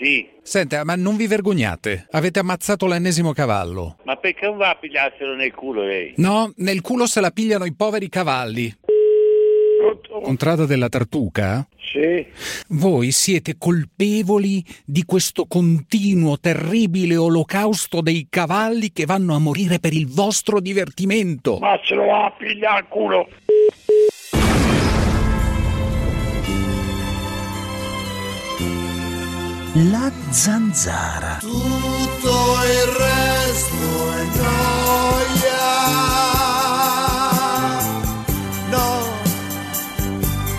Sì. Senta, ma non vi vergognate? Avete ammazzato l'ennesimo cavallo. Ma perché non va a pigliarselo nel culo lei? No, nel culo se la pigliano i poveri cavalli. Contrada della tartuca? Sì. Voi siete colpevoli di questo continuo terribile olocausto dei cavalli che vanno a morire per il vostro divertimento. Ma se lo va a pigliare al culo! La zanzara. Tutto il resto è gioia. No,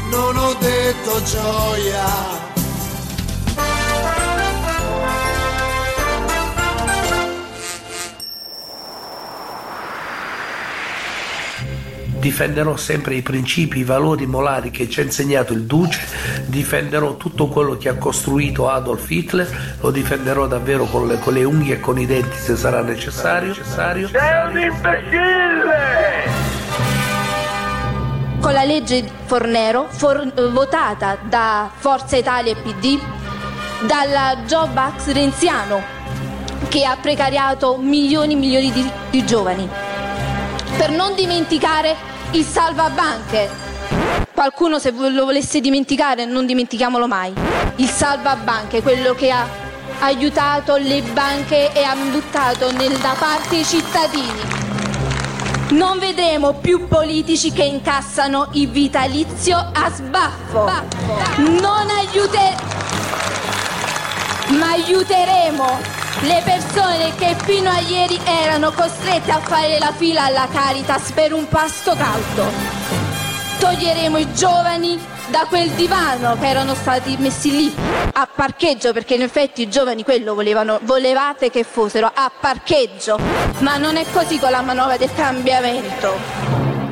non ho detto gioia. Difenderò sempre i principi, i valori morali che ci ha insegnato il Duce, difenderò tutto quello che ha costruito Adolf Hitler, lo difenderò davvero con le, con le unghie e con i denti se sarà necessario. necessario. Sei un imbecille! Con la legge Fornero, for- votata da Forza Italia e PD, dal Job Act renziano, che ha precariato milioni e milioni di, di giovani. Per non dimenticare il salvabanche. Qualcuno se lo volesse dimenticare, non dimentichiamolo mai. Il salvabanche, quello che ha aiutato le banche e ha buttato da parte i cittadini. Non vedremo più politici che incassano il vitalizio a sbaffo. Non aiute... Ma aiuteremo le persone che fino a ieri erano costrette a fare la fila alla Caritas per un pasto caldo. Toglieremo i giovani da quel divano che erano stati messi lì a parcheggio perché in effetti i giovani quello volevano, volevate che fossero a parcheggio ma non è così con la manovra del cambiamento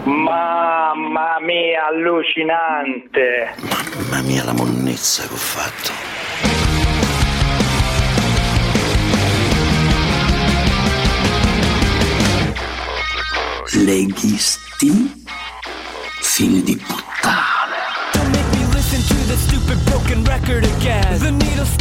Mamma mia, allucinante! Mamma mia la monnezza che ho fatto. Leghisti? Figli di puttana.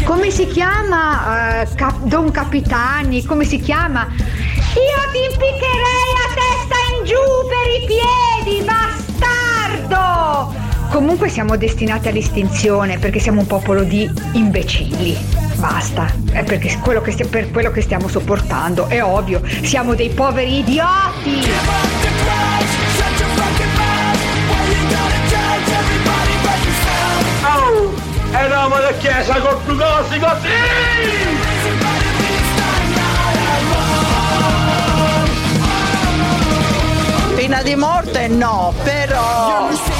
Come si chiama eh, Cap- Don Capitani? Come si chiama? Io ti impiccherei a testa in giù per i piedi, bastardo! Comunque siamo destinati all'estinzione perché siamo un popolo di imbecilli. Basta, è perché quello che sti- per quello che stiamo sopportando, è ovvio, siamo dei poveri idioti! Oh! Eravamo da chiesa col glucosi così! Pena di morte no, però...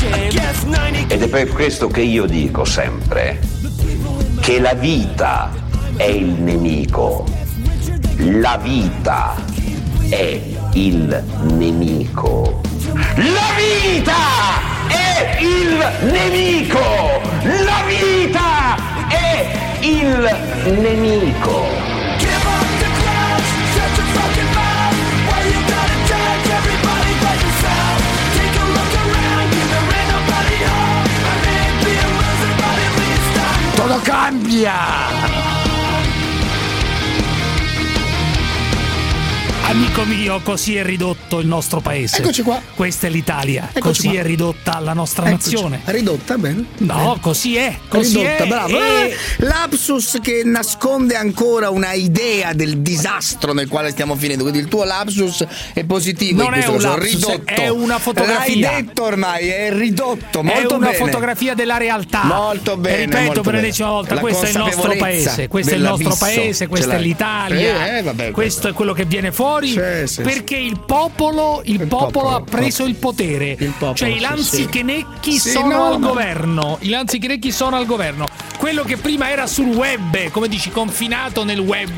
Ed è per questo che io dico sempre che la vita è il nemico. La vita è il nemico. La vita è il nemico! La vita è il nemico! Cambia! Amico mio, così è ridotto il nostro paese. Eccoci qua. Questa è l'Italia. Eccoci così qua. è ridotta la nostra Eccoci. nazione. Ridotta, bene. No, Bene. così è. Così Ridotta, è. bravo. E- Eh, lapsus che nasconde ancora una idea del disastro nel quale stiamo finendo. Quindi il tuo lapsus è positivo. Non in è questo un caso, lapsus, ridotto. è una fotografia. L'hai detto ormai, è ridotto. È Molto una bene. fotografia della realtà. Molto bene, E ripeto per bene. l'ennesima volta: La questo è il nostro paese. Questo è il nostro paese, questa è l'Italia. Eh, eh, vabbè, questo è quello che viene fuori. Fuori Sì, perché il popolo, il popolo, popolo, ha preso il potere. popolo, cioè i lanzichenecchi sono no, al ma- governo. I lanzichenecchi sono al governo. Quello che prima era sul web, come dici, confinato nel web,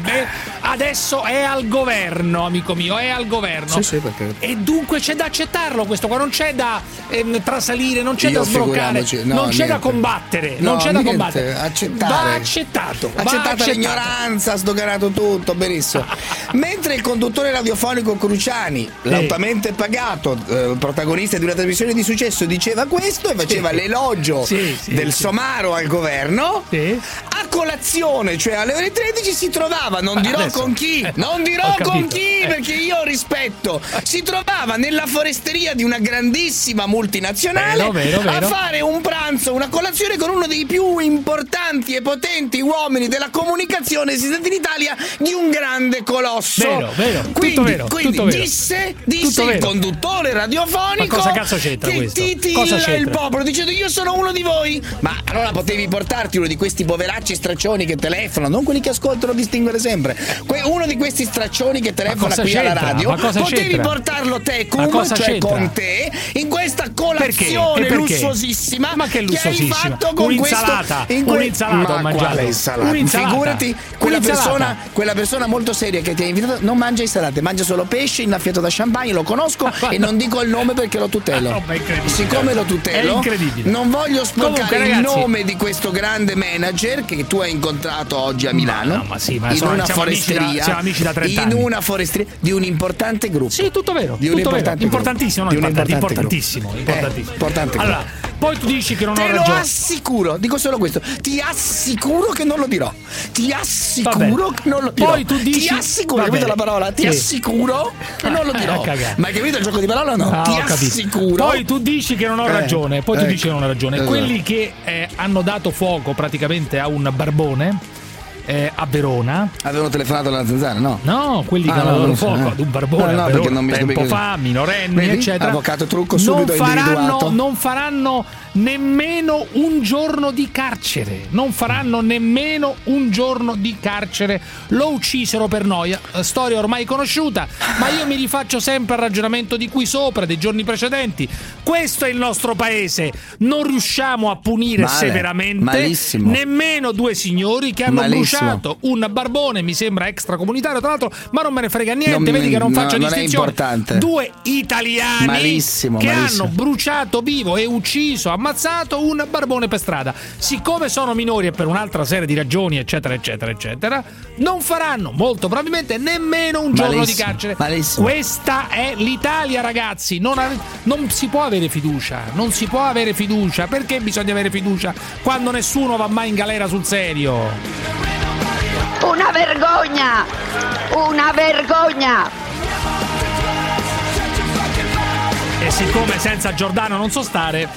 adesso è al governo, amico mio, è al governo. Perché- E dunque c'è da accettarlo questo qua, non c'è da ehm, trasalire, non c'è Io da sbloccare, no, non c'è da niente. combattere, No, non c'è da niente, combattere. accettare. Va accettato. va Accettata accettato. l'ignoranza, ha sdoganato tutto, benissimo. Mentre il conduttore radiofonico Cruciani, lautamente pagato, eh, protagonista di una trasmissione di successo, diceva questo e faceva Sì. l'elogio Sì, sì, del sì. somaro al governo, Sì. a colazione, cioè alle ore 13 si trovava, non Eh, dirò adesso, con chi, eh, non dirò con chi eh. perché io rispetto, si trovava nella foresteria di una grandissima multinazionale Vero, vero, a vero. fare un pranzo, una colazione con uno dei più importanti e potenti uomini della comunicazione esistenti in Italia di un grande colosso. Vero, vero, tutto quindi, vero, quindi tutto vero. disse, disse Tutto il conduttore radiofonico Ma cosa cazzo c'entra che questo? titilla Cosa il c'entra? popolo dicendo io sono uno di voi. Ma allora potevi portarti uno di questi poveracci straccioni che telefonano, non quelli che ascoltano distinguere sempre. Que- uno di questi straccioni che telefona qui alla c'entra? radio. Ma cosa potevi c'entra? portarlo te, cosa cioè c'entra? con te, in questa colazione lussuosissima Ma che hai lussuosissima? fatto con Un'insalata, questo in que- un'insalata ho Ma mangiato. insalata? Un'insalata. Figurati quella persona, quella persona molto seria che ti ha invitato non mangia insalate, mangia solo pesce innaffiato da champagne, lo conosco e non dico il nome perché lo tutelo. incredibile. Siccome lo tutelo, non voglio Comunque, sporcare il nome di questo grande manager che tu hai incontrato oggi a Milano. no, ma sì, ma in sono- una siamo amici da- foresteria. siamo amici da 30 in anni. una foresteria di un importante gruppo. Sì, tutto vero. Di un tutto vero. importante Importantissimo, no, gruppo. Di un importante, importantissimo, importantissimo. Eh, importante gruppo. allora, poi tu dici che non ho Te lo ragione. assicuro, dico solo questo. Ti assicuro che non lo dirò. Ti assicuro che non lo dirò. Poi tu dici- Ti assicuro, capito la parola? Ti Sì. assicuro che non lo Eh, dirò. a cagare. Ma hai capito il gioco di parola o no? Ah, Ti assicuro. Poi tu dici che non ho Eh, ragione. Poi tu ecco. dici che non ho ragione. Esatto. Quelli che eh, hanno dato fuoco praticamente a un barbone eh, a Verona. Avevano telefonato alla zanzara, no? No, quelli Ah, che hanno no, fuoco eh. ad un barbone No, no, Verona tempo fa, minorenni, Vedi? eccetera. Avvocato trucco subito non faranno, individuato. non faranno nemmeno un giorno di carcere. Non faranno nemmeno un giorno di carcere. Lo uccisero per noia. eh, Storia ormai conosciuta. Ma io mi rifaccio sempre al ragionamento di qui sopra, dei giorni precedenti. Questo è il nostro paese. Non riusciamo a punire Male, severamente malissimo. nemmeno due signori che hanno Malissimo. bruciato un barbone, mi sembra extracomunitario, tra l'altro, ma non me ne frega niente, Non vedi che non no, faccio non distinzione. Due italiani Malissimo, che hanno bruciato vivo e ucciso, ammazzato un barbone per strada. Siccome sono minori e per un'altra serie di ragioni, eccetera, eccetera, eccetera, non faranno molto probabilmente nemmeno un giorno di Malissimo, carcere. malissimo. Questa è l'Italia, ragazzi. Non, ave- non si può avere fiducia. Non si può avere fiducia. Perché bisogna avere fiducia quando nessuno va mai in galera sul serio? Una vergogna! Una vergogna! E siccome senza Giordano non so stare,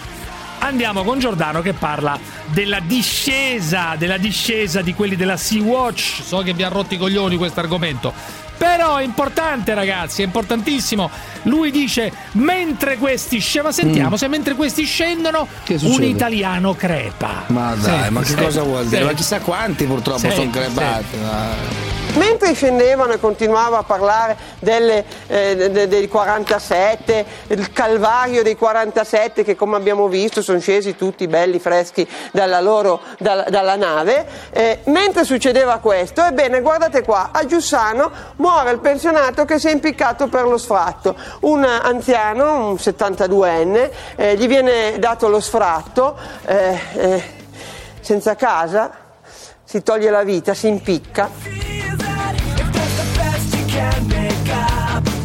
andiamo con Giordano che parla della discesa, della discesa di quelli della Sea-Watch. So che vi ha rotto i coglioni questo argomento. Però è importante, ragazzi, è importantissimo. Lui dice: mentre questi scendono, ma sentiamo se mentre questi scendono, un italiano crepa. Ma dai, Senti, ma che cosa vuol dire? Ma chissà quanti purtroppo Senti, sono crepati. ma- Mentre scendevano e continuava a parlare delle, eh, de- de- dei 47, il calvario dei 47 che come abbiamo visto sono scesi tutti belli freschi dalla, loro, dalla, dalla nave, eh, mentre succedeva questo, ebbene guardate qua, a Giussano muore il pensionato che si è impiccato per lo sfratto, un anziano, un 72enne, eh, gli viene dato lo sfratto eh, eh, senza casa, si toglie la vita, si impicca.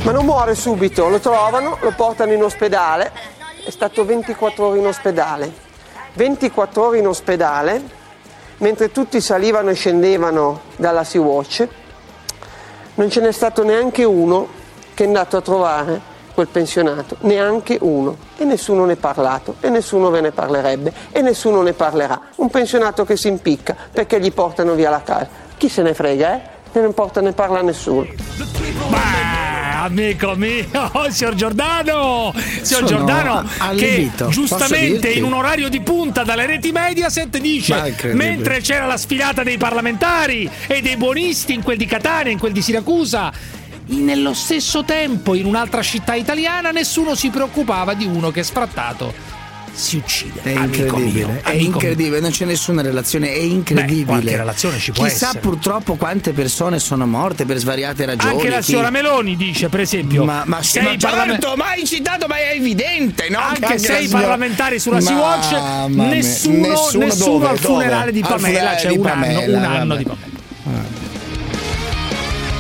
Ma non muore subito, lo trovano, lo portano in ospedale, è stato 24 ore in ospedale. 24 ore in ospedale, mentre tutti salivano e scendevano dalla Sea-Watch, non ce n'è stato neanche uno che è andato a trovare quel pensionato, neanche uno. E nessuno ne ha parlato, e nessuno ve ne parlerebbe, e nessuno ne parlerà. Un pensionato che si impicca perché gli portano via la casa. Chi se ne frega, eh? Ne non porta ne parla nessuno. Beh, amico mio, signor Giordano, signor Sono Giordano, allibito, che giustamente in un orario di punta dalle reti Mediaset dice, è mentre c'era la sfilata dei parlamentari e dei buonisti in quel di Catania, in quel di Siracusa, nello stesso tempo, in un'altra città italiana, nessuno si preoccupava di uno che sfrattato si uccide. È incredibile, mio, è incredibile, non c'è nessuna relazione, è incredibile. Beh, relazione ci può Chissà essere. purtroppo quante persone sono morte per svariate ragioni. Anche la chi- signora Meloni dice, per esempio, Ma, ma, sei ma parlamen- certo, ma hai citato, ma è evidente, no? anche Che la sei signora- parlamentari sulla Sea-Watch, Mamma mia, nessuno, nessuno nessuno dove? al funerale Dove? di Al Pamela, funerale c'è di un anno, un anno di Pamela.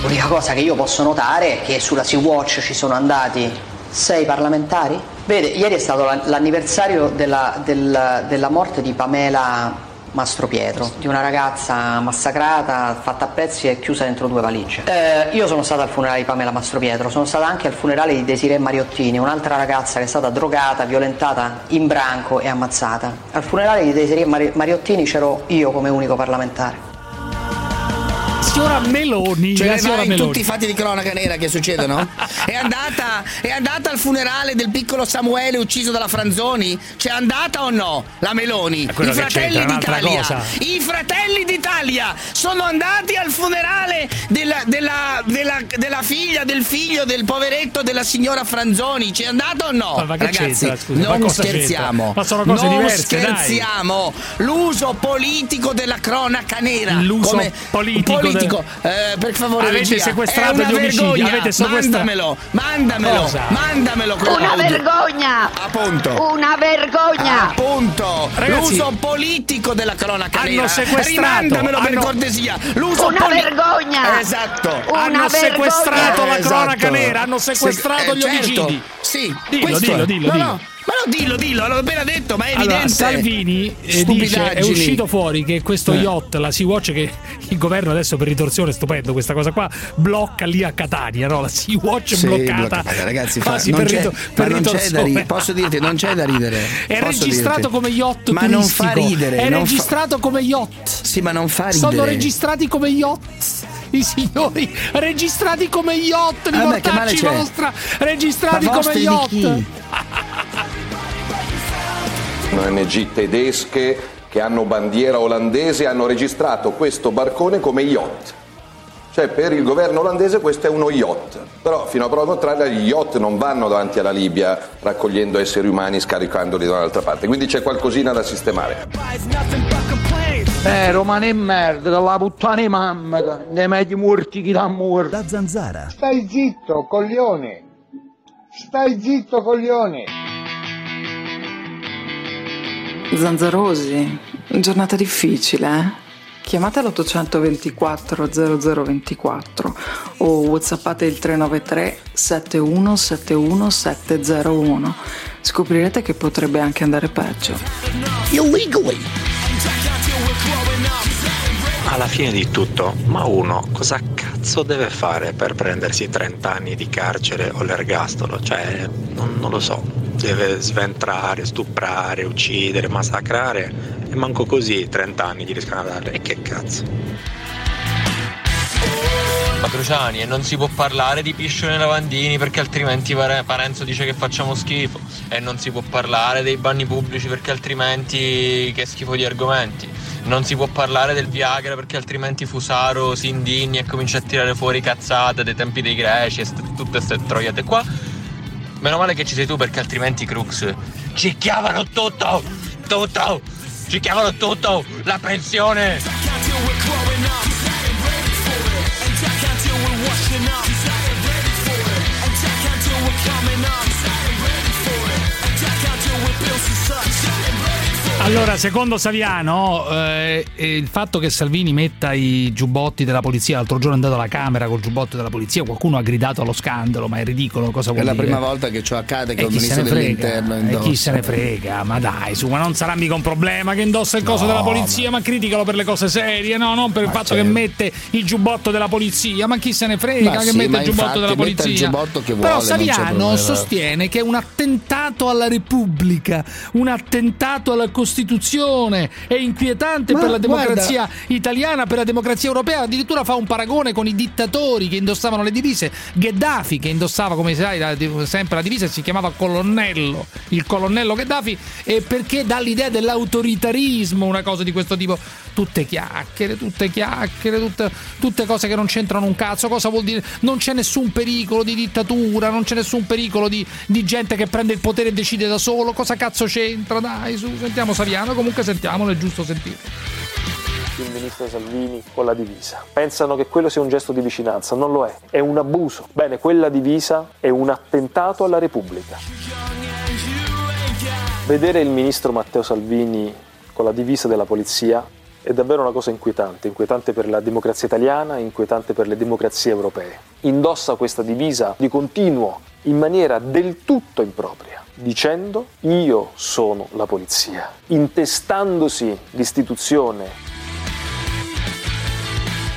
L'unica cosa che io posso notare è che sulla Sea-Watch ci sono andati sei parlamentari. Vede, ieri è stato la- l'anniversario della, del- della morte di Pamela Mastropietro, di una ragazza massacrata, fatta a pezzi e chiusa dentro due valigie. Eh, io sono stata al funerale di Pamela Mastropietro, sono stata anche al funerale di Desiree Mariottini, un'altra ragazza che è stata drogata, violentata in branco e ammazzata. Al funerale di Desiree Mari- Mariottini c'ero io come unico parlamentare. Signora Meloni, Ce la ne signora Meloni. tutti i fatti di cronaca nera che succedono? è, andata, è andata al funerale del piccolo Samuele ucciso dalla Franzoni? C'è andata o no? La Meloni? I fratelli d'Italia. I fratelli d'Italia sono andati al funerale della, della- della- della figlia, del figlio del poveretto della signora Franzoni. C'è andata o no? Ma- Ragazzi, c'entra, scusa? Non scherziamo. Ma sono cose non diverse, dai. scherziamo. L'uso politico della cronaca nera. L'uso come- politico del- eh, per favore, Avete regia, sequestrato gli omicidi, vergogna. avete sequestra- Mandamelo, mandamelo, Cosa? mandamelo. Una quell'audio. vergogna! Appunto. Una vergogna! Appunto, Ragazzi, l'uso politico della cronaca hanno nera. sequestrato, Rimandamelo per hanno- cortesia. L'uso Una poli- vergogna! Esatto. Una hanno sequestrato la Esatto. cronaca nera, hanno sequestrato Se- eh, gli certo. omicidi. Sì, Dillo, dillo, è. dillo, No, dillo. no, Ma no, dillo, dillo, l'ho appena detto, ma è evidente. Allora, Salvini eh, dice, è uscito fuori che questo Eh. yacht, la Sea-Watch, che il governo adesso per ritorsione, stupendo questa cosa qua, blocca lì a Catania, no? La Sea-Watch Sì, bloccata. bloccata, ragazzi, fa- quasi per, rito- per ritorsione. ridere, posso dirti, non c'è da ridere. È Posso registrato dirti. come yacht Ma non fa turistico. ridere. È non fa- registrato come yacht. Sì, ma non fa ridere. Sono registrati come yacht. I signori registrati come yacht, di male mortacci vostra, registrati Ma come yacht. ONG tedesche che hanno bandiera olandese hanno registrato questo barcone come yacht. Cioè per il governo olandese questo è uno yacht, però fino a prova contraria gli yacht non vanno davanti alla Libia raccogliendo esseri umani scaricandoli da un'altra parte, quindi c'è qualcosina da sistemare. Eh, romani e merda, la puttana di mamma, ne meglio morti chi da morto. La zanzara. Stai zitto, coglione! Stai zitto, coglione! Zanzarosi, giornata difficile, eh? Chiamate l'824 0024 o whatsappate il 393 7171 701. Scoprirete che potrebbe anche andare peggio. Illegally. Alla fine di tutto, ma uno cosa cazzo deve fare per prendersi 30 anni di carcere o l'ergastolo? Cioè, non, non lo so. Deve sventrare, stuprare, uccidere, massacrare e manco così 30 anni gli riescono a darle. E che cazzo? Cruciani e non si può parlare di piscione e lavandini perché altrimenti Pare- Parenzo dice che facciamo schifo e non si può parlare dei bagni pubblici perché altrimenti che schifo di argomenti non si può parlare del Viagra perché altrimenti Fusaro si indigna e comincia a tirare fuori cazzate dei tempi dei greci e st- tutte queste troiate qua. Meno male che ci sei tu perché altrimenti Crux ci chiamano tutto tutto ci chiamano tutto la pensione Allora, secondo Saviano, eh, eh, il fatto che Salvini metta i giubbotti della polizia, l'altro giorno è andato alla Camera col giubbotto della polizia, qualcuno ha gridato allo scandalo, ma è ridicolo, cosa È vuol la dire? prima volta che ciò accade che E un ministro dell'interno E indossa. chi se ne frega? Ma dai, su, ma non sarà mica un problema che indossa il coso No, della polizia, ma... criticalo per le cose serie, no? Non per il fatto che mette il giubbotto della polizia, ma chi se ne frega Ma che sì, mette ma il giubbotto della polizia? giubbotto Però vuole, c'è Saviano sostiene che è un attentato alla Repubblica, un attentato alla Costituzione Costituzione, è inquietante Ma per la democrazia guarda- italiana, per la democrazia europea, addirittura fa un paragone con i dittatori che indossavano le divise, Gheddafi che indossava come sai la- sempre la divisa e si chiamava colonnello, il colonnello Gheddafi, e perché dà l'idea dell'autoritarismo, una cosa di questo tipo, tutte chiacchiere, tutte chiacchiere, tutte, tutte cose che non c'entrano un cazzo, cosa vuol dire? Non c'è nessun pericolo di dittatura, non c'è nessun pericolo di, di gente che prende il potere e decide da solo, cosa cazzo c'entra? Dai, su, sentiamo Saviano, comunque sentiamolo, è giusto sentire. il ministro Salvini con la divisa. Pensano che quello sia un gesto di vicinanza, non lo è, è un abuso. Bene, quella divisa è un attentato alla Repubblica. Vedere il ministro Matteo Salvini con la divisa della polizia è davvero una cosa inquietante, inquietante per la democrazia italiana, inquietante per le democrazie europee. Indossa questa divisa di continuo in maniera del tutto impropria, dicendo io sono la polizia, intestandosi l'istituzione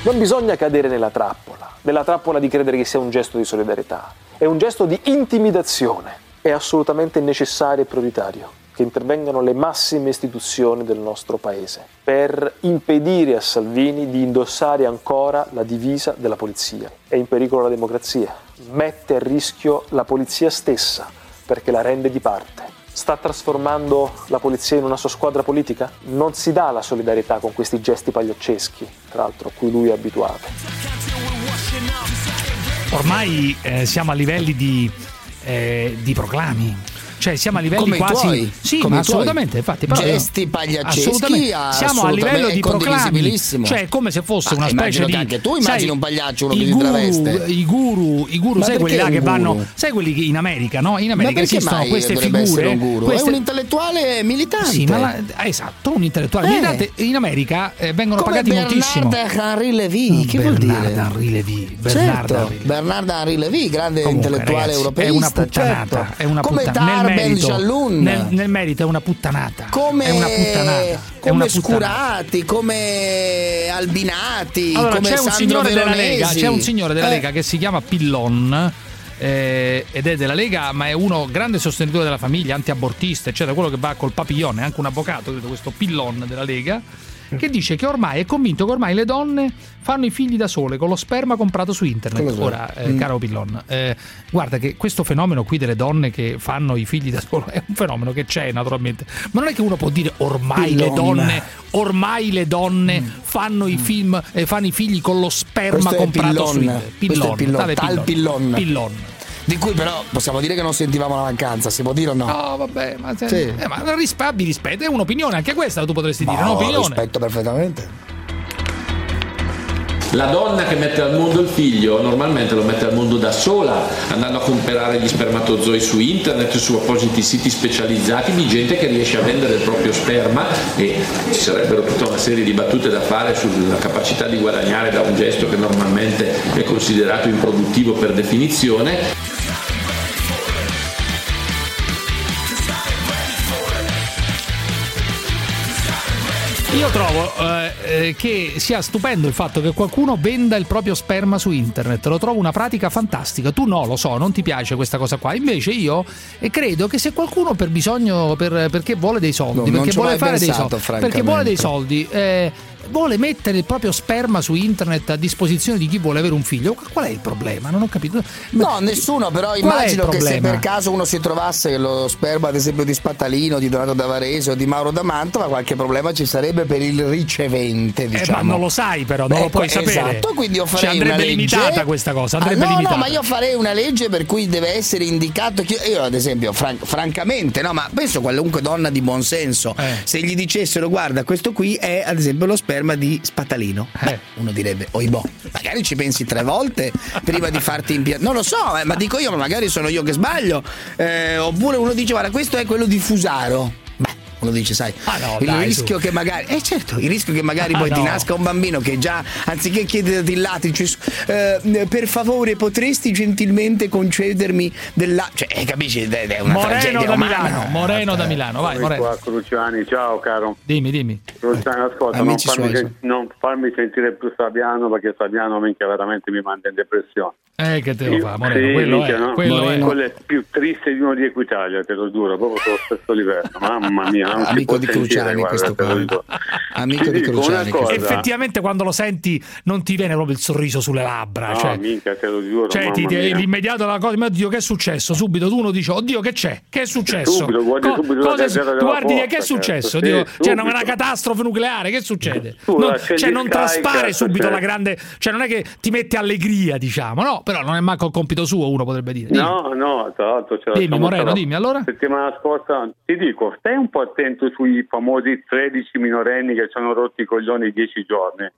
non bisogna cadere nella trappola, nella trappola di credere che sia un gesto di solidarietà, è un gesto di intimidazione. È assolutamente necessario e prioritario che intervengano le massime istituzioni del nostro paese per impedire a Salvini di indossare ancora la divisa della polizia. È in pericolo la democrazia, mette a rischio la polizia stessa perché la rende di parte. Sta trasformando la polizia in una sua squadra politica? Non si dà la solidarietà con questi gesti pagliocceschi, tra l'altro, a cui lui è abituato. Ormai eh, siamo a livelli di, eh, di proclami. Cioè siamo a livelli Come quasi tuoi, Sì, come ma tuoi. assolutamente, infatti, però- Gesti pagliacceschi, Assolutamente. Siamo a livello di proclami, cioè come se fosse Ma una specie di che anche tu immagini sai, un pagliaccio, uno che si guru, traveste. I guru, i guru Ma sai quelli là che vanno, sai quelli che in America, no? In America esistono queste figure, un guru? queste- È un intellettuale militante. Sì, ma la- ah, esatto, un intellettuale. Eh. militante. In America eh, vengono Come pagati Bernard moltissimo. Henry Levy, che vuol Bernard dire? Henry Levy, Bernard certo, Henry Levy. Bernard Henry Levy, grande Comunque, intellettuale ragazzi, europeista. È una puttanata. certo. È una Come puttana- Tar nel Ben merito, nel, nel merito è una puttanata. come, è una puttanata. È come puttanata. Scurati, come Albinati, Allora, come c'è un. Lega, c'è un signore della Eh, Lega che si chiama Pillon. eh, ed è della Lega, ma è uno grande sostenitore della famiglia, antiabortista, eccetera, quello che va col papillon, è anche un avvocato, credo, questo Pillon della Lega, che dice che ormai è convinto che ormai le donne fanno i figli da sole con lo sperma comprato su internet. Ora, eh, Mm. caro Pillon, eh, guarda che questo fenomeno qui delle donne che fanno i figli da sole è un fenomeno che c'è naturalmente, ma non è che uno può dire ormai le Pillon. donne, ormai le donne fanno i film e fanno i figli con lo sperma Questo comprato Pillon. su internet. Pillon, tale tal Pillon. Pillon. Di cui però possiamo dire che non sentivamo la mancanza, si può dire o no? No, vabbè, ma, se- Sì. eh, ma rispe- abbi rispetto, è un'opinione, anche questa tu potresti dire, è No, un'opinione. rispetto perfettamente. La donna che mette al mondo il figlio normalmente lo mette al mondo da sola, andando a comprare gli spermatozoi su internet, su appositi siti specializzati di gente che riesce a vendere il proprio sperma e ci sarebbero tutta una serie di battute da fare sulla capacità di guadagnare da un gesto che normalmente è considerato improduttivo per definizione. Io trovo eh, eh, che sia stupendo il fatto che qualcuno venda il proprio sperma su internet, lo trovo una pratica fantastica. Tu no, lo so, non ti piace questa cosa qua. Invece io credo che se qualcuno per bisogno, per- perché vuole dei soldi, No, perché ci ho vuole mai fare dei pensato, soldi, perché vuole dei soldi, vuole mettere il proprio sperma su internet a disposizione di chi vuole avere un figlio, qual è il problema? Non ho capito. No, nessuno, però immagino che se per caso uno si trovasse lo sperma, ad esempio, di Spattalino, di Donato Davarese o di Mauro D'Amantova, qualche problema ci sarebbe per il ricevente, Eh, diciamo. ma non lo sai però, non lo Ecco, puoi sapere. Esatto, quindi io Cioè, farei andrebbe una legge limitata questa cosa, andrebbe Ah, no, limitata. no, ma io farei una legge per cui deve essere indicato che io ad esempio, fran- francamente, no, ma penso qualunque donna di buon senso, Eh. se gli dicessero "Guarda, questo qui è ad esempio lo sperma di Spattalino". Eh. Beh, uno direbbe "Oibò". Magari ci pensi tre volte prima di farti impiantare. Non lo so, eh, ma dico io, ma magari sono io che sbaglio. Eh, oppure uno dice "Guarda, questo è quello di Fusaro". Uno dice, sai, Ah, no, il dai, rischio su. che magari, eh certo, il rischio che magari Ah, poi ti no. nasca un bambino che già, anziché chiederti il lattice, eh, per favore potresti gentilmente concedermi del la... Cioè, eh, capisci, è una Moreno tragedia da umana. Milano, Moreno da Milano, vai Eccomi Moreno. qua, Cruciani, ciao caro. Dimmi, dimmi. Cruciani, ascolta, non farmi, suoi, sen- non farmi sentire più Saviano perché Saviano minchia veramente mi manda in depressione. Eh, che te lo Io- fa, Moreno? sì, quello minchia, è, no? quello è. Quello è più triste di uno di Equitalia, te lo giuro, proprio sullo stesso livello. Mamma mia, non si Amico di sentire, Cruciani guarda, questo qua. Amico di Cruciani. cosa. questo qua. Effettivamente quando lo senti non ti viene proprio il sorriso sulle labbra. No, cioè, minchia, te lo giuro, cioè ti, l'immediato la cosa, mio Dio, che è successo? Subito tu uno dice, oddio, che c'è? Che è successo? Subito, guardi subito la cosa della guardi, posta, che è successo? cazzo, sì, Oddio, cioè, una catastrofe nucleare, che succede? Tu Non- cioè, non Sky, traspare subito cioè. la grande, cioè, non è che ti mette allegria, diciamo, no? Però non è manco il compito suo, uno potrebbe dire. Dimmi. No, no, tra l'altro Dimmi, Moreno, dimmi, allora? Settimana scorsa ti dico, stai un po' attento sui famosi 13 minorenni che ci hanno rotto i coglioni i 10 giorni.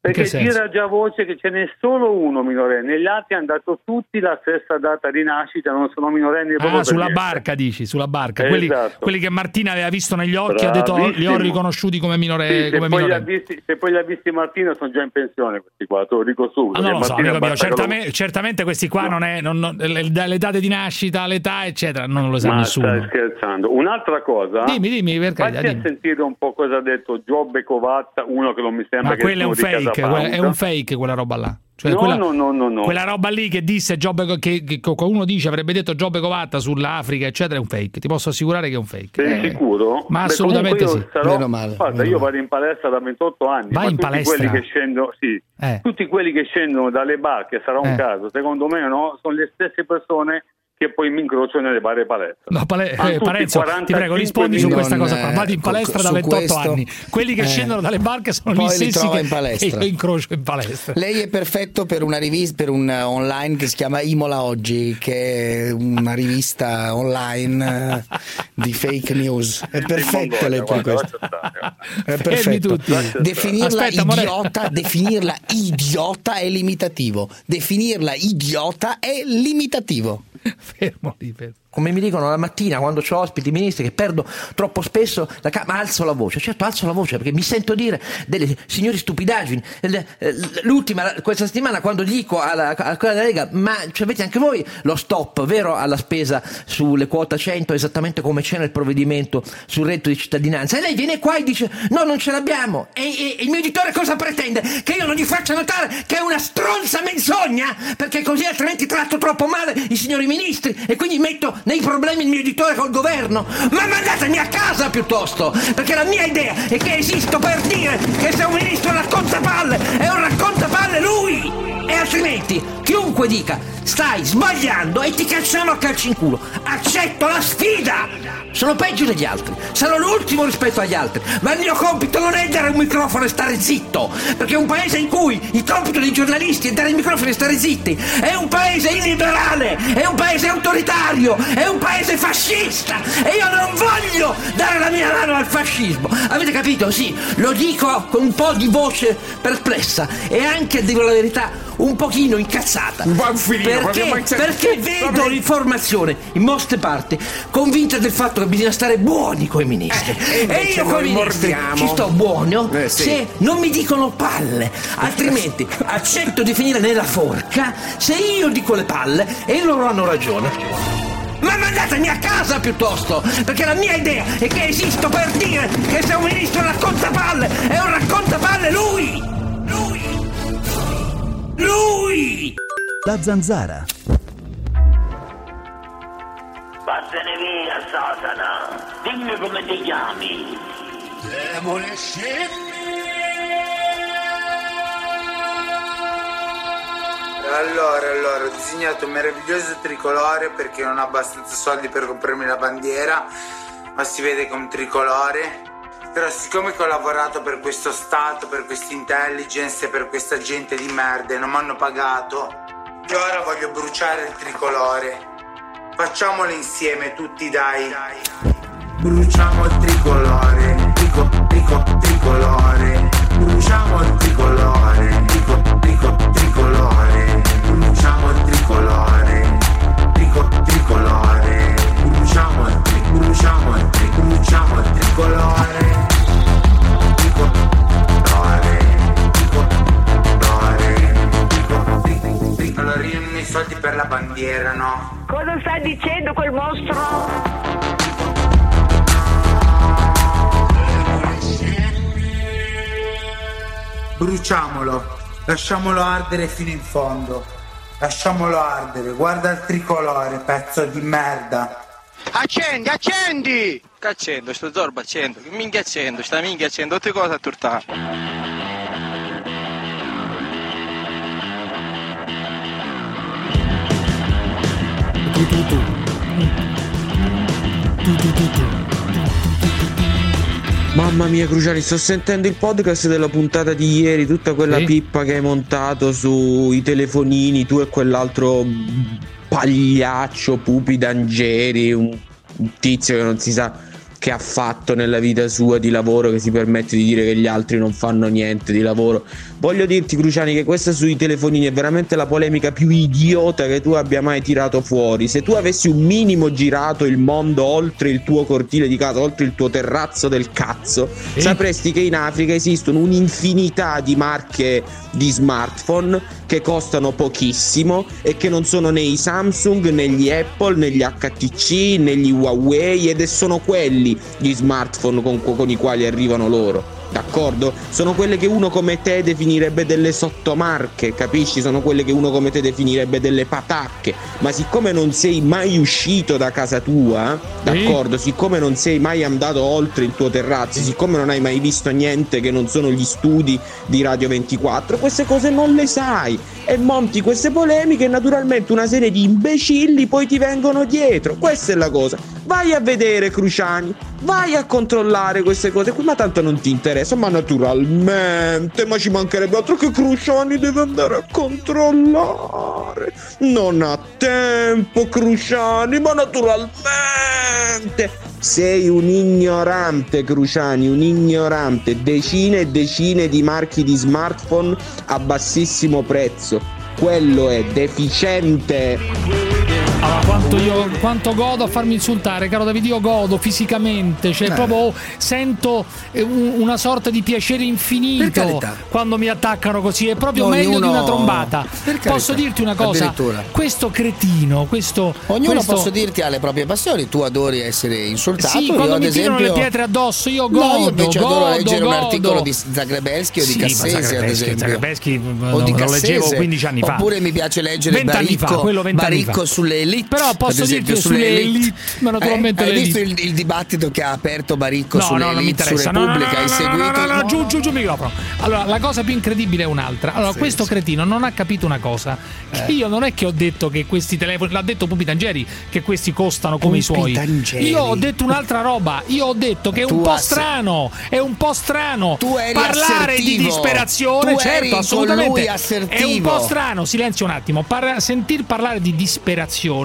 Perché gira già voce che ce n'è solo uno minorenne, gli altri hanno dato tutti la stessa data di nascita, non sono minorenni proprio Ah, sulla niente. barca dici, sulla barca. Quelli, Esatto. quelli che Martina aveva visto negli occhi ha detto li ho riconosciuti come minore. Sì, se, come poi li ha minorenni. visti, se poi li ha visti Martino sono già in pensione questi qua, te lo dico subito. Ah, lo so, lo- certamente, questi qua non è non, non- le- le date di nascita, l'età, eccetera, non lo sa Ma nessuno. stai scherzando. Un'altra cosa. Dimmi, dimmi, per Fatti carità, a dimmi. sentire un po' cosa ha detto Giobbe Covazza, uno che non mi sembra Ma che quello è un di fake, quella- è un fake quella roba là. Cioè, No, quella, no, no, no, no. quella roba lì che disse Giobbe, che, che qualcuno dice avrebbe detto Giobbe Covatta sull'Africa, eccetera, è un fake. Ti posso assicurare che è un fake. Sei Eh, sicuro? Ma Beh, assolutamente sì. sarò- Meno male, Guarda, meno io male. vado in palestra da 28 anni. Vai ma in tutti palestra? quelli che scendono, sì, Eh. tutti quelli che scendono dalle barche, sarà un Eh. caso, secondo me no, sono le stesse persone che poi mi incrocio nelle varie palestre. No, Pale- eh, Parenzo, ti 45 prego, rispondi su questa cosa qua. eh, Vado in co- palestra da su 28 questo- anni. Quelli che eh. scendono dalle barche sono gli li stessi che, in palestra. che io incrocio in palestra. Lei è perfetto per una rivista, per un eh, online che si chiama Imola Oggi, che è una rivista online eh, di fake news. È perfetto lei per questo. È Fermi perfetto. tutti. Definirla Aspetta, More- idiota, definirla idiota è limitativo. Definirla idiota è limitativo. Fermo lì, fermo. Come mi dicono la mattina quando ho ospiti ministri che perdo troppo spesso la ca- ma alzo la voce. Certo, alzo la voce perché mi sento dire delle signori stupidaggini. L- l- L'ultima, questa settimana, quando dico alla, a quella della Lega, ma ci avete anche voi lo stop, vero, alla spesa sulle quota 100, esattamente come c'è nel provvedimento sul reddito di cittadinanza. E lei viene qua e dice: No, non ce l'abbiamo. E, e- e il mio editore cosa pretende? Che io non gli faccia notare che è una stronza menzogna? Perché così altrimenti tratto troppo male i signori ministri e quindi metto nei problemi il mio editore col governo. Ma mandatemi a casa piuttosto! Perché la mia idea è che esisto per dire che se un ministro racconta palle, è un raccontapalle lui! E altrimenti chiunque dica stai sbagliando e ti cacciamo a calci in culo. Accetto la sfida! Sono peggio degli altri, sarò l'ultimo rispetto agli altri, ma il mio compito non è dare un microfono e stare zitto, perché un paese in cui il compito dei giornalisti è dare il microfono e stare zitti, è un paese illiberale, è un paese autoritario, è un paese fascista e io non voglio dare la mia mano al fascismo. Avete capito? Sì, lo dico con un po' di voce perplessa e anche, a dire la verità, un pochino incazzata. Perché, perché vedo l'informazione in molte parti convinta del fatto che bisogna stare buoni con i ministri. Eh, e e io con noi i ministri mordiamo. ci sto buono Eh, sì. se non mi dicono palle, altrimenti accetto di finire nella forca se io dico le palle e loro hanno ragione. Ma mandatemi a casa piuttosto, perché la mia idea è che esisto per dire che se un ministro racconta palle, è un raccontapalle lui! Lui! Lui! La zanzara. Vattene via, Satana! Dimmi come ti chiami! Demone Allora, allora, ho disegnato un meraviglioso tricolore perché non ho abbastanza soldi per comprarmi la bandiera, ma si vede che è un tricolore. Però siccome che ho lavorato per questo Stato, per questa intelligence per questa gente di merda e non mi hanno pagato, io ora voglio bruciare il tricolore. Facciamolo insieme tutti, dai. Bruciamo il tricolore, la bandiera, no? Cosa sta dicendo quel mostro? Bruciamolo, lasciamolo ardere fino in fondo. Lasciamolo ardere, guarda il tricolore, pezzo di merda. Accendi, accendi! Che accendo, sto zorba accendo, che minchia accendo, sta minchia accendo, tutte cose a turtare. Mamma mia, Cruciani, sto sentendo il podcast della puntata di ieri, tutta quella Sì? pippa che hai montato sui telefonini, tu e quell'altro pagliaccio, Pupi D'Angeri, un, un tizio che non si sa che ha fatto nella vita sua di lavoro, che si permette di dire che gli altri non fanno niente di lavoro. Voglio dirti, Cruciani, che questa sui telefonini è veramente la polemica più idiota che tu abbia mai tirato fuori. Se tu avessi un minimo girato il mondo oltre il tuo cortile di casa, oltre il tuo terrazzo del cazzo, sapresti che in Africa esistono un'infinità di marche di smartphone che costano pochissimo e che non sono né i Samsung né gli Apple né gli HTC né gli Huawei ed sono quelli gli smartphone con, con i quali arrivano loro. D'accordo? Sono quelle che uno come te definirebbe delle sottomarche, capisci? Sono quelle che uno come te definirebbe delle patacche. Ma siccome non sei mai uscito da casa tua, d'accordo? Siccome non sei mai andato oltre il tuo terrazzo, siccome non hai mai visto niente che non sono gli studi di Radio 24, queste cose non le sai. E monti queste polemiche e naturalmente una serie di imbecilli poi ti vengono dietro. Questa è la cosa. Vai a vedere, Cruciani. Vai a controllare queste cose qui, ma tanto non ti interessa. Ma naturalmente, ma ci mancherebbe altro che Cruciani deve andare a controllare. Non ha tempo, Cruciani, ma naturalmente. Sei un ignorante, Cruciani, un ignorante. Decine e decine di marchi di smartphone a bassissimo prezzo. Quello è deficiente. Allora, quanto, io, quanto godo a farmi insultare, caro Davide, io godo fisicamente, cioè Eh. proprio sento eh, un- una sorta di piacere infinito quando mi attaccano così, è proprio Ognuno- meglio di una trombata. Posso dirti una cosa? Questo cretino, questo... Ognuno questo- posso dirti ha le proprie passioni, tu adori essere insultato. Sì, io quando ad mi tirano esempio... le pietre addosso, io godo, No, io invece godo, adoro leggere un godo. articolo di Zagrebelski o di Sì, Cassese, ad esempio. Zagrebelsky, o no, lo leggevo 15 anni fa. Oppure mi piace leggere 20 anni Baricco, fa, quello 20 anni Baricco sulle elite. Però posso esempio, dirti sulle elite, ma naturalmente Eh, hai le visto il, il dibattito che ha aperto Baricco No, sulle no, elite, su Repubblica? no, hai no, seguito? no, no, no, giù, giù, giù il microfono. Allora, la cosa più incredibile è un'altra. Allora, Sì, questo sì. cretino non ha capito una cosa. Eh. Io non è che ho detto che questi telefoni, l'ha detto Pupi Tangeri, che questi costano come i Pupi suoi. Tangeri. Io ho detto un'altra roba. Io ho detto che è un po' ass- strano. È un po' strano parlare di assertivo. disperazione. Tu certo, assolutamente. è un po' strano. Silenzio un attimo. Sentir parlare di disperazione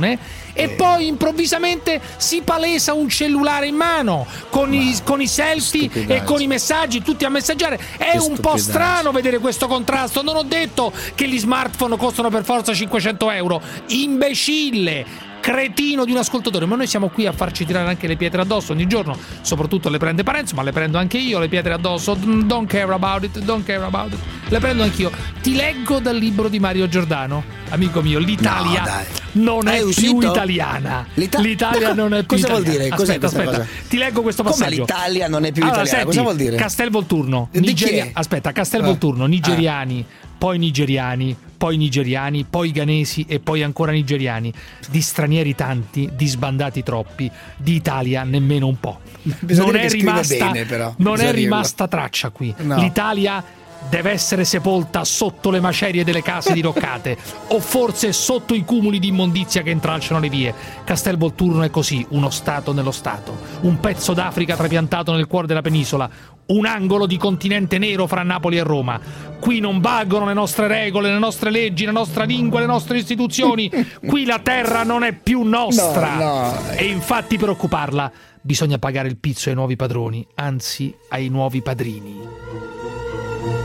e poi improvvisamente si palesa un cellulare in mano con, i, con i selfie e con i messaggi tutti a messaggiare. È Che un po' strano vedere questo contrasto. Non ho detto che gli smartphone costano per forza 500 euro. Imbecille! Cretino di un ascoltatore. Ma noi siamo qui a farci tirare anche le pietre addosso ogni giorno. Soprattutto le prende Parenzo ma le prendo anche io le pietre addosso. Don't care about it don't care about it. Le prendo anch'io. Ti leggo dal libro di Mario Giordano amico mio l'Italia. No. Non È è, più italiana L'Ita- L'Italia non è più Cosa vuol italiana. dire? Cos'è aspetta questa aspetta cosa? ti leggo questo Come passaggio l'Italia non è più Allora, italiana? senti, Cosa vuol dire? Castelvolturno Di Nigeria- chi è? aspetta Castelvolturno Ah. nigeriani poi nigeriani poi nigeriani poi ghanesi e poi ancora nigeriani di stranieri tanti di sbandati troppi di Italia nemmeno un po' Bisogna non dire è rimasta bene, però. non è rimasta traccia qui No. l'Italia deve essere sepolta sotto le macerie delle case diroccate o forse sotto i cumuli di immondizia che intralciano le vie. Castelvolturno è così, uno stato nello stato, un pezzo d'Africa trapiantato nel cuore della penisola, un angolo di continente nero fra Napoli e Roma. Qui non valgono le nostre regole, le nostre leggi, la nostra lingua, le nostre istituzioni. Qui la terra non è più nostra. No, no. E infatti per occuparla bisogna pagare il pizzo ai nuovi padroni, anzi ai nuovi padrini.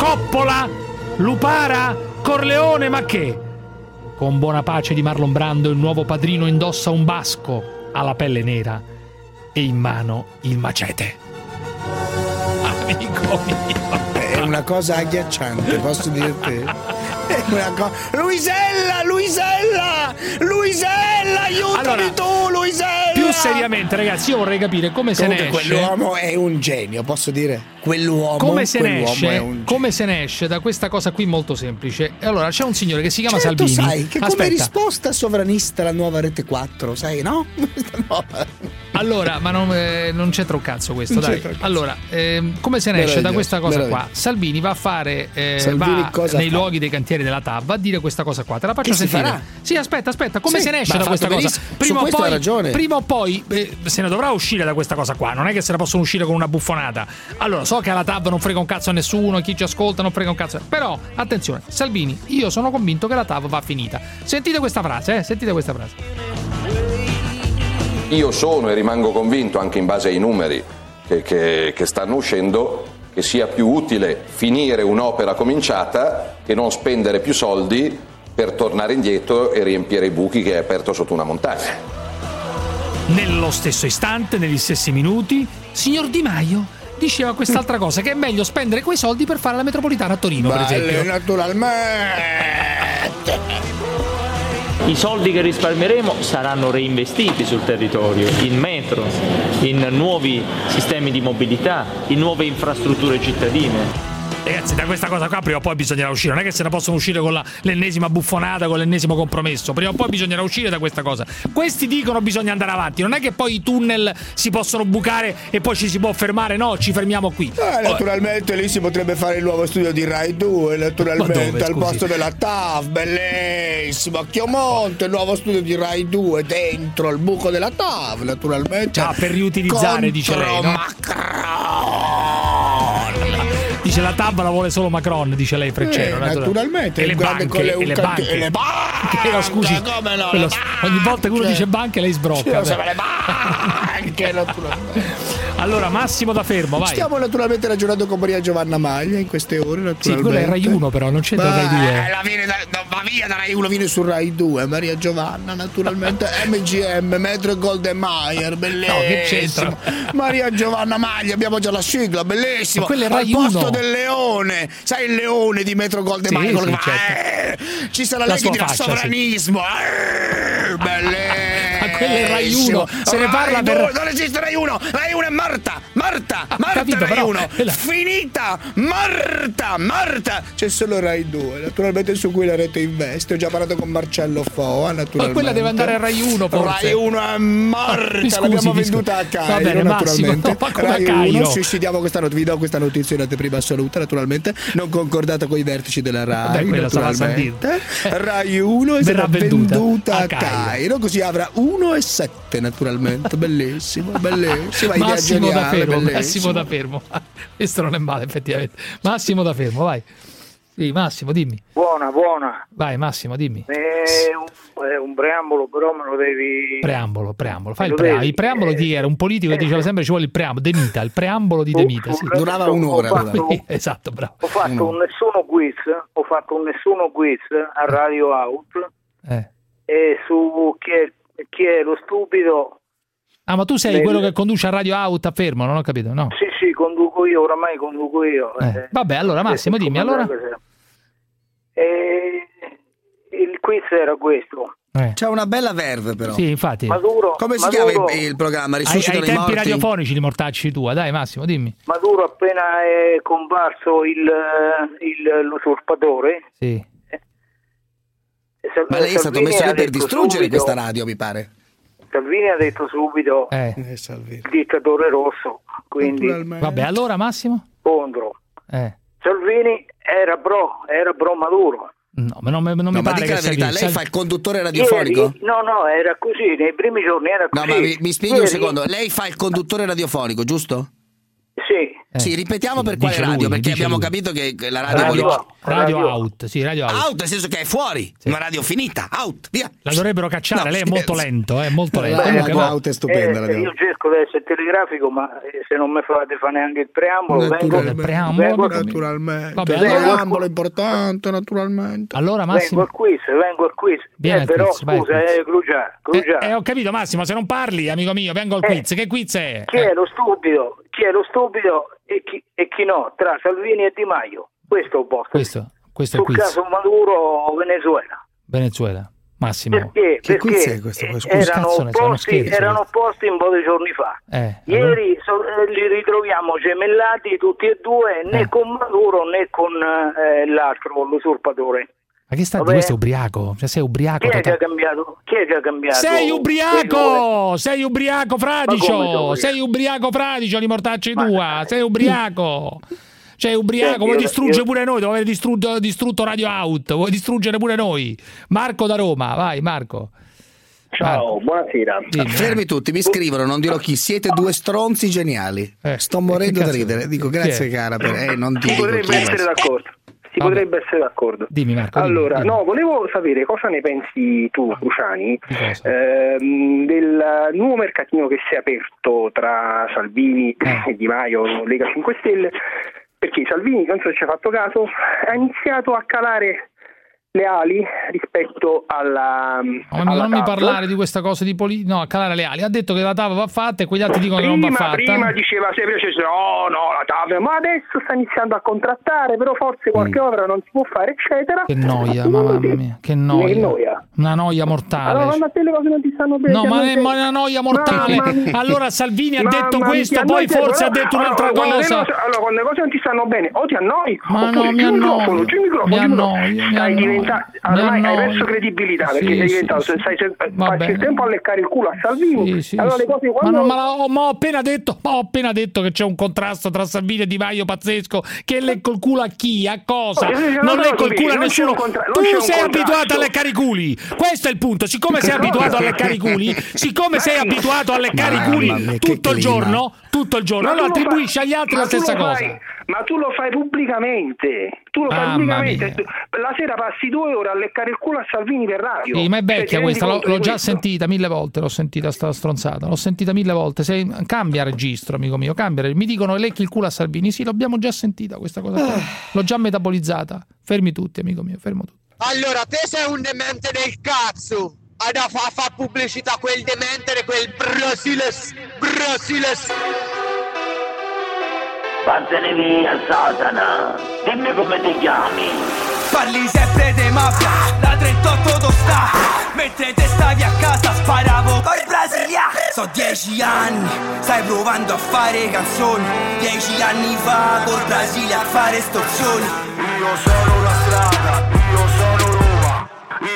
Coppola, Lupara, Corleone, ma che? Con buona pace di Marlon Brando, il nuovo padrino indossa un basco, ha la pelle nera e in mano il macete. Amico mio. È una cosa agghiacciante, posso dirti? Luisella! Luisella! Luisella! Aiutami Allora, tu, Luisella! Più seriamente, ragazzi, io vorrei capire come se ne Comunque, esce. quell'uomo è un genio, posso dire? Quell'uomo, Come se, ne esce, è un come se ne esce da questa cosa qui molto semplice? E Allora, c'è un signore che si chiama Certo, Salvini. sai che come Aspetta. risposta sovranista alla nuova rete 4, sai, no? Allora, ma non, eh, non c'entra un cazzo questo, Non dai. cazzo. Allora, ehm, come se ne esce da questa cosa qua? Salvini va a fare eh, Salvini va nei fa? luoghi dei cantieri della TAV va a dire questa cosa qua. Te la faccio Che sentire. farà? Sì, aspetta, aspetta, come Sì, se ne esce da questa cosa? Prima o poi, prima o poi eh, se ne dovrà uscire da questa cosa qua. Non è che se ne possono uscire con una buffonata. Allora, so che alla TAV non frega un cazzo a nessuno, chi ci ascolta non frega un cazzo. Però, attenzione, Salvini, io sono convinto che la TAV va finita. Sentite questa frase, eh? Sentite questa frase. Io sono e rimango convinto, anche in base ai numeri che, che- che stanno uscendo, che sia più utile finire un'opera cominciata che non spendere più soldi per tornare indietro e riempire i buchi che hai aperto sotto una montagna. Nello stesso istante, negli stessi minuti, signor Di Maio diceva quest'altra cosa, che è meglio spendere quei soldi per fare la metropolitana a Torino, per Vale, esempio. naturalmente. I soldi che risparmieremo saranno reinvestiti sul territorio, in metro, in nuovi sistemi di mobilità, in nuove infrastrutture cittadine. Ragazzi, da questa cosa qua prima o poi bisognerà uscire. Non è che se ne possono uscire con la- l'ennesima buffonata, con l'ennesimo compromesso. Prima o poi bisognerà uscire da questa cosa. Questi dicono bisogna andare avanti. Non è che poi i tunnel si possono bucare e poi ci si può fermare. No, ci fermiamo qui. Eh, naturalmente lì si potrebbe fare il nuovo studio di Rai 2, naturalmente, Ma dove, al posto della TAV, bellissimo, a Chiomonte, il nuovo studio di Rai 2 dentro il buco della TAV, naturalmente. Ah, per riutilizzare, dice lei, no? Dice la tabba la vuole solo Macron, dice lei Freccero. Eh, natura- naturalmente, E le banche. con le- e le banche. e le banche, No, scusi. no, quello- le ogni volta che uno dice banche lei sbrocca. Sì, lo so, le banche, naturalmente. Allora, Massimo da fermo, vai. Stiamo naturalmente ragionando con Maria Giovanna Maglia in queste ore. Sì, quello è Rai 1 però, non c'entra Rai 2. Eh, da, no, va via da Rai 1, viene su Rai 2, Maria Giovanna, naturalmente MGM, Metro Golden Mayer, bellissimo. che c'entra? Maria Giovanna Maglia, abbiamo già la sigla, bellissimo. Ma quella è Al Rai posto 1. del leone, sai il leone di Metro Golden Sì, Mayer, quello sì, certo. eh, ci sarà La lei che dirà faccia, sì. sovranismo. eh, bellissimo quello è Rai 1. Se ne parla per. Non esiste Rai 1. Rai 1 è morta. Marta. Ah, morta capito, Rai 1. Però... Finita. Marta. Morta. C'è solo Rai 2. Naturalmente su cui la rete investe. Ho già parlato con Marcello Foa. Naturalmente. Eh, ma quella deve andare a Rai 1. Forse. Rai 1 è morta. Ah, scusi, L'abbiamo venduta a Cairo. Va bene, naturalmente. Massimo, no, Rai Cairo. 1. Sì, sì, questa not- vi do questa notizia in anteprima assoluta. Naturalmente. Non concordata con i vertici della Rai. Beh, naturalmente. Eh. Rai 1 è stata venduta, venduta a Cairo. Cairo. Così avrà uno 1,7 naturalmente, bellissimo, bellissimo. Massimo geniale, da fermo, bellissimo. Massimo da fermo. Questo non è male effettivamente. Massimo da fermo, vai. Sì, Massimo, dimmi. Buona, buona. Vai Massimo, dimmi. È un, è un preambolo, però me lo devi... Preambolo, preambolo. Fai il, pre- il preambolo eh, di era? Un politico eh, che diceva sempre ci vuole il preambolo, Demita, il preambolo di Demita. Oh, sì. Durava un'ora. Fatto, esatto, bravo. Ho fatto un nessuno quiz, ho fatto un nessuno quiz a eh. Radio Out eh. e su chi è il chi è lo stupido. Ah, ma tu sei Nel- quello che conduce a Radio Out a fermo, non ho capito, no? Sì, sì, conduco io, oramai conduco io. Eh, eh. Vabbè, allora Massimo, Eh, dimmi, allora. deve essere. E il quiz era questo. C'è una bella verve però. Sì, infatti. Maduro, Come si Maduro- chiama il, il programma? Ai, Risuscitano ai i tempi morti? radiofonici li mortacci tua, dai Massimo, dimmi. Maduro appena è comparso il, il- l'usurpatore. Sì. Sal- Ma lei è stato Salvini messo lì per distruggere subito- questa radio, mi pare. Salvini ha detto subito Eh. il dittatore rosso, quindi Vabbè, allora Massimo? contro. Eh. Salvini era pro, era pro Maduro. No, ma non, mi- non No, mi ma pare dica che la verità, lei Sal- fa il conduttore radiofonico? Ieri- no, no, era così, nei primi giorni era No, così. ma mi, mi spieghi un Ieri- secondo, lei fa il conduttore radiofonico, giusto? Sì. Sì, ripetiamo per quale dice radio, lui, perché abbiamo lui. capito che la radio, Radio, vuole- radio Radio- out, sì, radio out. Out, nel senso che è fuori, una radio finita, out, via. La dovrebbero cacciare, No, lei è molto lento, è molto lento. Comunque, radio out è stupenda, Eh, radio io cerco di essere telegrafico, ma eh, se non mi fate fare neanche il preambolo, vengo, Naturalmente, preambolo, vengo, naturalmente. Vabbè, il allora- preambolo è importante, naturalmente. Allora vengo Massimo... al quiz, vengo al quiz. Vieni Eh, al però quiz, scusa, quiz. eh, Crugia, Crugia. Eh, eh, ho capito Massimo, se non parli, amico mio, vengo al Eh. quiz. Che quiz è? chi è lo stupido, chi è lo stupido e chi, e chi no, tra Salvini e Di Maio. Questo è il posto. Questo, questo è il Sul quiz. caso Maduro Venezuela. Venezuela. Massimo. Perché? Che Perché quiz è questo? Scusa, erano, cazzo ne so, uno posti, scherzo erano posti un po' di giorni fa. Eh, allora? Ieri so- eh, li ritroviamo gemellati tutti e due, né Eh. con Maduro né con eh, l'altro, l'usurpatore. Ma che sta di questo è ubriaco? Cioè sei ubriaco Chi è che ha totale. cambiato? Chi è che ha cambiato? Sei ubriaco! Sei ubriaco fradicio! Sei ubriaco fradicio di mortacci tua! Sei ubriaco! Sei ubriaco, vuoi distruggere io- pure noi, dopo aver distrutto, distrutto Radio Out, vuoi distruggere pure noi. Marco da Roma, vai Marco. Ciao, buonasera. Fermi tutti, mi scrivono, non dirò chi, siete due stronzi geniali. Sto morendo che da ridere. Dico grazie cara per eh, non ti dico potrebbe essere d'accordo. Si Vabbè. potrebbe essere d'accordo. Dimmi Marco. dimmi, Allora, dimmi. no, volevo sapere cosa ne pensi tu, Cruciani, Di cosa? ehm, del nuovo mercatino che si è aperto tra Salvini Eh. e Di Maio, Lega 5 Stelle, perché Salvini, non so se ci hai fatto caso, ha iniziato a calare le ali rispetto alla... Ma alla non mi TAV. parlare di questa cosa di politica. No, a calare le ali. Ha detto che la TAV va fatta e quegli altri dicono che non va Prima, fatta. prima diceva sempre cioè, oh no la TAV ma adesso sta iniziando a contrattare però forse qualche opera non si può fare eccetera Mm. Che noia, mamma mia, che noia. Che noia. Una noia mortale. allora quando a te le cose non ti stanno bene No, ma è ma una noia mortale. Mamma. Allora Salvini ha detto questo, poi annoi forse ha allora- detto un'altra allora, quando le cosa. cose- allora quando le cose non ti stanno bene o ti annoi Ma oppure no, mi giù il annoio. microfono giù il microfono Mi giù il microfono. annoio, mi Mi ormai hai annoio. perso credibilità perché Sì, sei sì, diventato sì. stai bene. il tempo a leccare il culo a Salvini Sì, sì, allora sì. le cose Ma, quando no, ma, ho, ma ho appena detto, ma ho appena detto che c'è un contrasto tra Salvini e Di Maio pazzesco. Che lecco il culo a chi? A cosa? Oh, sì, sì, no, non no, lecco il culo a nessuno. un contra- tu sei contrasto. abituato a leccare i culi. Questo è il punto. Siccome sei abituato a leccare i culi, siccome sei abituato a leccare i culi tutto il giorno, tutto il giorno, Ma allora attribuisci agli altri ma la stessa cosa. Fai- ma tu lo fai pubblicamente. Tu lo fai Mamma pubblicamente. mia. La sera passi due ore a leccare il culo a Salvini per radio. Sì, ma è Cioè, vecchia rendi questa, l'ho, l'ho già sentita mille volte, l'ho sentita sta stronzata, l'ho sentita mille volte. Se, cambia registro, amico mio, cambia. Mi dicono lecchi il culo a Salvini, sì, l'abbiamo già sentita questa cosa qua. L'ho già metabolizzata. Fermi tutti, amico mio, fermo tutti. Allora, te sei un demente del cazzo. Hai da fa, fa pubblicità a quel demente, quel Brasiles, Brasiles. Vattene via, Satana! Dimmi come ti chiami! Parli sempre di mafia, da 38 to sta. Mentre te stavi a casa sparavo col Brasilia. So dieci anni, stai provando a fare canzoni. Dieci anni fa col Brasile a fare estorsioni. Io sono la strada, io sono Roma,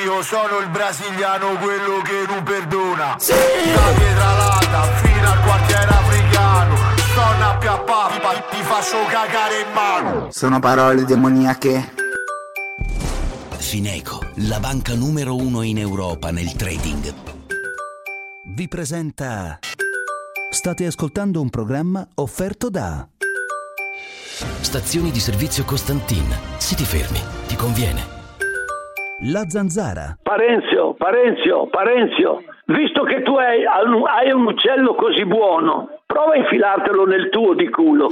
io sono il brasiliano, quello che non perdona. Sì. Da Pietralata fino al quartiere africano, sto a Piappappa, ti faccio cagare in mano. Sono parole demoniache. Fineco, la banca numero uno in Europa nel trading. Vi presenta. State ascoltando un programma offerto da. Stazioni di servizio Costantin. Se ti fermi, ti conviene. La zanzara. Parenzio, Parenzio, Parenzio, visto che tu hai, hai un uccello così buono, prova a infilartelo nel tuo di culo.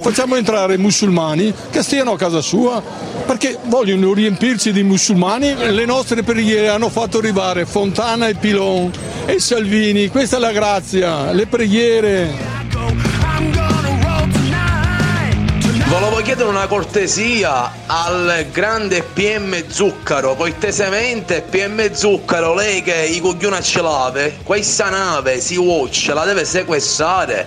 Facciamo entrare i musulmani che stiano a casa sua perché vogliono riempirci di musulmani. Le nostre preghiere hanno fatto arrivare Fontana e Pilon e Salvini. Questa è la grazia, le preghiere. Volevo chiedere una cortesia al grande PM Zuccaro, cortesemente PM Zuccaro, lei che i coglioni ce l'ave, questa nave si watch, la deve sequestrare.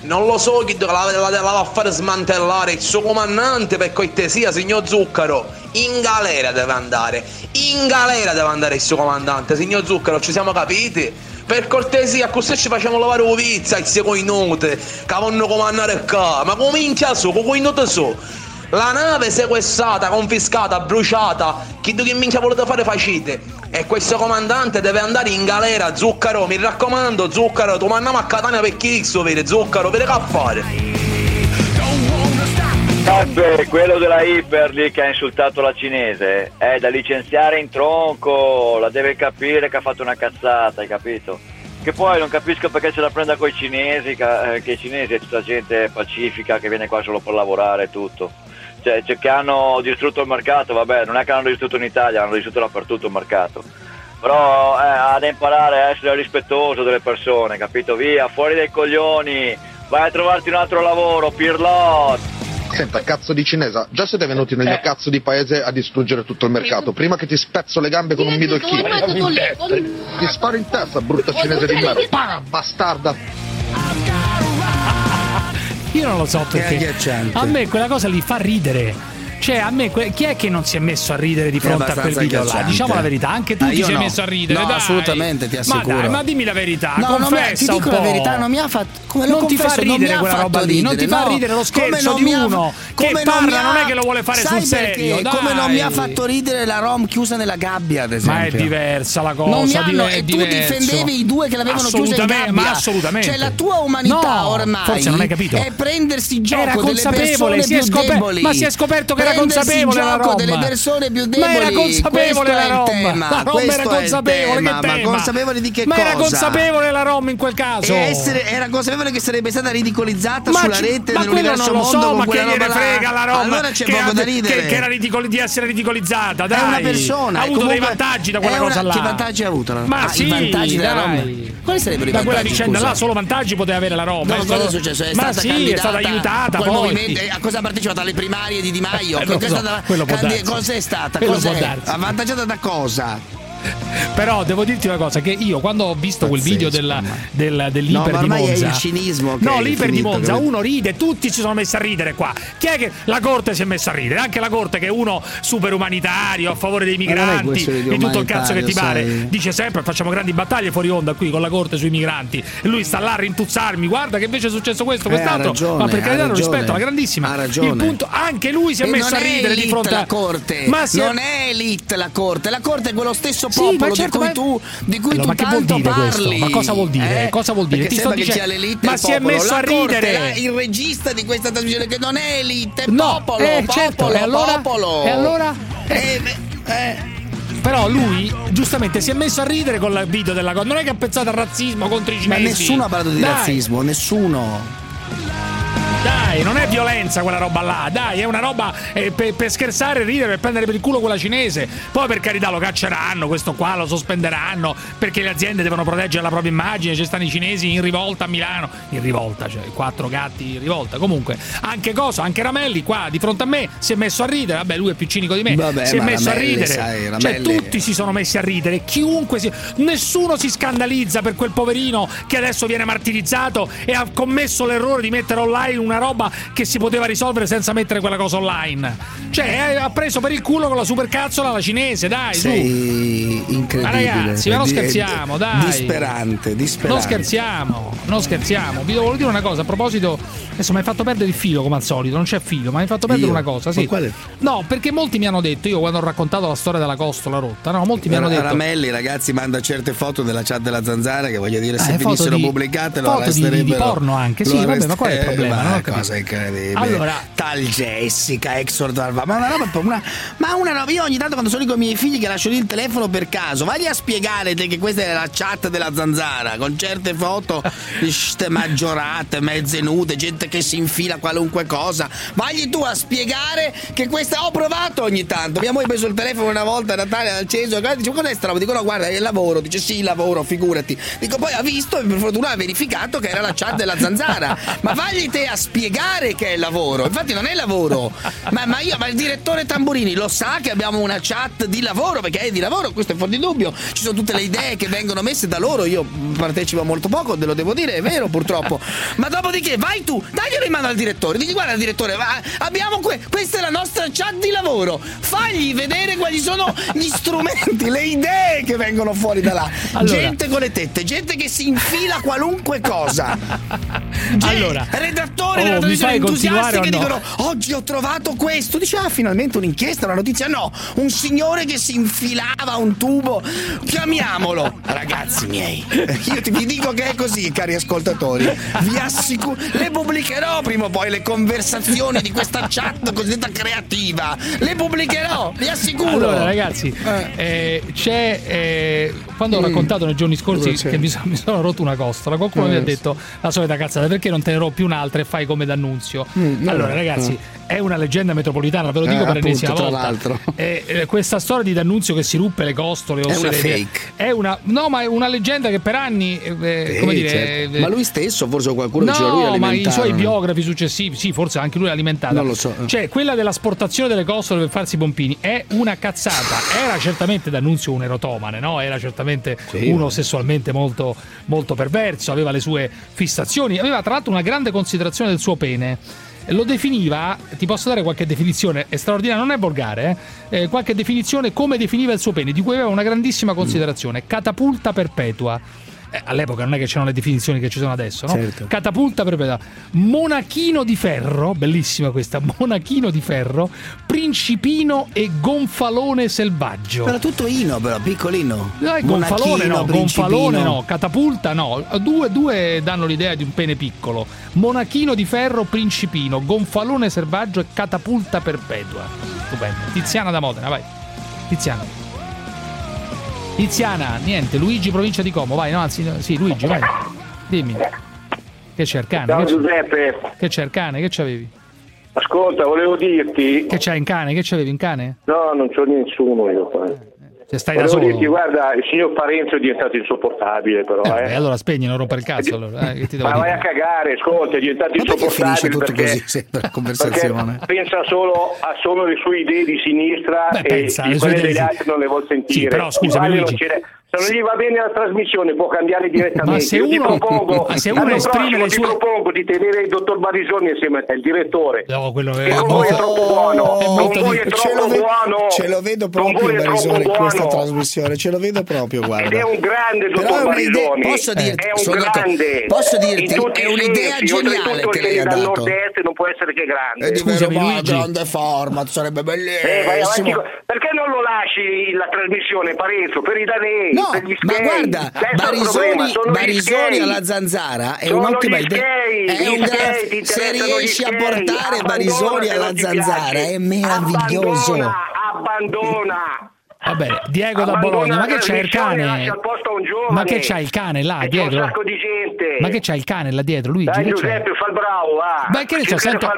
Non lo so chi la, la, la va a fare smantellare il suo comandante per cortesia, signor Zuccaro. In galera deve andare, in galera deve andare il suo comandante, signor Zuccaro, ci siamo capiti? Per cortesia, così ci facciamo lavare un vizza, il secondo note, che vanno comandare qua. Ma come minchia so, come note so? La nave sequestrata, confiscata, bruciata, chi che minchia volete fare facite? E questo comandante deve andare in galera, Zuccaro, mi raccomando, Zuccaro, tu mandiamo a Catania per chi vede, Zuccaro, vede che fare? Vabbè, quello della Iper lì che ha insultato la cinese è da licenziare in tronco, la deve capire che ha fatto una cazzata, hai capito? Che poi non capisco perché ce la prenda con i cinesi, eh, che i cinesi è tutta gente pacifica che viene qua solo per lavorare e tutto. Cioè, cioè, che hanno distrutto il mercato, vabbè, non è che hanno distrutto in Italia, hanno distrutto dappertutto il mercato. Però eh, ha da imparare a essere rispettoso delle persone, capito? Via, fuori dai coglioni, vai a trovarti un altro lavoro, Pirlot! Senta, cazzo di cinese, già siete venuti nel mio cazzo di paese a distruggere tutto il mercato. Prima che ti spezzo le gambe con un middle kick. Ti sparo in testa, brutta cinese di merda. Pam, bastarda. Io non lo so perché. A me quella cosa li fa ridere. Cioè, a me, chi è che non si è messo a ridere di fronte a quel video là? Diciamo la verità, anche tu Ah, ti sei no. messo a ridere. No, dai. assolutamente, ti assicuro. Ma dai, ma dimmi la verità, No, non mi- ti dico la verità, non mi ha fatto. Come non ti fa ridere quella roba lì, non ti fa ridere lo Come scherzo di mi ha- uno che come parla, ha- non è che lo vuole fare sul serio. Come non mi ha fatto ridere la Rom chiusa nella gabbia, ad esempio. Ma è diversa la cosa. Non mi hanno, e tu difendevi i due che l'avevano chiusa in Assolutamente, gabbia. Ma assolutamente. Cioè la tua umanità ormai forse non hai capito. è prendersi gioco Era delle consapevole, persone più deboli. ma si è scoperto che era consapevole la gioco Rom. delle persone più deboli. Ma era consapevole la è il Rom. tema, La Rom questo era consapevole, tema, che Ma tema? consapevole di che Ma cosa? era consapevole la Rom in quel caso. Essere- era consapevole che sarebbe stata ridicolizzata Ma sulla ci- rete ma quello nell'universo non lo mondo so, ma che gliene frega la Roma Allora c'è poco da ridere. che, che era ridicoli- di essere ridicolizzata, dai. È una persona. Ha avuto dei vantaggi da quella cosa là. Che vantaggi ha avuto? la- Ma Ah, sì, vantaggi della. Roma. Quali sarebbero i Da quella vantaggi? vicenda là solo vantaggi poteva avere la Roma. No, eh, cosa è successo? È ma stata sì, è candidata stata aiutata poi. eh, a cosa ha partecipato? Alle primarie di Di Maio? Eh, che è so, può candi-. Cos'è stata? Cos'è? Avvantaggiata da cosa? Però devo dirti una cosa: che io quando ho visto quel video della, del- dell'Iper No, di ormai è Monza, il cinismo che no, l'Iper di Monza, capito? uno ride, tutti si sono messi a ridere qua. Chi è che la Corte si è messa a ridere? Anche la Corte, che è uno super umanitario, a favore dei non migranti, di, tutto il cazzo che ti pare. Dice sempre: facciamo grandi battaglie fuori onda qui con la Corte sui migranti. E lui sta là a rintuzzarmi. Guarda che invece è successo questo, Eh, quest'altro. ragione, ma per carità lo ragione. rispetto, la grandissima. Ha ragione. Il punto, anche lui si è E messo non a ridere di fronte a la corte. Ma non è elite la corte, la corte è quello stesso Sì, popolo ma certo, di cui ma- tu, di cui Allora, tu ma che vuol tanto dire questo? parli. Ma cosa vuol dire? Eh? Cosa vuol dire? Ti sto dicendo- Ma si è messo La a corte, ridere. la- il regista di questa trasmissione che non è elite, è No, popolo, eh, popolo, certo, e allora? popolo. E allora? Eh, beh, eh. Però lui, giustamente, si è messo a ridere con il video della cosa. Non è che ha pensato al razzismo contro i Ma cinesi. nessuno ha parlato di Dai, razzismo, nessuno. Dai, non è violenza quella roba là. Dai, è una roba eh, per, per scherzare, ridere, per prendere per il culo quella cinese. Poi, per carità, lo cacceranno, questo qua lo sospenderanno perché le aziende devono proteggere la propria immagine. Ci stanno i cinesi in rivolta a Milano. In rivolta, cioè quattro gatti in rivolta. Comunque, anche cosa? Anche Ramelli qua di fronte a me si è messo a ridere. Vabbè, lui è più cinico di me. Vabbè, si è messo Ramelli, a ridere. sai, cioè, Ramelli- tutti si sono messi a ridere. Chiunque si. Nessuno si scandalizza per quel poverino che adesso viene martirizzato e ha commesso l'errore di mettere online una roba che si poteva risolvere senza mettere quella cosa online. Cioè, eh, ha preso per il culo con la supercazzola la cinese, dai, su. Sei incredibile. Ma ragazzi, ma non scherziamo, dai. Disperante, disperante. Non scherziamo, non scherziamo. Vi volevo dire una cosa a proposito. Adesso mi hai fatto perdere il filo come al solito, non c'è filo, ma mi hai fatto perdere Io? una cosa. Sì. No, perché molti mi hanno detto, io quando ho raccontato la storia della costola rotta, no, molti mi hanno detto. Ramelli, ragazzi, manda certe foto della chat della zanzara che voglio dire, se Eh, di- pubblicate lo foto di- di arresterebbero. porno anche, sì, vabbè, ma qual è il problema? Una capito. cosa incredibile. Allora- tal Jessica, Exor Darva, ma una roba, una, ma una roba, io ogni tanto quando sono lì con i miei figli che lascio lì il telefono per caso, vai a spiegare te che questa è la chat della zanzara, con certe foto ste maggiorate, mezze nude, gente che si infila qualunque cosa, vai tu a spiegare che questa ho provato ogni tanto, abbiamo preso il telefono una volta a Natale al Ceso, dice cos'è sta roba? Dico no guarda è il lavoro, dice sì il lavoro, figurati, dico poi ha visto e per fortuna ha verificato che era la chat della zanzara, ma vai te a spiegare che è lavoro, infatti non è lavoro, ma, ma io, ma il direttore Tamburini lo sa che abbiamo una chat di lavoro, perché è di lavoro, questo è fuori di dubbio, ci sono tutte le idee che vengono messe da loro, io partecipo molto poco, te lo devo dire, è vero purtroppo, ma dopodiché vai tu, daglielo in mano al direttore, digli guarda direttore, abbiamo que- questa è la nostra chat di lavoro, fagli vedere quali sono gli strumenti, le idee che vengono fuori da là, Allora. gente con le tette, gente che si infila qualunque cosa. Ge- Allora. Redattori Oh, della televisione entusiasti che no? dicono oggi ho trovato questo. Dice ah finalmente un'inchiesta, una notizia. No, un signore che si infilava un tubo. Chiamiamolo. Ragazzi miei, io ti vi dico che è così, cari ascoltatori. Vi assicuro, le pubblicherò prima o poi le conversazioni di questa chat cosiddetta creativa. Le pubblicherò, vi assicuro. Allora, ragazzi, eh, c'è. eh, quando ho Mm. raccontato nei giorni scorsi che mi, mi sono rotto una costola, qualcuno Eh, mi ha sì. detto la solita cazzata perché non te ne rompi un'altra e fai come d'annunzio. Mm, allora, eh, ragazzi, eh. è una leggenda metropolitana, ve lo dico Eh, per l'ennesima volta. l'altro. Eh, eh, questa storia di D'Annunzio che si ruppe le costole o È una fake. È una. No, ma è una leggenda che per anni. eh, eh, come Eh, dire. certo. eh, Ma lui stesso, forse qualcuno no, diceva lui ma i suoi biografi successivi, sì, forse anche lui l'ha alimentata. Non lo so. Cioè, quella dell'asportazione delle costole per farsi i pompini è una cazzata. Era certamente D'Annunzio un erotomane, no? Era certamente Sì. uno sessualmente molto, molto perverso, aveva le sue fissazioni, aveva tra l'altro una grande considerazione del suo pene. Lo definiva, ti posso dare qualche definizione, è straordinaria, non è volgare, eh? Eh, qualche definizione come definiva il suo pene, di cui aveva una grandissima considerazione, catapulta perpetua. Eh, all'epoca non è che c'erano le definizioni che ci sono adesso, no? Certo. Catapulta perpetua. Monachino di ferro, bellissima questa, monachino di ferro, principino e gonfalone selvaggio. Però tutto ino, però, piccolino. Dai, gonfalone no, principino. gonfalone no, catapulta no. Due, due danno l'idea di un pene piccolo. Monachino di ferro, principino, gonfalone selvaggio e catapulta perpetua. Stupendo. Tiziana da Modena, vai. Tiziana. Tiziana, niente, Luigi provincia di Como, vai, no, anzi, sì, Luigi, vai. Dimmi. Che c'è il cane? Ciao Che Giuseppe, che c'è il cane? Che c'avevi? ascolta, volevo dirti... Che c'hai in cane? Che c'avevi in cane? No, non c'ho nessuno io qua. Cioè, stai da solo? dirti, guarda, il signor Parenzo è diventato insopportabile però, Eh, eh. beh, allora spegni, non rompere il cazzo. Allora. Eh, che ti devo Ma vai a cagare, ascolta, è diventato Ma insopportabile tutto perché, così, sempre la conversazione? pensa solo a solo le sue idee di sinistra Beh, e pensa, le di sue quelle idee degli di- altri non le vuol sentire. Sì, però, scusami, Luigi. Se non gli va bene la trasmissione può cambiare direttamente. Ma se Io ti uno- propongo, ma se uno esprime prossimo le sue- ti propongo di tenere il dottor Barisoni insieme a te, il direttore. No, quello è con voi è molto- troppo buono. è Con molto voi di- è troppo ve- buono. ce lo vedo proprio è troppo in questa trasmissione, ce lo vedo proprio, guarda. Ed è un grande dottor è Barisoni. posso dirti- è un grande. Posso dirti, In tutti è un'idea sensi, geniale che lei ha dato. nord-est non può essere che grande. E di Scusami, vero, ma Luigi. grande format, sarebbe Eh, vai avanti bellissimo. con- perché non lo lasci la trasmissione, Parenzo, per i danesi, No, gli ma guarda, Barisoni, Barisoni alla zanzara è un'ottima idea. È un gran- se riesci a portare Barisoni alla zanzara è meraviglioso. Abbandona, abbandona. Va bene, Diego da Bologna, ma che c'è il cane? Ma che c'ha il cane là E c'è dietro? un sacco di gente. Ma che c'ha il cane là dietro, Luigi? Dai c'è? Giuseppe, fa il bravo, va. Ma che di sento,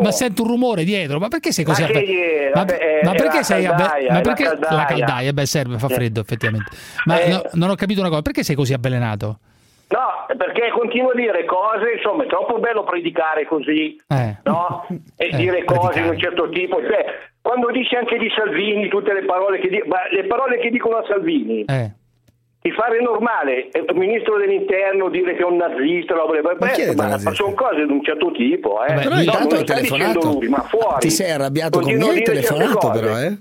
ma sento un rumore dietro, ma perché sei così Ma che ma, Vabbè, ma perché la sei caldaia, ma è la perché caldaia. la caldaia, beh serve, fa Eh. freddo effettivamente. Ma Eh. no, non ho capito una cosa, perché sei così avvelenato? No, perché continuo a dire cose, insomma, è troppo bello predicare così, Eh. no? E Eh, dire cose predicare. di un certo tipo. Cioè, quando dici anche di Salvini, tutte le parole che di- ma le parole che dicono a Salvini, Eh. di fare normale, eh, il ministro dell'interno dire che è un nazista, Ma chi è beh, ma nazista? sono cose di un certo tipo, eh. Vabbè, Però lui- intanto hai telefonato. lui, ma fuori. Ti sei arrabbiato con Continua me, hai telefonato però, eh?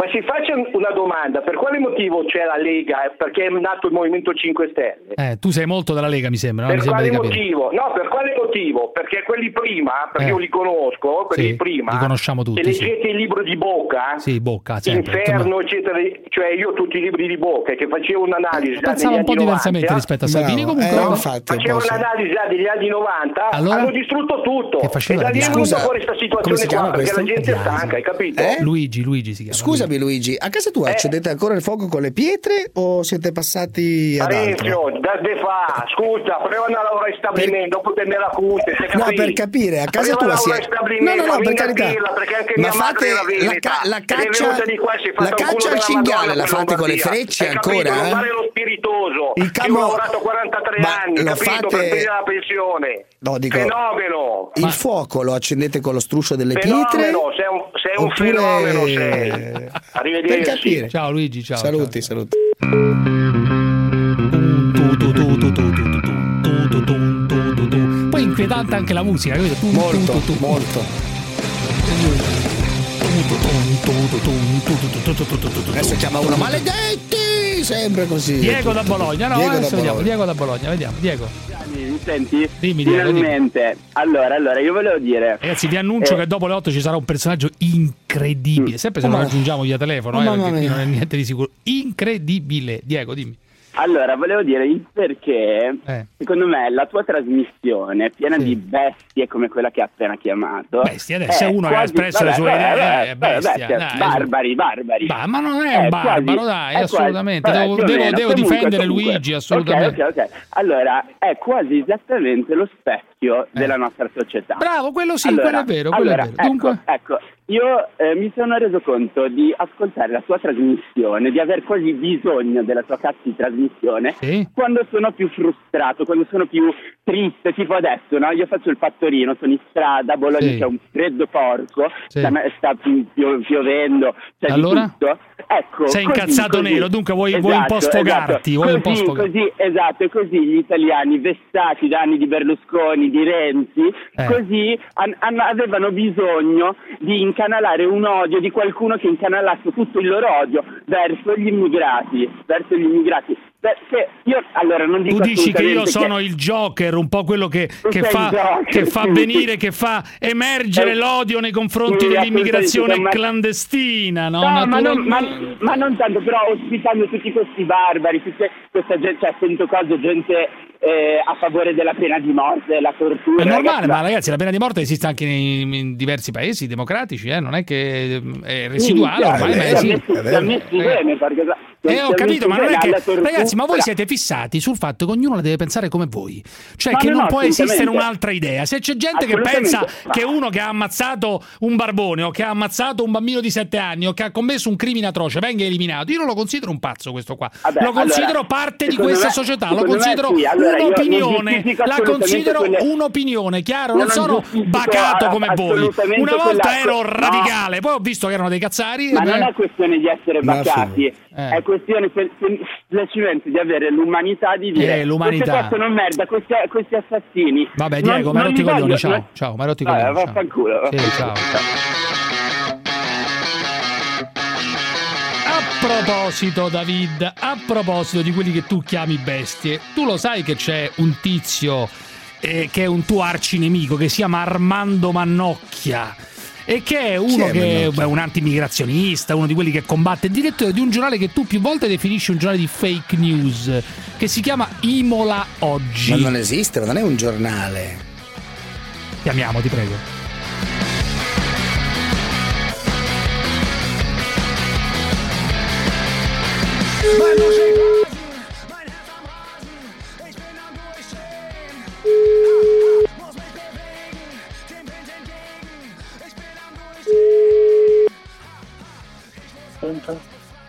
Ma si faccia una domanda, per quale motivo c'è la Lega? Eh, Perché è nato il Movimento 5 Stelle? Eh, tu sei molto della Lega, mi sembra, no? Per mi sembra quale motivo? No, per quale motivo? Perché quelli prima, perché Eh. io li conosco, quelli Sì, prima, li conosciamo tutti, se sì. leggete il libro di Bocca, Sì, bocca, sempre. Inferno, eccetera, cioè io tutti i libri di Bocca che facevo un'analisi già Pensavo un po' anni diversamente 90, rispetto a Salvini, Bravo, comunque eh, no? infatti, un Facevo sì. un'analisi già degli anni 90, Allora? hanno distrutto tutto. E da lì è venuta fuori questa come situazione si chiama qua, perché la gente è stanca, hai capito? Eh? Luigi, Luigi si chiama. Scusami Luigi, a casa tua Eh. accendete ancora il fuoco con le pietre o siete passati ad altro? Parecchio, da de fa, scusa, prova a lavorare in stabilimento, dopo te me la cute, No, per capire, a casa Prova tua si è... No, no, no, per carità. dirla, perché anche Ma fate la, ca- la caccia, qua la caccia al cinghiale la per fate con le frecce Hai capito? ancora? Non eh? fare lo spiritoso. Il camo- ho lavorato 43 Ma anni, lo capito? fate- Per la pensione. No, dico- Fenomeno. Il fuoco lo accendete con lo struscio delle pietre? Fenomeno, sei un, sei un fenomeno sei. Arrivederci. Ciao Luigi, ciao. Saluti, saluti. Poi inquietante anche la musica, capito? Tu, Molto, tu, tu, tu. molto. Adesso chiama uno maledetti, sempre così. Diego da Bologna, no? Diego da adesso vediamo, Bologna. Diego da Bologna, vediamo. Diego. Mi senti? Dimmi, Finalmente. Allora, allora, io volevo dire... Ragazzi, vi annuncio Eh. che dopo le 8 ci sarà un personaggio incredibile. Sempre se Oh, lo raggiungiamo via telefono, oh, eh, non è niente di sicuro. Incredibile. Diego, dimmi. Allora, volevo dire il perché, Eh. secondo me, la tua trasmissione è piena di bestie come quella che ha appena chiamato. Bestia, adesso è È uno che ha quasi- espresso le vabbè, sue vabbè, idee, eh, bestia, bestia, dai. barbari, barbari. Ma, ma non è un barbaro, quasi- dai, è quasi- assolutamente. vabbè, devo devo- devo Comunque, difendere comunque. Luigi, assolutamente. Ok, ok, ok. Allora, è quasi esattamente lo specchio della nostra società. Eh. Bravo, quello sì, Allora, quello è vero, quello è allora, vero. ecco, Dunque- ecco, io eh, mi sono reso conto di ascoltare la tua trasmissione, di aver quasi bisogno della tua cazzo di trasmissione quando sono più frustrato, quando sono più triste, tipo adesso, no? Io faccio il fattorino, sono in strada, a Bologna Sì. c'è un freddo porco, Sì. sta, sta pi- pio- piovendo, c'è Allora? tutto. Ecco, Sei così, incazzato così. nero, dunque vuoi- vuoi un po' Esatto, sfogarti, esatto. vuoi un po' Così, sfogarti. Così, esatto, e così gli italiani vessati da anni di Berlusconi, di Renzi, Eh. così han- hanno- avevano bisogno di incanalare un odio di qualcuno che incanalasse tutto il loro odio verso gli immigrati, verso gli immigrati. Perché io allora non dico Tu dici che io sono il Joker, un po' quello che, che fa, che fa venire, che fa emergere Eh, l'odio nei confronti sì, dell'immigrazione ma- clandestina, no? No, ma non, ma, ma non tanto, però ospitando tutti questi barbari, tutte questa gente, cioè sento cose, gente eh, a favore della pena di morte, della tortura. È normale, ragazzi, ma ragazzi, la pena di morte esiste anche nei- in diversi paesi democratici, eh? non è che eh, è residuale Sì, ormai, sì, ma sì, esiste. sì, sì, messi bene, perché sa- Eh, ho capito, ma non è che. Ragazzi, ma voi siete fissati sul fatto che ognuno la deve pensare come voi. Cioè, Ma che no, non no, può esistere un'altra idea. Se c'è gente che pensa Assolutamente. che uno che ha ammazzato un barbone o che ha ammazzato un bambino di 7 anni o che ha commesso un crimine atroce venga eliminato, io non lo considero un pazzo questo qua. Vabbè, lo considero allora, parte di questa me- società, lo considero sì, allora un'opinione. La considero quelle- un'opinione, chiaro? Non non sono bacato a- come voi. Una volta ero radicale, poi ho visto che erano dei cazzari. Ma non è questione di essere Ma bacati, Eh. è questione se- se- semplicemente di avere l'umanità di dire Eh, l'umanità. queste sono merda, questi, questi assassini. Vabbè, non- Diego, mi hai non rotto i li voglio- coglioni. Ciao, non- ciao, mi hai rotto i Vabbè, coglioni. ciao. vaffanculo, Sì, vaffanculo. ciao. A proposito, David, a proposito di quelli che tu chiami bestie, tu lo sai che c'è un tizio eh, che è un tuo arcinemico che si chiama Armando Mannocchia e che è uno è che è un antimigrazionista, uno di quelli che combatte, il direttore di un giornale che tu più volte definisci un giornale di fake news, che si chiama Imola Oggi. Ma non esiste, ma non è un giornale. Chiamiamo, ti prego.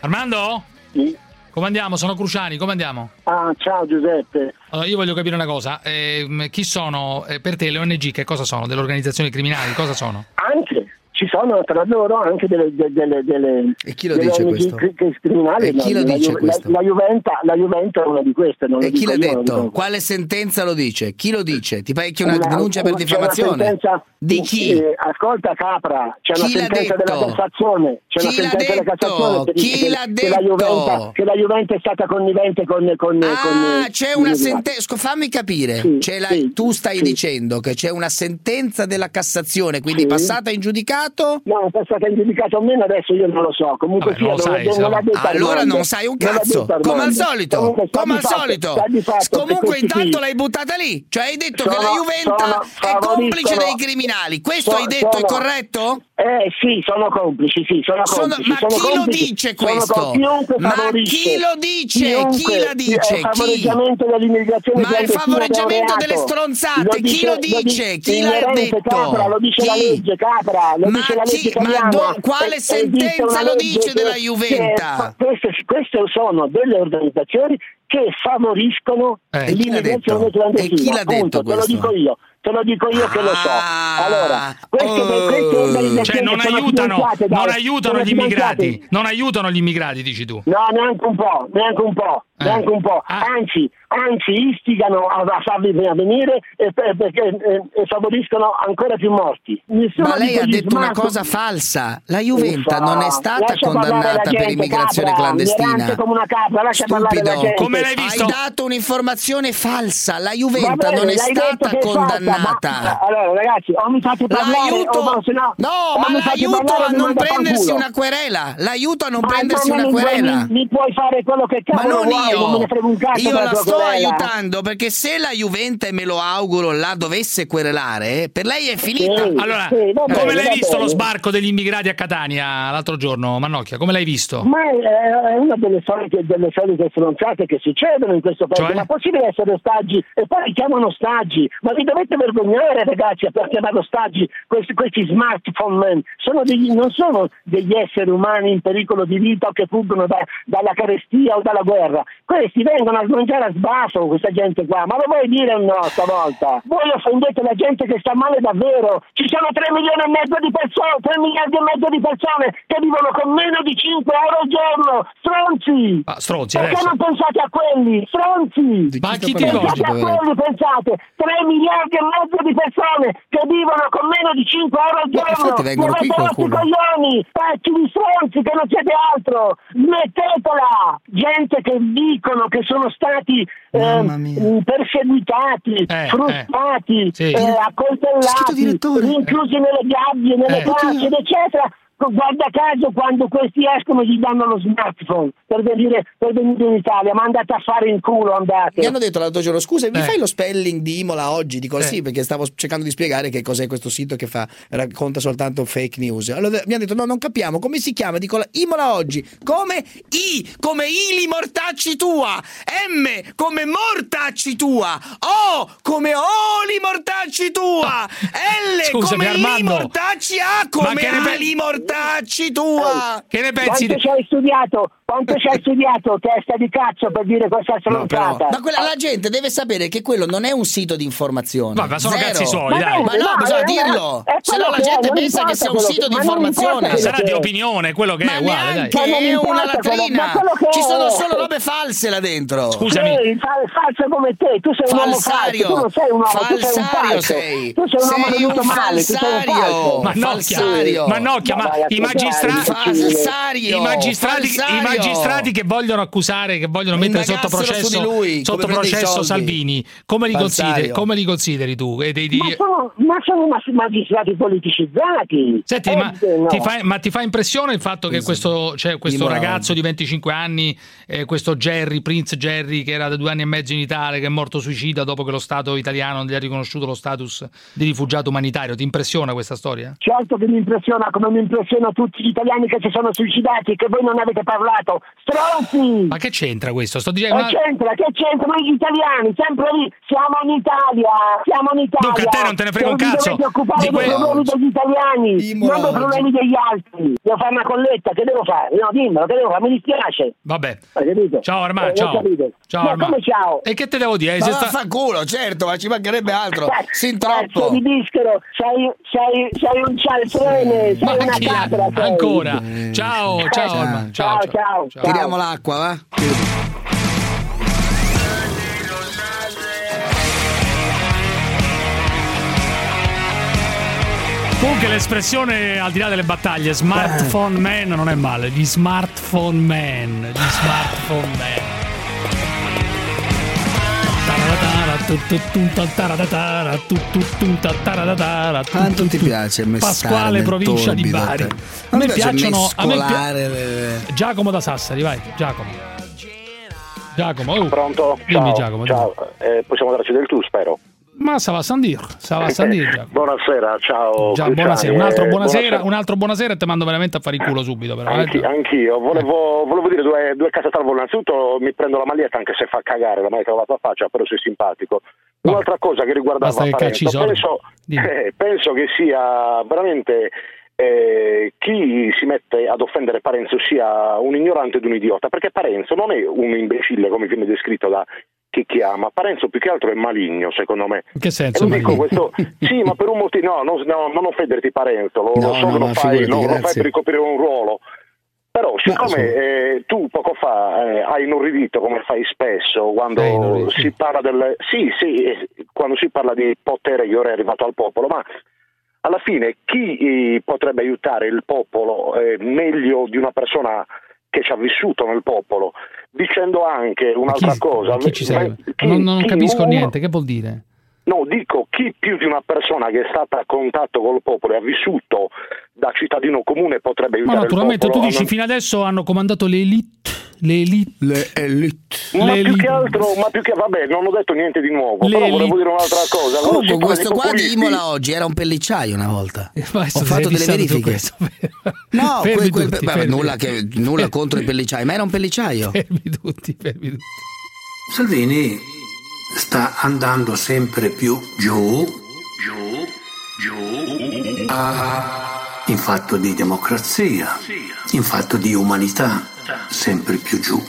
Armando? Sì. Come andiamo? Sono Cruciani, come andiamo? Ah, ciao Giuseppe. Allora, io voglio capire una cosa. ehm, chi sono eh, per te le ONG? Che cosa sono? Delle organizzazioni criminali? Cosa sono? Anche ci sono tra loro anche delle, de- delle, delle, E chi lo dice questo? cri- cri- criminali. E chi lo la, dice la- questo? La, Juventa, la Juventa è una di queste. E chi l'ha detto? Quale sentenza lo dice? Chi lo dice? Ti pacchi una, Una- denuncia per una diffamazione? sentenza- Di chi? eh, ascolta Capra, c'è Chi una sentenza detto? della Cassazione. C'è una Chi l'ha sentenza della detto? Cassazione che Chi dice che- l'ha che la detto? Juventa, che la Juventa è stata connivente con... con, Ah, con c'è una sentenza. Fammi capire. Sì, C'è la- sì, tu stai sì. dicendo che c'è una sentenza della Cassazione, quindi passata in giudicato? No, è stata in giudicato o meno, adesso io non lo so. Comunque Vabbè, non sia, lo non, sai, non Allora non sai un cazzo, come al solito, Comunque come al fatto- solito. fatto che Comunque intanto l'hai buttata lì, cioè hai detto che sono- la Juventa sono- è complice dei criminali. Questo so- hai detto, è sono- corretto? Eh sì, sono complici, sì, sono Sono- complici. ma sono chi lo complici, dice sono questo? Ma chi lo dice? Chi chiunque, la dice? Chi? favoreggiamento dell'immigrazione Ma il favoreggiamento delle stronzate, chi lo dice? Chi l'ha detto? Capra, lo dice la Chi? legge, Capra, lo Ma dice la legge chi- ma italiana. do- quale E- esiste sentenza lo legge dice della che- Juventa? queste, queste sono delle organizzazioni che favoriscono Eh, e chi l'ha l'immigrazione detto? clandestina. E chi l'ha Appunto, detto te lo questo? dico io. Te lo dico io che lo so. Ah, Allora, queste, oh. queste organizzazioni Cioè, non aiutano, non aiutano gli immigrati. Non aiutano gli immigrati, dici tu. No, neanche un po', neanche un po', Eh. neanche un po'. Ah. Anzi, anzi istigano a, a farli venire e, e- e- e favoriscono ancora più morti. Nessuno Ma lei ha detto una smart- cosa falsa. La Juventa Uffa, non è stata condannata per gente, immigrazione capra, clandestina. come una capra, lascia parlare la Stupido. gente. Come l'hai visto? Hai dato un'informazione falsa. La Juventa bene, non è stata che è falsa, condannata. ma- allora, ragazzi, o mi fate parlare L'aiuto, o no, se no, no, o ma l'aiuto a non prendersi una querela. L'aiuto a non prendersi una querela. Mi, puoi fare quello che Ma cavolo non vuoi, io della la sto querela. aiutando perché se la Juventus me lo auguro la dovesse querelare, per lei è finita. Allora, come l'hai visto lo sbarco degli immigrati a Catania l'altro giorno, Mannocchia? Come l'hai visto? Ma è una delle solite, delle solite stronzate che succedono in questo paese. Cioè? Ma possibile essere ostaggi e poi li chiamano ostaggi? Ma vi dovete vergognare, ragazzi, a chiamare ostaggi questi, questi smartphone man. Sono degli- non sono degli esseri umani in pericolo di vita o che fuggono da- dalla carestia o dalla guerra. Questi vengono a mangiare a sbasso questa gente qua. Ma lo vuoi dire o no stavolta? Voi offendete la gente che sta male davvero. Ci sono 3 milioni e mezzo di persone, 3 miliardi e mezzo di persone che vivono con meno di 5 euro al giorno. Stronzi! Ah, stronzi, Perché adesso. non pensate a quelli? Stronzi! Ma a chi ti pensate a quelli, pensate! 3 miliardi e mezzo di persone che vivono con meno di 5 euro al Ma giorno! infatti vengono qui qualcuno. coglioni! Pezzi di stronzi che non siete altro! Smettetela! Gente che dicono che sono stati eh, perseguitati, Eh, frustrati, eh, sì. eh, accoltellati, rinchiusi nelle gabbie, nelle Eh. carceri, eccetera. Guarda caso quando questi escono gli danno lo smartphone per venire, per venire in Italia, ma andate a fare in culo, andate. Mi hanno detto l'altro giorno, scusa, mi Eh. fai lo spelling di Imola oggi? Dico Eh. sì, perché stavo cercando di spiegare che cos'è questo sito che fa, racconta soltanto fake news. Allora mi hanno detto, no, non capiamo, come si chiama? Dico la- Imola oggi, come I, come Ili mortacci tua, M come mortacci tua, O come Oli mortacci tua, L Scusami, come Armando. mortacci A come ne pe- Ali mortacci tua. Che ne pensi? Quanto ci hai studiato? Quanto ci hai studiato, testa di cazzo, per dire questa No, però- stronzata? ma quella, la gente deve sapere che quello non è un sito di informazione. Ma- ma sono Zero. cazzi suoi, Ma dai. no, Ma no, No, bisogna eh, dirlo. Se no la gente pensa che sia un sito di informazione. Sarà di opinione, quello che Ma è uguale, dai. neanche non è una latrina. Ci sono solo robe false là dentro. Scusami. Sì, fa- falso come te, tu sei un uomo falso, Falsario. tu non sei un uomo, tu sei un Falsario falso. sei. Tu sei un uomo Sei un male, tu sei un falsario. falso. Ma Falsario. ma I magistrati, Falsario. i magistrati, i magistrati che vogliono accusare, che vogliono mettere sotto processo, lui, sotto processo. Salvini, come li, consideri, come li consideri tu? E dei- di- Ma sono, ma sono magistrati politicizzati. Senti, Eh, ma, no. ti fa, ma ti fa impressione il fatto che questo, cioè, questo ragazzo di 25 anni, eh, questo Jerry, Prince Jerry, che era da due anni e mezzo in Italia, che è morto suicida dopo che lo Stato italiano non gli ha riconosciuto lo status di rifugiato umanitario, ti impressiona questa storia? Certo che mi impressiona, come mi impressionano tutti gli italiani che si sono suicidati, che voi non avete parlato. Stronzi! Ma che c'entra questo? Sto dicendo, Che ma- c'entra? Che c'entra? Noi gli italiani, sempre lì, siamo in Italia, siamo in Italia. Dunque, a te non te ne frega un cazzo dovete occupare di dei problemi degli italiani, Imola non dei problemi degli altri. Devo fare una colletta, che devo fare? No, dimmelo, che devo fare? Mi dispiace. Vabbè. Hai capito? Ciao Armando, Eh, ciao. Ciao Ma Armando. come ciao? E che te devo dire? Ma Se sta- vaffanculo, certo, ma ci mancherebbe altro. Sin Cazzo troppo. di bischero, sei, sei, sei un cialtrone, sei Ma una chi- sei. Ancora. Ciao, ciao, Ciao, Armando. ciao, ciao, ciao. ciao. Tiriamo l'acqua, va? Comunque l'espressione al di là delle battaglie, smartphone man non è male, gli smartphone man, gli smartphone man. Quanto ti piace Pasquale, provincia di Bari. A me piacciono a me le- Giacomo da Sassari, vai, Giacomo. Giacomo, oh. Pronto? Dimmi ciao, Giacomo. ciao. Eh, possiamo darci del tu, spero. Ma stava a San Dir, stava a San Dir, Giacomo. Buonasera, ciao. Già, buonasera, un altro eh, buonasera, un altro buonasera e te mando veramente a fare il culo subito però. eh. Anchi- anch'io, volevo, volevo dire due, due cose salvo. Innanzitutto mi prendo la maglietta anche se fa cagare, la maglietta con la tua faccia, però sei simpatico. Un'altra cosa che riguardava Basta Parenzo, penso, eh, penso che sia veramente eh, chi si mette ad offendere Parenzo sia un ignorante ed un idiota, perché Parenzo non è un imbecille come viene descritto da chi chiama, Parenzo più che altro è maligno secondo me. In che senso? questo, sì, ma per un motivo, no, non, no, non offenderti Parenzo, lo, No, lo so no, che lo fai, figurati, lo, lo fai per ricoprire un ruolo, però siccome eh, tu poco fa eh, hai inorridito come fai spesso quando inorridito. si parla del sì, sì, eh, quando si parla di potere che ora è arrivato al popolo, ma alla fine chi eh, potrebbe aiutare il popolo eh, meglio di una persona che ci ha vissuto nel popolo, dicendo anche un'altra Chi- cosa. chi ci Ma- serve? chi- non non capisco uno- niente, che vuol dire? No, dico chi più di una persona che è stata a contatto col popolo e ha vissuto da cittadino comune potrebbe Ma aiutare naturalmente il tu dici non- fino adesso hanno comandato le elite, Le elite. Le elite. Ma Le più elite. che altro, ma più che vabbè, non ho detto niente di nuovo, Le però volevo dire un'altra cosa. Comunque, questo qua di Imola oggi era un pellicciaio una volta. Maestro, Ho fatto delle verifiche. questo. No, Fermi quel- quel- tutti, vabbè, fermi. nulla, che- nulla contro i pellicciai, ma era un pellicciaio. Fermi tutti, fermi tutti. Salvini sta andando sempre più giù, giù, giù, a- in fatto di democrazia, in fatto di umanità, sempre più giù,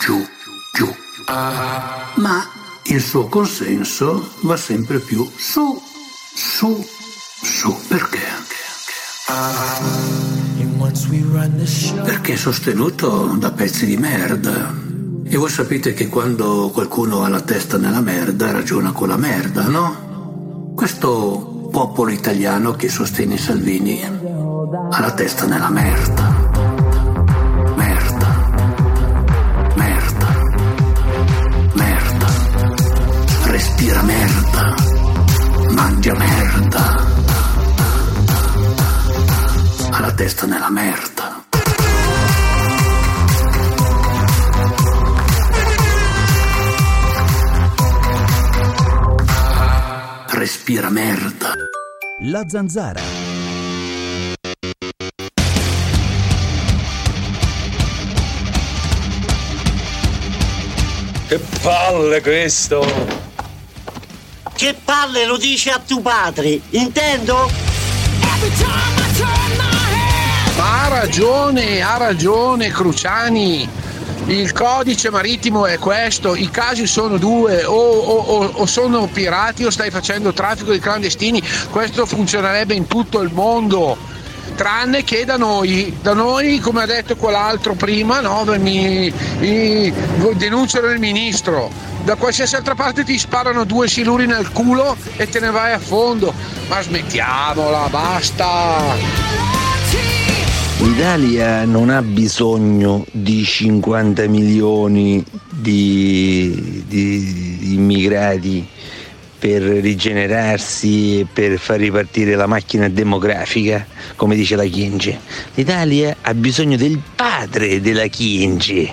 giù, giù. Ma il suo consenso va sempre più su, su, su. Perché? Perché è sostenuto da pezzi di merda. E voi sapete che quando qualcuno ha la testa nella merda ragiona con la merda, no? Questo popolo italiano che sostiene Salvini ha la testa nella. Merda. Respira merda. Mangia merda. Ha la testa nella merda. Respira merda. La zanzara. Che palle questo! Che palle lo dice a tuo padre, intendo? Ha ragione, ha ragione Cruciani. Il codice marittimo è questo, i casi sono due, o, o- o- o sono pirati o stai facendo traffico di clandestini, questo funzionerebbe in tutto il mondo, tranne che da noi, da noi come ha detto quell'altro prima, no, mi, mi denunciano il ministro, da qualsiasi altra parte ti sparano due siluri nel culo e te ne vai a fondo, ma smettiamola, basta! L'Italia non ha bisogno di 50 milioni di, di- di immigrati per rigenerarsi e per far ripartire la macchina demografica, come dice la Chienge. L'Italia ha bisogno del padre della Chienge,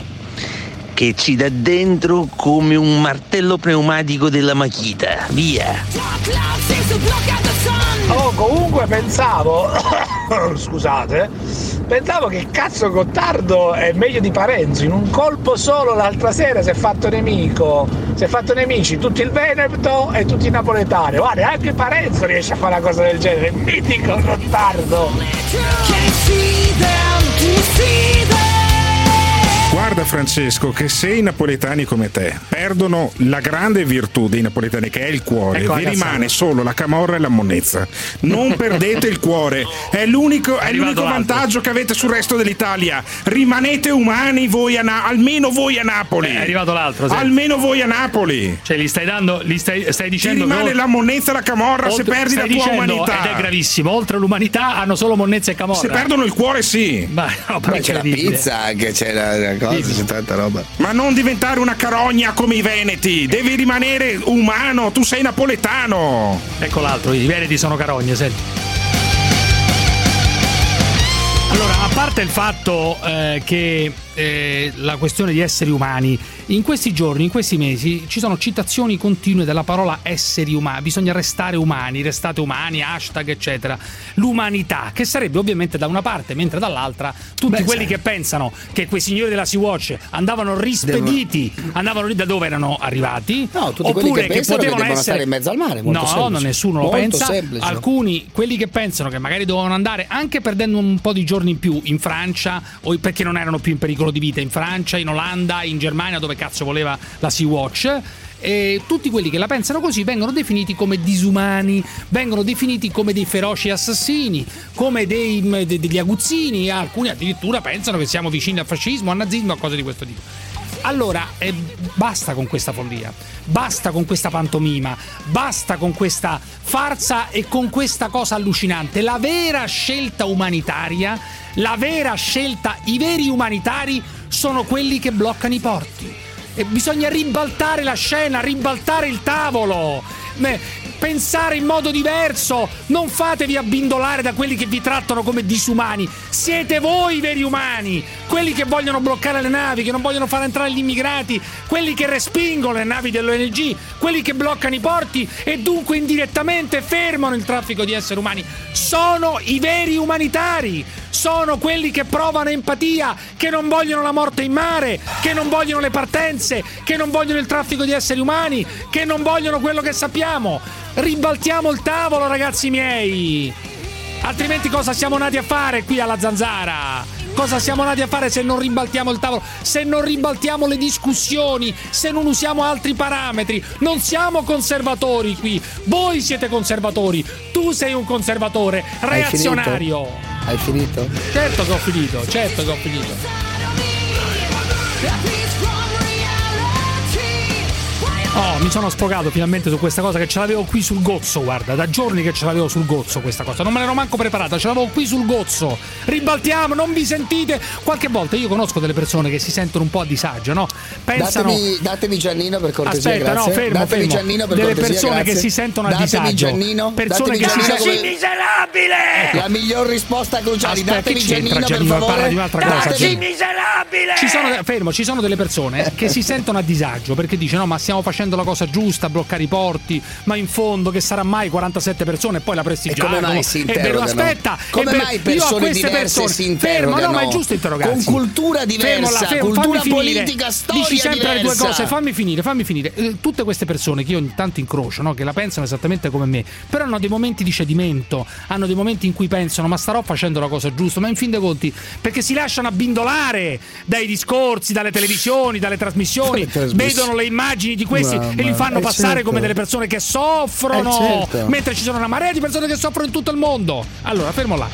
che ci dà dentro come un martello pneumatico della Machita. Via! Oh, comunque pensavo, scusate, pensavo che cazzo Gottardo è meglio di Parenzo, in un colpo solo l'altra sera si è fatto nemico, si è fatto nemici tutti il Veneto e tutti i napoletani, guarda anche Parenzo riesce a fare una cosa del genere, mitico Gottardo! Guarda Francesco che se i napoletani come te perdono la grande virtù dei napoletani che è il cuore, Ecco vi cazzata. rimane solo la camorra e la monnezza. Non perdete il cuore, è l'unico, è l'unico vantaggio che avete sul resto dell'Italia. Rimanete umani voi a Na- almeno voi a Napoli. È arrivato l'altro, sì. Almeno voi a Napoli. Cioè, gli stai dando, gli stai, stai Ti dicendo rimane che- la monnezza e la camorra se oltre- perdi la tua dicendo, umanità. Ed è gravissimo, oltre l'umanità hanno solo monnezza e camorra. Se perdono il cuore sì. Ma no, però c'è la pizza anche, c'è la, la cosa, c'è tanta roba. Ma non diventare una carogna come i veneti, devi rimanere umano, tu sei napoletano. Ecco l'altro, i veneti sono carogne, senti. Allora, a parte il fatto eh, che eh, la questione di esseri umani, in questi giorni, in questi mesi, ci sono citazioni continue della parola esseri umani, bisogna restare umani, restate umani, hashtag, eccetera. L'umanità, che sarebbe ovviamente da una parte, mentre dall'altra tutti Beh, quelli sai. che pensano che quei signori della Sea-Watch andavano rispediti, andavano lì da dove erano arrivati, No, tutti quelli oppure che pensano che potevano devono essere stare in mezzo al mare, no, semplice. no, nessuno lo Molto pensa. semplice. Alcuni, quelli che pensano che magari dovevano andare anche perdendo un po' di giorni in più in Francia, o perché non erano più in pericolo di vita in Francia, in Olanda, in Germania, dove cazzo voleva la Sea-Watch. E tutti quelli che la pensano così vengono definiti come disumani, vengono definiti come dei feroci assassini, come dei, de- degli aguzzini, alcuni addirittura pensano che siamo vicini al fascismo, al nazismo, a cose di questo tipo. Allora, eh, basta con questa follia, basta con questa pantomima, basta con questa farsa e con questa cosa allucinante. La vera scelta umanitaria, la vera scelta, i veri umanitari sono quelli che bloccano i porti. E bisogna ribaltare la scena, ribaltare il tavolo. Pensare in modo diverso. Non fatevi abbindolare da quelli che vi trattano come disumani. Siete voi i veri umani, quelli che vogliono bloccare le navi, che non vogliono far entrare gli immigrati, quelli che respingono le navi dell'ONG, quelli che bloccano i porti e dunque indirettamente fermano il traffico di esseri umani. Sono i veri umanitari sono quelli che provano empatia, che non vogliono la morte in mare, che non vogliono le partenze, che non vogliono il traffico di esseri umani, che non vogliono quello che sappiamo. Ribaltiamo il tavolo, ragazzi miei. Altrimenti cosa siamo nati a fare qui alla zanzara? Cosa siamo nati a fare se non ribaltiamo il tavolo, se non ribaltiamo le discussioni, se non usiamo altri parametri? Non siamo conservatori qui, voi siete conservatori, tu sei un conservatore reazionario. Hai finito? Certo che ho finito, certo che ho finito. Oh, mi sono sfogato finalmente su questa cosa che ce l'avevo qui sul gozzo, guarda, da giorni che ce l'avevo sul gozzo questa cosa. Non me l'ero manco preparata, ce l'avevo qui sul gozzo. Ribaltiamo, non vi sentite. Qualche volta io conosco delle persone che si sentono un po' a disagio, no? Pensano Datemi, datemi Giannino per cortesia, Aspetta, grazie. no, fermo, datemi fermo. Giannino per delle cortesia, persone grazie. che si sentono a datemi disagio. Giannino, persone datemi che si Giannino sentono come- miserabile! La miglior risposta cruciale, Aspetta, datemi c'entra Giannino per Giannino? favore. Parla di un'altra cosa, Datemi- Giannino. miserabile! Ci sono, fermo, ci sono delle persone che si sentono a disagio perché dicono: No, ma stiamo facendo la cosa giusta, bloccare i porti. Ma in fondo, che sarà mai 47 persone e poi la prestigiamo? E come mai si interrogano? aspetta, Come vero, mai persone diverse persone, si fermo, no, interrogano? ma è giusto interrogarsi. Con cultura diversa, Fermo cultura politica, storia Dici sempre le due diversa. cose, fammi finire, fammi finire. Eh, tutte queste persone che io ogni tanto incrocio, no, che la pensano esattamente come me, però hanno dei momenti di cedimento, hanno dei momenti in cui pensano "Ma starò facendo la cosa giusta", ma in fin dei conti perché si lasciano abbindolare dai discorsi, dalle televisioni, dalle trasmissioni, vedono le immagini di questi e li fanno eh, passare certo. come delle persone che soffrono, Eh, certo. mentre ci sono una marea di persone che soffrono in tutto il mondo. Allora, fermo là.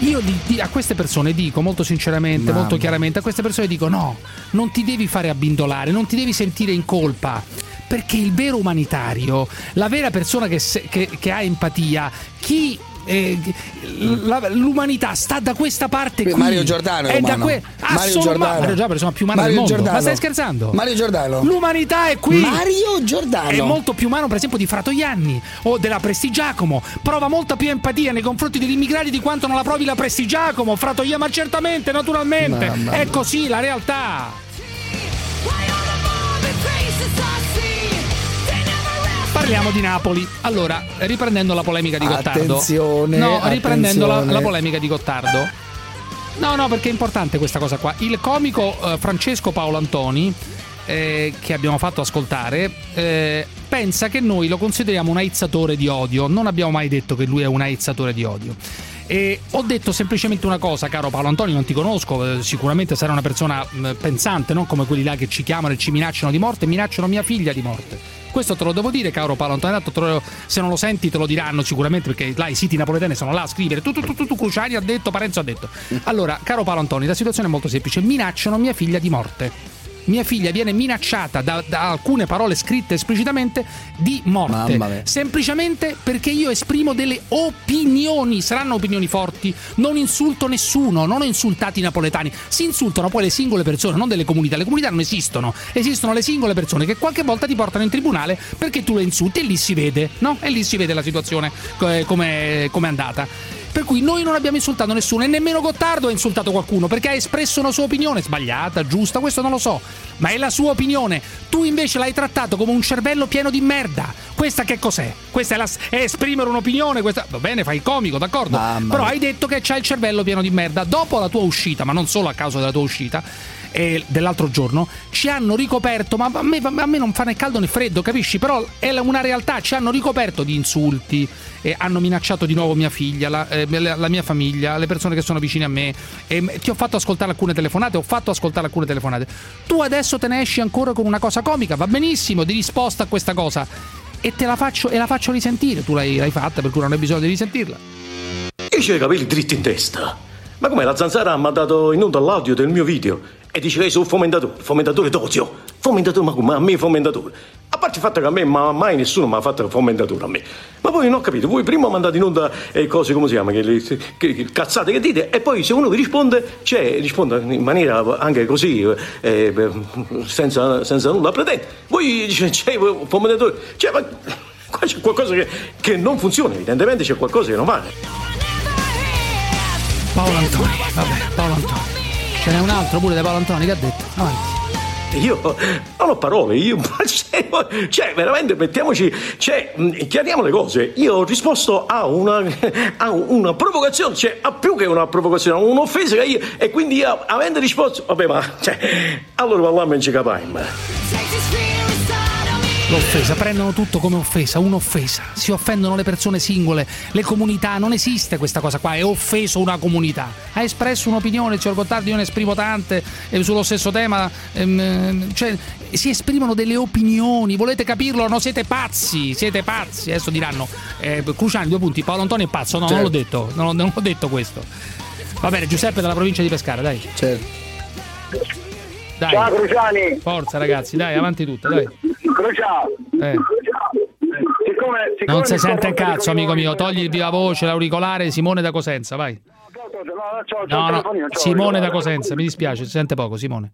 Io di- di- a queste persone dico molto sinceramente, Mamma. molto chiaramente, a queste persone dico no, non ti devi fare abbindolare, non ti devi sentire in colpa. Perché il vero umanitario, la vera persona che, se- che- che ha empatia, chi eh, l'umanità sta da questa parte qui. Mario Giordano è è da umano. que- Mario Giordano. Mario Giordano persona più umana Mario del mondo. Giordano. Ma stai scherzando? Mario Giordano. L'umanità è qui. Mario Giordano. È molto più umano, per esempio, di Fratoianni o della Prestigiacomo. Prova molta più empatia nei confronti degli immigrati di quanto non la provi la Prestigiacomo. Fratoianni, ma certamente, naturalmente. Mamma È così la realtà. Parliamo di Napoli. Allora, riprendendo la polemica di Gottardo. Attenzione, No, riprendendo la, attenzione. la polemica di Gottardo. No, no, perché è importante questa cosa qua. Il comico eh, Francesco Paolo Antoni, eh, che abbiamo fatto ascoltare, eh, pensa che noi lo consideriamo un aizzatore di odio. Non abbiamo mai detto che lui è un aizzatore di odio. E ho detto semplicemente una cosa, caro Paolo Antoni, non ti conosco, eh, sicuramente sarai una persona mh, pensante, non come quelli là che ci chiamano e ci minacciano di morte, minacciano mia figlia di morte. Questo te lo devo dire, caro Paolo se non lo senti te lo diranno sicuramente perché là i siti napoletani sono là a scrivere tu tu tu tu, tu Cruciani ha detto, Parenzo ha detto. Allora, caro Paolo Antoni, la situazione è molto semplice, minacciano mia figlia di morte. Mia figlia viene minacciata da, da alcune parole scritte esplicitamente di morte. Semplicemente perché io esprimo delle opinioni. Saranno opinioni forti. Non insulto nessuno, non ho insultato i napoletani. Si insultano poi le singole persone, non delle comunità. Le comunità non esistono. Esistono le singole persone che qualche volta ti portano in tribunale perché tu le insulti e lì si vede, no? E lì si vede la situazione eh, come è andata. Per cui noi non abbiamo insultato nessuno e nemmeno Gottardo ha insultato qualcuno perché ha espresso una sua opinione sbagliata, giusta, questo non lo so, ma è la sua opinione. Tu invece l'hai trattato come un cervello pieno di merda. Questa che cos'è? Questa è, la- è esprimere un'opinione, questa... va bene, fai il comico, d'accordo? Mamma Però hai detto che c'hai il cervello pieno di merda. Dopo la tua uscita, ma non solo a causa della tua uscita, eh, dell'altro giorno, ci hanno ricoperto, ma a me, a me non fa né caldo né freddo, capisci? Però è una realtà, ci hanno ricoperto di insulti, eh, hanno minacciato di nuovo mia figlia, la, eh, la- mia famiglia, le persone che sono vicine a me. Ti ho fatto ascoltare alcune telefonate, ho fatto ascoltare alcune telefonate. Tu adesso te ne esci ancora con una cosa comica, va benissimo, di risposta a questa cosa. E te la faccio, e la faccio risentire. Tu l'hai, l'hai fatta, per cui non hai bisogno di risentirla. Io c'ho i capelli dritti in testa. Ma come la zanzara ha mandato in onda l'audio del mio video e dice lei sono fomentatore, fomentatore d'odio. Fomentatore, ma come? A me fomentatore. A parte il fatto che a me ma mai nessuno mi ha fatto fomentatore a me. Ma poi non ho capito, voi prima mandate in onda eh, cose come si chiama, che, le- che- che- cazzate che dite, e poi se uno vi risponde, cioè risponde in maniera anche così, eh, eh, senza, senza nulla pretendere. Voi dite c'è fomentatore. Cioè, ma qua c'è qualcosa che, che non funziona, evidentemente c'è qualcosa che non va. Paolo Antoni, vabbè, Paolo Antoni. Ce n'è un altro pure di Paolo Antoni che ha detto. Avanti. Io non ho parole, io cioè, cioè, veramente mettiamoci, cioè, mh, chiariamo le cose. Io ho risposto a una, a una provocazione, cioè a più che una provocazione, a un'offesa che io, e quindi io, avendo risposto, vabbè, ma cioè, allora parliamo in capaim. L'offesa, prendono tutto come offesa, un'offesa. Si offendono le persone singole, le comunità, non esiste questa cosa qua, è offeso una comunità. Ha espresso un'opinione, signor Gottardi, io ne esprimo tante eh, sullo stesso tema, ehm, cioè si esprimono delle opinioni, volete capirlo? No, siete pazzi, siete pazzi. Adesso diranno, eh, Cruciani, due punti, Paolo Antonio è pazzo, no, non l'ho detto, non, non ho detto questo. Va bene, Giuseppe dalla provincia di Pescara, dai. Dai. Ciao Cruciani! Forza ragazzi, dai, avanti tutto, dai. Cruciani! Eh. Siccome, siccome Non si sente un cazzo, amico mio. Togli viva voce, l'auricolare, Simone da Cosenza, vai. No, no, Simone da Cosenza, mi dispiace, si sente poco, Simone.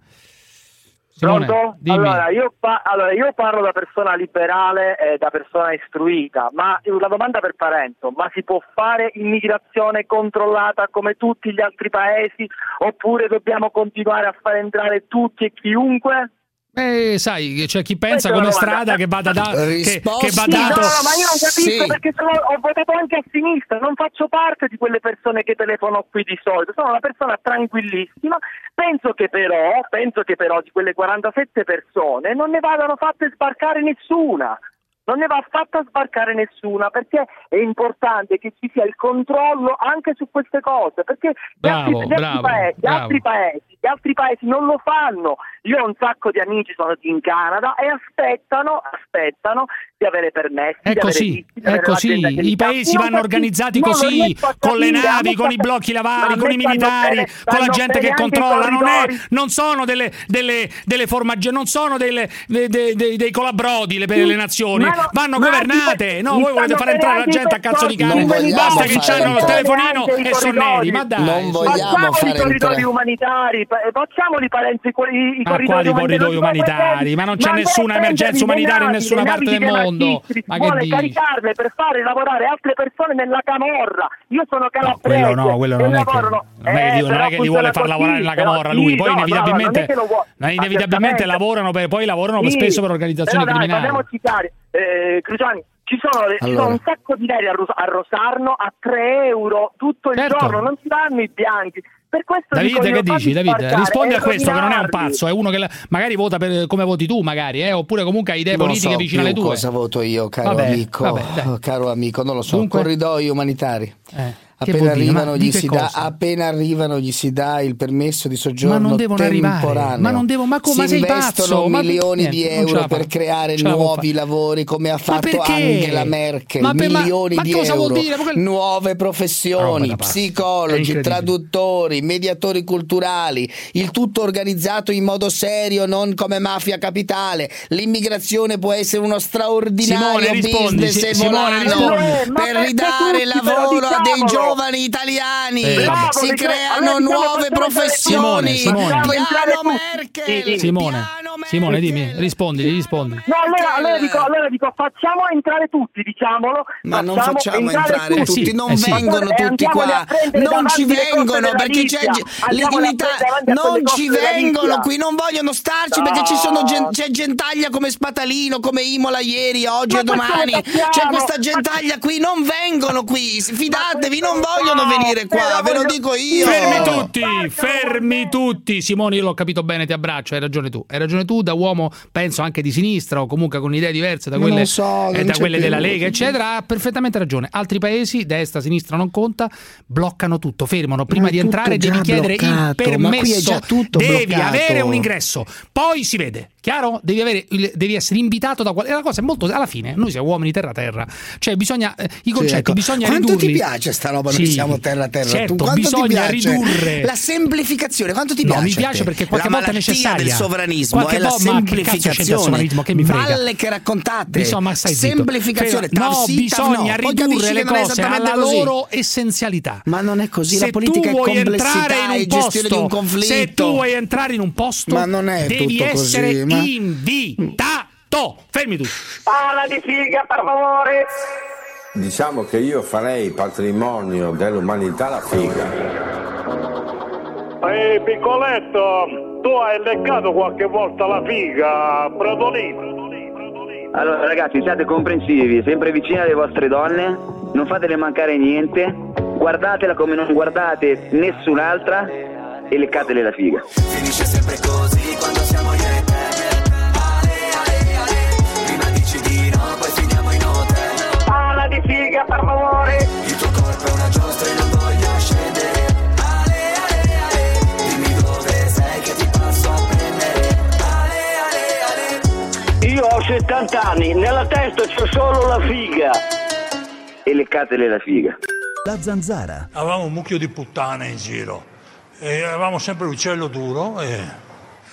Simone, Pronto? Allora io, pa- allora, io parlo da persona liberale e da persona istruita, ma una domanda per Parento, ma si può fare immigrazione controllata come tutti gli altri paesi oppure dobbiamo continuare a far entrare tutti e chiunque? Eh, sai, c'è chi pensa come strada che vada, da, che, che va no, dato. no, ma io non capisco Sì. perché sono- ho votato anche a sinistra, non faccio parte di quelle persone che telefonano qui di solito, sono una persona tranquillissima, penso che però, penso che però di quelle 47 persone non ne vadano fatte sbarcare nessuna. Non ne va fatta sbarcare nessuna perché è importante che ci sia il controllo anche su queste cose perché gli Bravo, altri, gli altri bravo, paesi, gli altri paesi, gli altri paesi non lo fanno. Io ho un sacco di amici sono in Canada e aspettano, aspettano di avere permessi. È di avere così, visti, è così. I paesi vanno organizzati lo così, con le navi, con i blocchi lavari, me con i militari, bene- con la gente che controlla. Non, è, non sono delle, delle, delle formagge, non sono delle, de- de- de- dei colabrodi le, per le nazioni. Ma no, Vanno ma governate. No, voi volete far entrare la gente a cazzo di cane. Basta che fare hanno il telefonino e sono neri. Ma dai. Non vogliamo fare i corridori entrare. umanitari, pa- facciamoli Parenzo i, cor- i, i Ma quali umanitari. corridoi umanitari? Ma non c'è nessuna emergenza umanitaria in nessuna parte del dei mondo. nazisti, Ma che vuole dici? caricarle per fare lavorare altre persone nella camorra. Io sono calabrese. Quello no, quello non è che, lavorano- non è che Eh, non è che li vuole far così, lavorare nella camorra sì, lui, poi no, no, non è inevitabilmente, inevitabilmente lavorano per, poi lavorano Sì, spesso per organizzazioni però dai, criminali. chiari. Eh, Cruciani, ci sono, ci Allora. sono un sacco di neri a, Ros- a Rosarno a 3 euro tutto il Certo. giorno, non si danno i bianchi. Per questo dico Davide, io, che dici? Davide, rispondi a questo che non è un pazzo, è uno che la- magari vota per, come voti tu, magari, eh, oppure comunque ha idee Non politiche so vicine più alle tue. cosa voto io, caro Vabbè, amico. vabbè, caro amico, non lo so. Dunque- Corridoi umanitari. Eh, Appena? Ma arrivano, di gli che si dà, cosa? appena arrivano gli si dà il permesso di soggiorno Ma non devono arrivare, temporaneo. ma non devo- ma come- si ma sei investono pazzo? Ma- milioni di niente, non ce euro per creare nuovi lavori come ha fatto? Angela Merkel. Ma per- ma- milioni ma di cosa euro, vuol dire? Ma quel- nuove professioni, da psicologi, traduttori, mediatori culturali, il tutto organizzato in modo serio, non come mafia capitale. L'immigrazione può essere uno straordinario Simone, rispondi, business sì, Simone, rispondi. Eh, ma per ridare lavoro a dei giovani italiani. Eh, si Bravo, creano diciamo nuove professioni. Simone, Simone. Piano Sì, Merkel. sì. Simone, Simone, dimmi, rispondi, rispondi. No, allora, allora dico, allora dico, facciamo entrare tutti, diciamolo. Ma non facciamo entrare Eh tutti, sì, non eh sì. vengono tutti qua, non ci vengono perché c'è davanti a quelle non ci vengono qui, non vogliono starci No. perché ci sono gen- c'è gentaglia come Spatalino, come Imola ieri, oggi Ma e domani, c'è questa gentaglia qui, non vengono qui, fidatevi, non vogliono venire qua, ve lo dico io. Fermi tutti, fermi tutti. Simone, io l'ho capito bene, ti abbraccio, hai ragione tu. Hai ragione tu, da uomo, penso anche di sinistra o comunque con idee diverse da quelle, so, eh, da quelle della Lega, eccetera. Ha perfettamente ragione. Altri paesi, destra, sinistra non conta, bloccano tutto, fermano. Prima di entrare devi chiedere il bloccato, è permesso. devi bloccato. avere un ingresso, poi si vede. Chiaro? Devi, avere il- devi essere invitato da qualcuno. La cosa è molto. Alla fine, noi siamo uomini terra-terra. Cioè, bisogna. eh, I concetti ecco. bisogna quanto ridurli. ti piace sta roba noi Sì, siamo terra terra certo, tu quanto bisogna ridurre. la semplificazione quanto ti No, piace mi piace perché qualche la volta è malattia necessaria. del sovranismo Qualche è la che il semplificazione sovranismo? Che mi frega? balle che raccontate Bisogna, stai zitto. semplificazione Ferma. no, sì, bisogna no. Ridurre le che cose alla così. loro essenzialità. ma non è così se la politica tu è vuoi entrare in un posto, di un conflitto se tu vuoi entrare in un posto, Ma non è devi tutto essere così, ma- invitato. To, fermi tutti. Parla di figa, per favore. Diciamo che io farei patrimonio dell'umanità la figa. Ehi piccoletto, tu hai leccato qualche volta la figa, Bradolino? Allora ragazzi siate comprensivi, sempre vicini alle vostre donne, non fatele mancare niente, guardatela come non guardate nessun'altra e leccatele la figa. Finisce sempre così quando siamo io e te Ale, ale, ale Prima dici di no, poi finiamo in hotel Parla di figa, per favore. Il tuo corpo è una giostra e non voglio scendere Ale, ale, ale Dimmi dove sei che ti passo a prendere Ale, ale, ale Io ho 70 anni, nella testa c'ho solo la figa. E leccatele la figa. La zanzara. Avevamo un mucchio di puttane in giro e avevamo sempre l'uccello duro e...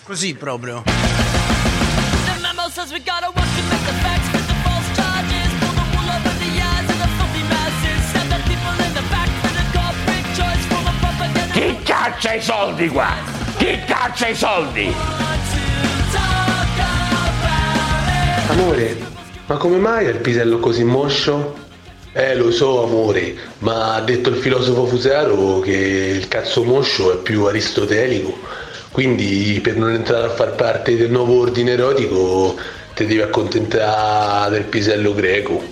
Così proprio. Chi caccia i soldi qua? Chi caccia i soldi? Amore, ma come mai è il pisello così moscio? Eh lo so amore, ma ha detto il filosofo Fusaro che il cazzo moscio è più aristotelico, quindi per non entrare a far parte del nuovo ordine erotico ti devi accontentare del pisello greco.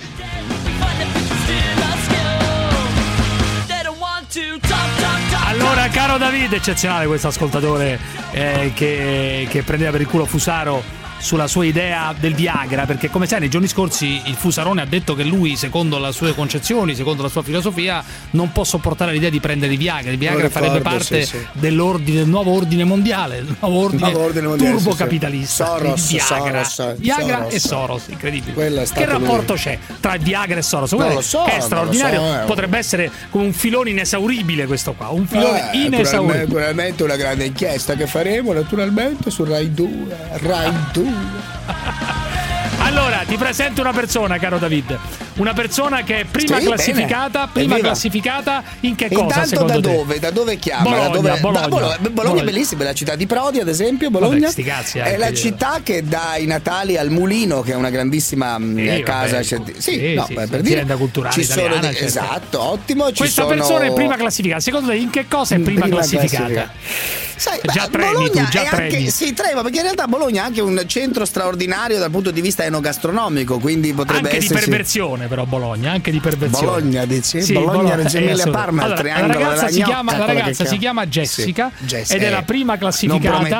Allora, caro Davide, eccezionale questo ascoltatore eh, che, che prendeva per il culo Fusaro sulla sua idea del Viagra, perché come sai nei giorni scorsi il Fusarone ha detto che lui, secondo le sue concezioni, secondo la sua filosofia, non può sopportare l'idea di prendere il Viagra. Il Viagra ricordo, farebbe parte sì, sì. dell'ordine, del nuovo ordine mondiale, il nuovo ordine, Nuovo ordine mondiale, turbocapitalista. sì. Soros, Viagra. Soros, Viagra Soros. e Soros, incredibile. Che rapporto lui. c'è tra Viagra e Soros? Guarda lo so, che è straordinario. so, eh. Potrebbe essere come un filone inesauribile questo qua, un filone Eh, inesauribile. naturalmente una grande inchiesta che faremo naturalmente su Rai 2. Rai 2. Allora, ti presento una persona, caro David. Una persona che è prima Sì, classificata, bene. prima Evviva. classificata in che cosa Intanto secondo da te? dove? Da dove chiama? Bologna, da dove? Bologna. da Bologna. Bologna è bellissima, è la città di Prodi, ad esempio. Bologna Vabbè, cazzi è anche, la io. città che dà i Natali al Mulino, che è una grandissima mh, Sì, casa. vabbè, cioè, sì, sì, no, sì, per azienda dire, culturale ci sono italiana, dei- certo. esatto, ottimo. Questa sono... persona è prima classificata. Secondo te in che cosa è prima, Prima classificata? classificata. Sai, già beh, tremi Bologna tu, già è anche, sì, trema, perché in realtà Bologna è anche un centro straordinario dal punto di vista enogastronomico, quindi potrebbe Anche di esserci... perversione, però Bologna, anche di perversione. Bologna, dici? Sì, Bologna, Reggio eh, Emilia. Parma, Allora, triangolo La ragazza, si gnocca, chiama, la che ragazza si chiama. Jessica Sì, Jessica, ed è eh, la prima classificata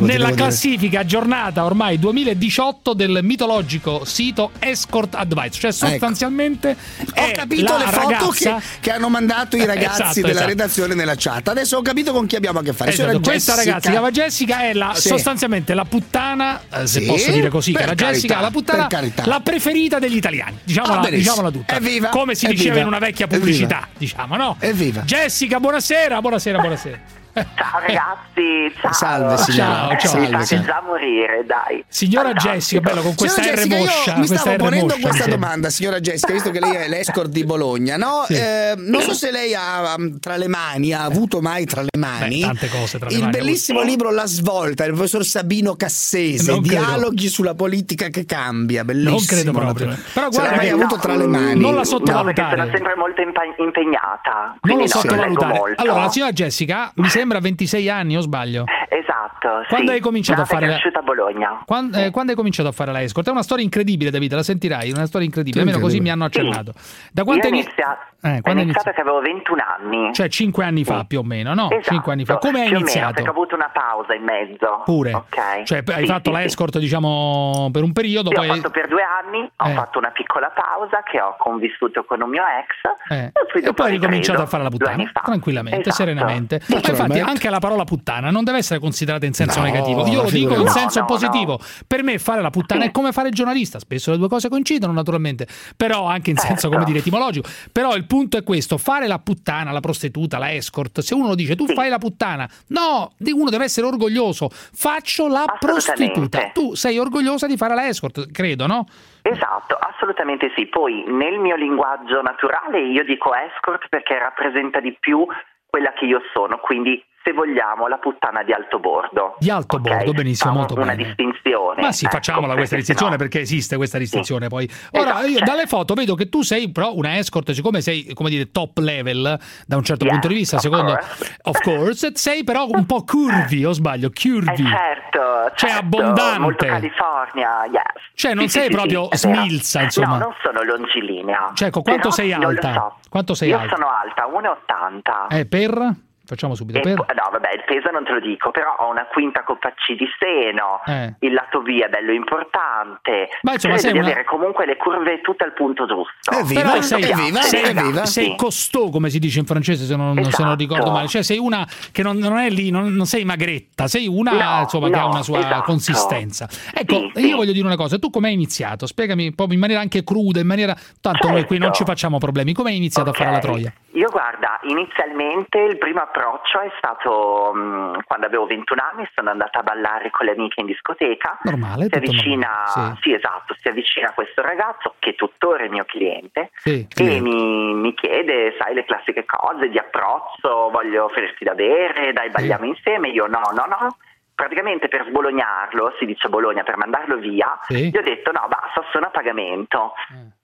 nella classifica aggiornata ormai 2018 del mitologico sito Escort Advice, cioè sostanzialmente Ecco. Ho capito le foto ragazza che, che hanno mandato i ragazzi Esatto, della esatto. redazione nella chat. Adesso ho capito con chi abbiamo a che fare. Esatto, questa ragazza si chiama Jessica è la, Sì. sostanzialmente la puttana, eh, se Sì, posso dire così, cara carità, Jessica, la puttana, la preferita degli italiani, diciamola, Ah, diciamola tutta. Evviva, Come si diceva evviva, in una vecchia evviva. pubblicità, diciamo, no? Evviva. Jessica, buonasera, buonasera, buonasera. Ciao ragazzi, ciao. Salve, signora. Ciao, ciao. Mi Salve, fate salve. già morire, dai. Signora Fantastico. Jessica, bello, con questa Signora R Jessica, moscia, mi stavo ponendo moscia, questa domanda, signora Jessica, visto che lei è l'escort di Bologna, no? Sì. Eh, non so se lei ha um, tra le mani, ha avuto mai tra le mani Beh, tante cose tra le il mani, bellissimo libro La svolta del professor Sabino Cassese, Non credo. Dialoghi sulla politica che cambia, bellissimo. Non credo proprio. Però guarda mai che- avuto tra le mani. Non la No, sottovalutare. perché sono sempre molto impegnata. Non quindi lo no, sottovalutare. molto. Allora, la signora Jessica mi sembra 26 anni, o sbaglio? Esatto. Quando sì. hai cominciato a Nata e fare la- cresciuta a Bologna. Quando, eh, quando hai cominciato a fare la escort? È una storia incredibile, Davide, la sentirai, una storia incredibile, almeno così mi hanno accennato. Da quanto Io ho hai ini- iniziato, eh, ho quando hai iniziato che avevo 21 anni. Cioè 5 anni fa più o meno, no? Esatto, 5 anni fa. Come hai più meno, iniziato? perché ho avuto una pausa in mezzo. Pure. Ok. Cioè, hai Sì, fatto sì, la sì. escort, diciamo, per un periodo, Sì, poi ho fatto per due anni, ho Eh. fatto una piccola pausa che ho convissuto con un mio ex Eh, poi e poi hai ricominciato a fare la due puttana anni fa. tranquillamente, Esatto. serenamente. Ma infatti Naturalmente. anche la parola puttana non deve essere considerata in senso No, negativo. Io lo dico in figurati. senso No, no, positivo. Per me fare la puttana è come fare il giornalista. Spesso le due cose coincidono, naturalmente, però anche in senso Certo. come dire etimologico. Però il punto è questo: fare la puttana, la prostituta, la escort. Se uno lo dice, tu fai la puttana, no, uno deve essere orgoglioso. Faccio la prostituta. Tu sei orgogliosa di fare la escort, credo, no? Esatto, assolutamente sì. Poi nel mio linguaggio naturale io dico escort perché rappresenta di più quella che io sono, quindi se vogliamo, la puttana di alto bordo. Di alto bordo, benissimo, molto una bene. distinzione. Ma sì, ecco, facciamola questa distinzione sennò- perché esiste questa distinzione poi. Ora, Esatto, io certo. dalle foto vedo che tu sei però una escort, siccome sei, come dire, top level da un certo Yes, punto di vista, of secondo course. of course, sei però un po' curvy, o sbaglio, curvy. Eh, certo, Cioè, certo, abbondante. Molto California, yes. Cioè, non Sì, sei sì, sì, proprio sì, smilza, insomma. No, non sono longilinea. Cioè, ecco, quanto Però sei alta? so. Quanto sei Io alta? sono alta, 1,80. Eh, per? Facciamo subito E per. no, vabbè, il peso non te lo dico, però ho una quinta coppa C di seno, Eh. il lato B è bello importante. Ma insomma, sei di una- avere comunque le curve tutte al punto giusto. Però sei, Piace, sei, esatto, sei costaud, come si dice in francese, se non, se non Esatto. ricordo male. Cioè, sei una che non, non è lì, non, non sei magretta, sei una No, insomma, che ha no, una sua esatto. consistenza. Ecco, Sì, io sì. voglio dire una cosa: tu come hai iniziato? Spiegami proprio in maniera anche cruda, in maniera. Tanto noi qui non Certo. ci facciamo problemi. Come hai iniziato a fare la troia? Io guarda, inizialmente il primo approccio è stato mh, quando avevo 21 anni, sono andata a ballare con le amiche in discoteca. Normale, si avvicina, normale, sì. esatto, si avvicina questo ragazzo che tuttora è mio cliente Sì. e mi, mi chiede, sai, le classiche cose di approccio, voglio offrirti da bere, dai balliamo insieme, io no, no, no. Praticamente per sbolognarlo, si dice Bologna, per mandarlo via, Sì. gli ho detto no, basta, sono a pagamento.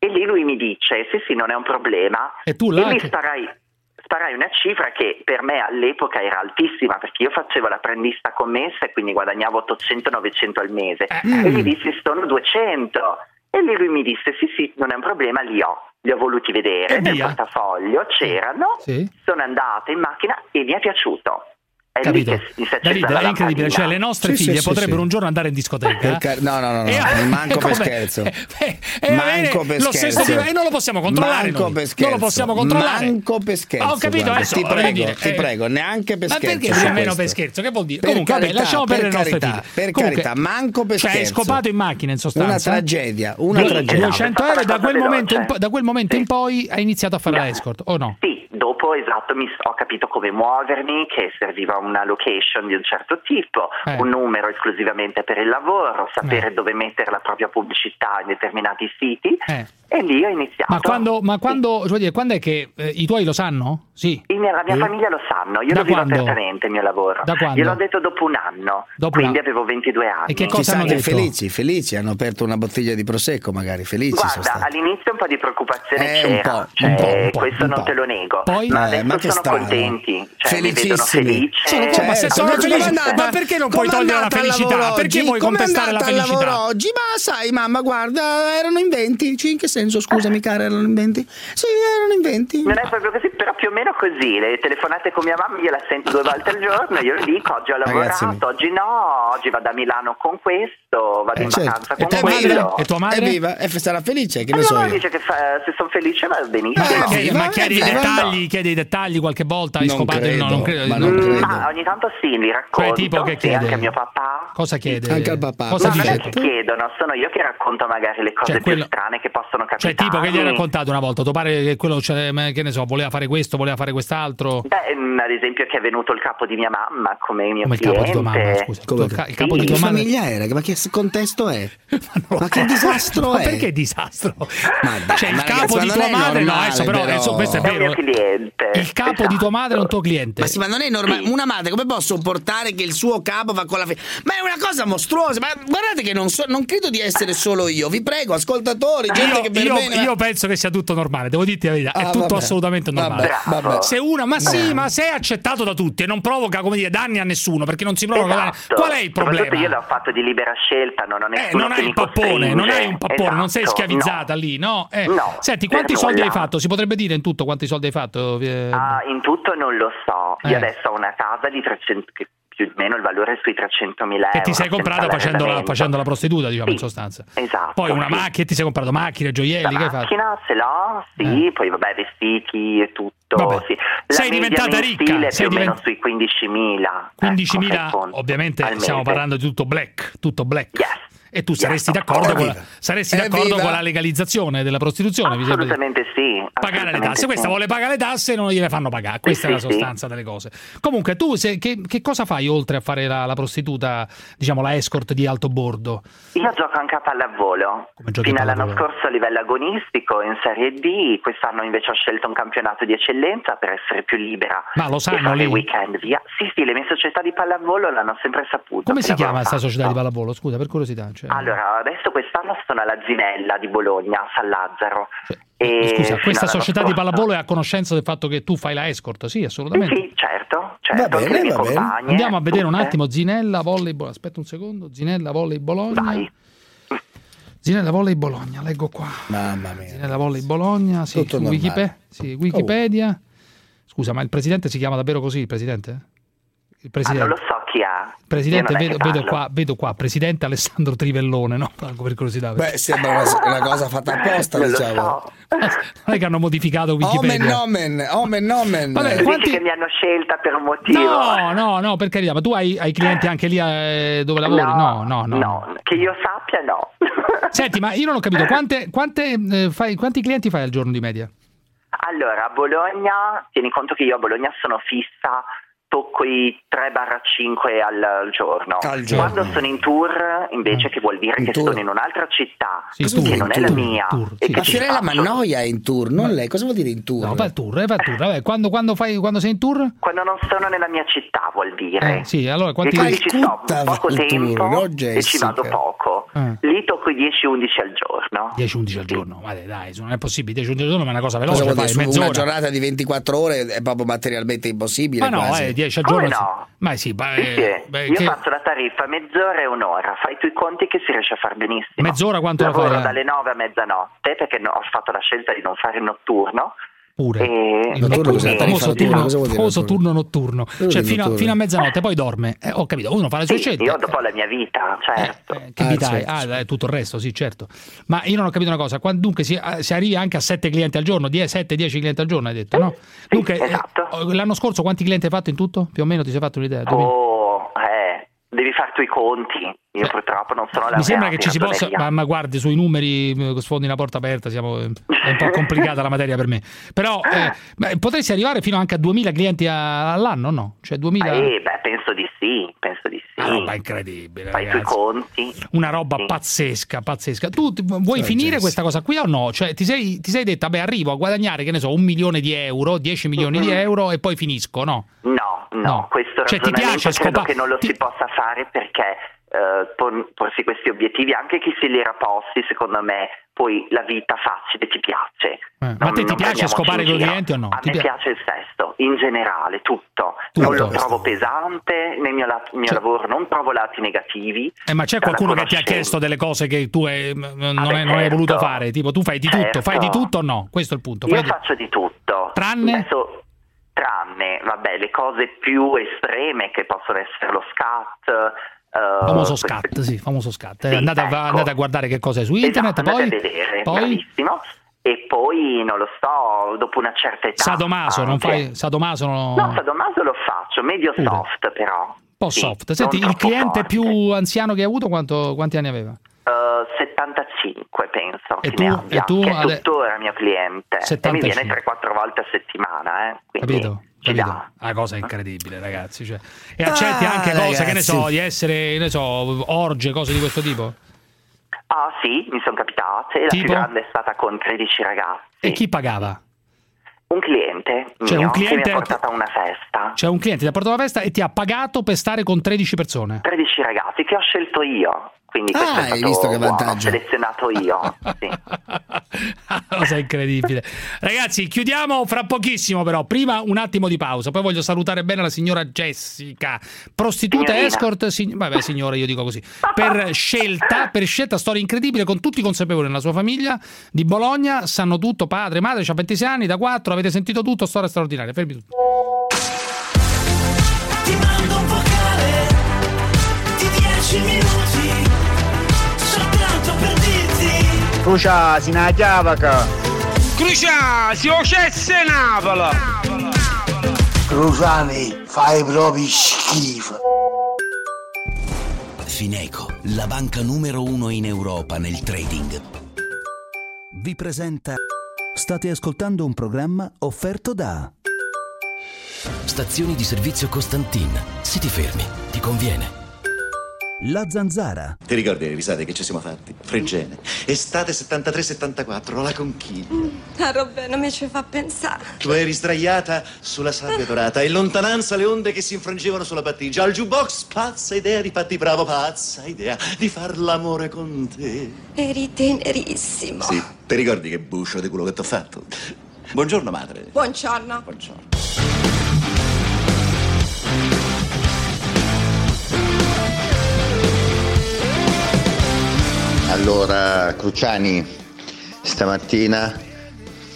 E lì lui mi dice, sì sì, non è un problema. E tu là lì che- sparai, sparai una cifra che per me all'epoca era altissima perché io facevo l'apprendista commessa e quindi guadagnavo 800-900 al mese. Mm. E gli dissi sono 200. E lui mi disse sì sì, non è un problema, li ho. Li ho voluti vedere E nel via. portafoglio, c'erano, Sì. sono andata in macchina e mi è piaciuto. È Capito? Davide, è incredibile. Cioè, le nostre Sì, figlie sì, potrebbero sì. un giorno andare in discoteca. Car- no, no, no, no, E- manco per scherzo. e Manco avere per lo stesso scherzo. livello- e non lo possiamo controllare. Manco per Non scherzo. lo possiamo controllare. Manco per scherzo. Ho capito, guarda, adesso ti prego, dire, ti eh, prego, neanche per Ma scherzo. perché su nemmeno questo. per scherzo? Che vuol dire? Per Comunque, vabbè, carità, lasciamo per perdere le nostre carità, figlie. per Comunque, carità, manco per cioè, hai scherzo. scopato in macchina in sostanza. Una tragedia, una tragedia. 200 euro e da quel, momento in, po- da quel momento in poi hai iniziato a fare la escort, o no? Sì, dopo esatto mi ho capito come muovermi, che serviva una location di un certo tipo, Eh. un numero esclusivamente per il lavoro, sapere dove mettere la propria pubblicità in determinati siti Eh. e lì ho iniziato. Ma quando, ma quando, cioè dire, quando è che eh, i tuoi lo sanno? Sì. Mia- la mia Eh? famiglia lo sanno, io Da lo vivo quando? apertamente il mio lavoro. Da quando? Gliel'ho detto dopo un anno, Dopo quindi un- avevo 22 anni. E che cosa Chissà hanno detto? felici, felici, hanno aperto una bottiglia di prosecco, magari felici sono Guarda, stati. all'inizio un po' di preoccupazione Eh, un c'era, po', cioè, un po', un po', questo un non te lo nego, Poi? Ma Eh, adesso ma che sono strano. contenti, cioè Felicissimi. felice. Sono come- ma se sono felici, ma perché non puoi togliere la felicità? Perché oggi? vuoi contestare la felicità? lavoro oggi? Ma sai, mamma, guarda, erano in 20. Sì, in che senso, scusami, cara, erano in 20? Sì, erano in 20. Non è proprio così, però più o meno così. Le telefonate con mia mamma gliela sento due volte al giorno, io le dico oggi ho lavorato, Ragazzi. oggi no, oggi vado a Milano con questo, vado in certo. vacanza E con tua quello. madre? E tua madre? Evviva, e sarà felice, che E ne mia so mamma io. dice che fa- se sono felice va benissimo. Ma, chiedi i dettagli, chiedi i dettagli qualche volta, hai Non scopato credo, no, non credo. ma non credo. Ma ogni tanto sì, li racconto. Cioè, tipo che sì, chiede? anche a mio papà. Cosa chiede? Anche al papà. Cosa Ma non è dice? che chiedono, sono io che racconto magari le cose Cioè, quello- più strane che possono Cioè, capitare. tipo che gli hai raccontato una volta, tuo pare che quello, cioè, ma che ne so, voleva fare questo, voleva fare quest'altro. Beh, mm, ad esempio che è venuto il capo di mia mamma come mio Come il cliente. capo di tua mamma, scusa. Come il, che- ca- il capo Sì. di Che tua madre. famiglia era? Ma che contesto è? Ma che disastro Ma è? perché disastro? Ma dai, cioè, il ma capo ragazzi, di ma tua madre, no, adesso però, però. adesso questo è È un vero. Cliente. Il capo di tua madre è un tuo cliente. Ma sì, ma non è normale. Una madre come può sopportare che il suo capo va con la figlia? Ma è una cosa mostruosa. Ma guardate che non, so- non credo di essere solo io. Vi prego, ascoltatori, gente Io, che per io- bene. io penso che sia tutto normale, devo dirti la verità, è Ah, tutto vabbè. assolutamente normale. Vabbè, vabbè. Se una, ma sì, ma se è accettato da tutti e non provoca come dire danni a nessuno, perché non si provoca danni, Esatto. qual è il problema? io l'ho fatto di libera scelta, non ho Eh, nessuno non che hai il pappone, non hai un pappone, non sei Esatto, schiavizzata no. lì, no? Eh, No, Senti, quanti soldi hai nulla. fatto? Si potrebbe dire in tutto quanti soldi hai fatto? Eh, Ah, in tutto non lo so. Eh. Io adesso ho una casa di 300, che più o meno il valore è sui 300.000 euro. che ti sei comprata facendo la, facendo la prostituta, diciamo, in Sì, sostanza. Esatto. Poi una sì. macchina, ti sei comprato macchine, gioielli, La che hai fatto? macchina ce l'ho, sì, poi vabbè, vestiti e tutto. Sì. Sei diventata ricca, sei più o meno divent- sui 15.000. 15.000, ecco, ovviamente stiamo parlando di tutto black, tutto black. Yes. E tu saresti d'accordo, con la, saresti d'accordo Evviva. con la legalizzazione della prostituzione? mi sembra di- Assolutamente sì. Pagare le assolutamente tasse, questa sì. vuole pagare le tasse e non gliele fanno pagare. Questa Sì, è la sì, sì. sostanza delle cose. Comunque, tu se- che, che cosa fai oltre a fare la, la prostituta, diciamo la escort di alto bordo? Io gioco anche a pallavolo. Fino all'anno scorso a livello agonistico in Serie D, quest'anno invece ho scelto un campionato di eccellenza per essere più libera. Ma lo sanno lì? weekend via. Sì, sì, le mie società di pallavolo l'hanno sempre saputo. Come si chiama questa società di pallavolo? Scusa, per curiosità. cioè- Allora, adesso quest'anno sono alla Zinella di Bologna, a San Lazzaro. E Cioè, Scusa, fino questa società di pallavolo è a conoscenza del fatto che tu fai la escort? Sì, assolutamente. Sì, certo, certo, anche le mie compagne. Andiamo a vedere un attimo Zinella Volley Bologna. Aspetta un secondo. Zinella Volley Bologna. Zinella Volley Bologna, leggo qua. Mamma mia. Zinella Volley Bologna, sì, Tutto su normale. Wikipe- sì, Wikipedia. Scusa, ma il presidente si chiama davvero così, il presidente? Il Ah, presidente. non lo so chi è. Presidente, vedo, vedo qua, vedo qua, presidente Alessandro Trivellone, no? Per curiosità. Beh, sembra una, una cosa fatta apposta, diciamo. Non è che hanno modificato Omen Wikipedia. nomen, omen nomen. Vabbè, quanti- che mi hanno scelta per un motivo? No, no, no, per carità, ma tu hai, hai clienti anche lì eh, dove lavori? No, no, no. No, che io sappia no. Senti, ma io non ho capito, quante, quante, eh, fai, quanti clienti fai al giorno di media? Allora, a Bologna, tieni conto che io a Bologna sono fissa, tocco i 3-5 al, al giorno. Al giorno. Quando sono in tour, invece, che vuol dire che tour. sono in un'altra città, Sì, che tour, non è tour, la mia. e Ma che Fiorella faccio- Mannoia è in tour, non lei. Cosa vuol dire in tour? No, fa il tour, eh, fa il tour. Vabbè, quando, quando fai, quando sei in tour? Quando non sono nella mia città, vuol dire. Eh, sì, allora quanti... E quindi ci sto poco va in tempo tour, no, e ci vado poco. Eh. Lì tocco i 10-11 al giorno. 10-11 al giorno, guarda, dai, non è possibile. 10-11 al giorno ma è una cosa Cosa veloce, dire? fai una giornata di 24 ore è proprio materialmente impossibile. Ma no, quasi. eh, 10 al giorno. no? Ma sì, ma, Sì, eh, sì. beh, Io che- faccio la tariffa mezz'ora e un'ora, fai tu i conti che si riesce a far benissimo. Mezz'ora quanto la Lavoro fai, eh? dalle 9 a mezzanotte perché ho fatto la scelta di non fare il notturno. Pure. E, Il notturno, quindi- il famoso notturno, turno, famoso notturno? turno notturno. vuol Cioè, fino, notturno? fino a mezzanotte, poi dorme. Eh, ho capito, uno fa le sue Sì, scelte. io dopo la mia vita, certo. Che Ah, vita hai? certo, Ah, eh, tutto il resto, sì, certo. Ma io non ho capito una cosa. Quando- dunque, si, eh, si arrivi anche a 7 clienti al giorno, 7-10 clienti al giorno, hai detto, no? Dunque, eh, esatto. l'anno scorso quanti clienti hai fatto in tutto? Più o meno ti sei fatto un'idea? Oh, eh, devi fare tu i conti. Io purtroppo non sono la Mi sembra che ci si possa. Ma, ma guardi, sui numeri eh, sfondi una porta aperta, siamo, è un po' complicata la materia per me. Però eh, potresti arrivare fino anche a 2000 clienti a- all'anno, no? Cioè 2000. Eh, beh, penso di sì, penso di sì. Una roba incredibile, Fai i ragazzi. conti. Una roba pazzesca, pazzesca. Tu ti- vuoi Cioè, finire Jess. questa cosa qui o no? Cioè, ti sei, ti sei detta, beh, arrivo a guadagnare, che ne so, un milione di euro, 10 milioni di euro e poi finisco, no? No, no, No. questo Cioè, ti piace credo scopa- che non lo ti- si possa fare perché eh, porsi questi obiettivi, anche chi se li era posti, secondo me, poi la vita facile ti piace. Eh, ma a te ti piace scopare con i clienti o no? A Ti me pia- piace il sesto, in generale, tutto. Tutto. Non lo trovo pesante, nel mio, lat- mio lavoro non trovo lati negativi. Eh, ma c'è qualcuno che ti ha chiesto delle cose che tu eh, m- non, Ah, beh, hai, non hai certo. voluto fare? Tipo, tu fai di tutto, Certo. fai di tutto o no? Questo è il punto. Io Fai di- faccio di tutto. Tranne? Adesso, tranne, vabbè, le cose più estreme che possono essere lo scat. Eh, Famoso scat, sì, famoso scat. Sì, andate, a, ecco. andate a guardare che cosa è su internet, Esatto, poi, andate a vedere, poi bravissimo. E poi, non lo so, dopo una certa età... Sadomaso, non anche- fai Sadomaso no, No, Sadomaso lo faccio, medio Pure. soft però. un po' Sì, soft. Senti, non il cliente forte. più anziano che hai avuto quanto- quanti anni aveva? Eh, 75 penso E che tu- ne abbia, e tu che è tuttora mio cliente e mi 75. viene 3-4 volte a settimana eh, quindi Capito? dà. Una cosa incredibile, ragazzi. cioè. E accetti Ah, anche cose, che ne so, ragazzi. di essere, ne so, orge, cose di questo tipo? Ah sì, mi sono capitate, la Tipo? più grande è stata con 13 ragazzi, E chi pagava? un cliente Cioè, mio un cliente- che mi ha portato a una festa, Cioè, un cliente ti ha portato la festa e ti ha pagato per stare con 13 persone. 13 ragazzi che ho scelto io, quindi Ah, hai visto che buono, vantaggio. ho selezionato io, sì. cosa incredibile. Ragazzi, chiudiamo fra pochissimo, però. Prima un attimo di pausa. Poi voglio salutare bene la signora Jessica, prostituta Signorina. escort. sig- vabbè, signora, io dico così. Per scelta, per scelta, storia incredibile, con tutti consapevoli nella sua famiglia di Bologna. Sanno tutto, padre, madre, c'ha 26 anni, da 4, avete sentito tutto, storia straordinaria. Fermi tutti. Dirti Crucia, si na chiavaca. Crucia, si ocesse Napola. Cruciani, fai proprio schifo. Fineco, la banca numero uno in Europa nel trading, vi presenta. State ascoltando un programma offerto da. Stazioni di servizio Costantin. Se ti fermi, ti conviene. La zanzara. Ti ricordi le risate che ci siamo fatti? Fregene. Estate 73-74, la conchiglia. A Roberto mi ci fa pensare. Tu eri sdraiata sulla sabbia dorata e in lontananza le onde che si infrangevano sulla battigia. Al jukebox, pazza idea di fatti bravo, pazza idea di far l'amore con te. Eri tenerissimo. Sì, ti ricordi che buscio di quello che ti ho fatto? Buongiorno, madre. Buongiorno. Buongiorno. Allora, Cruciani, stamattina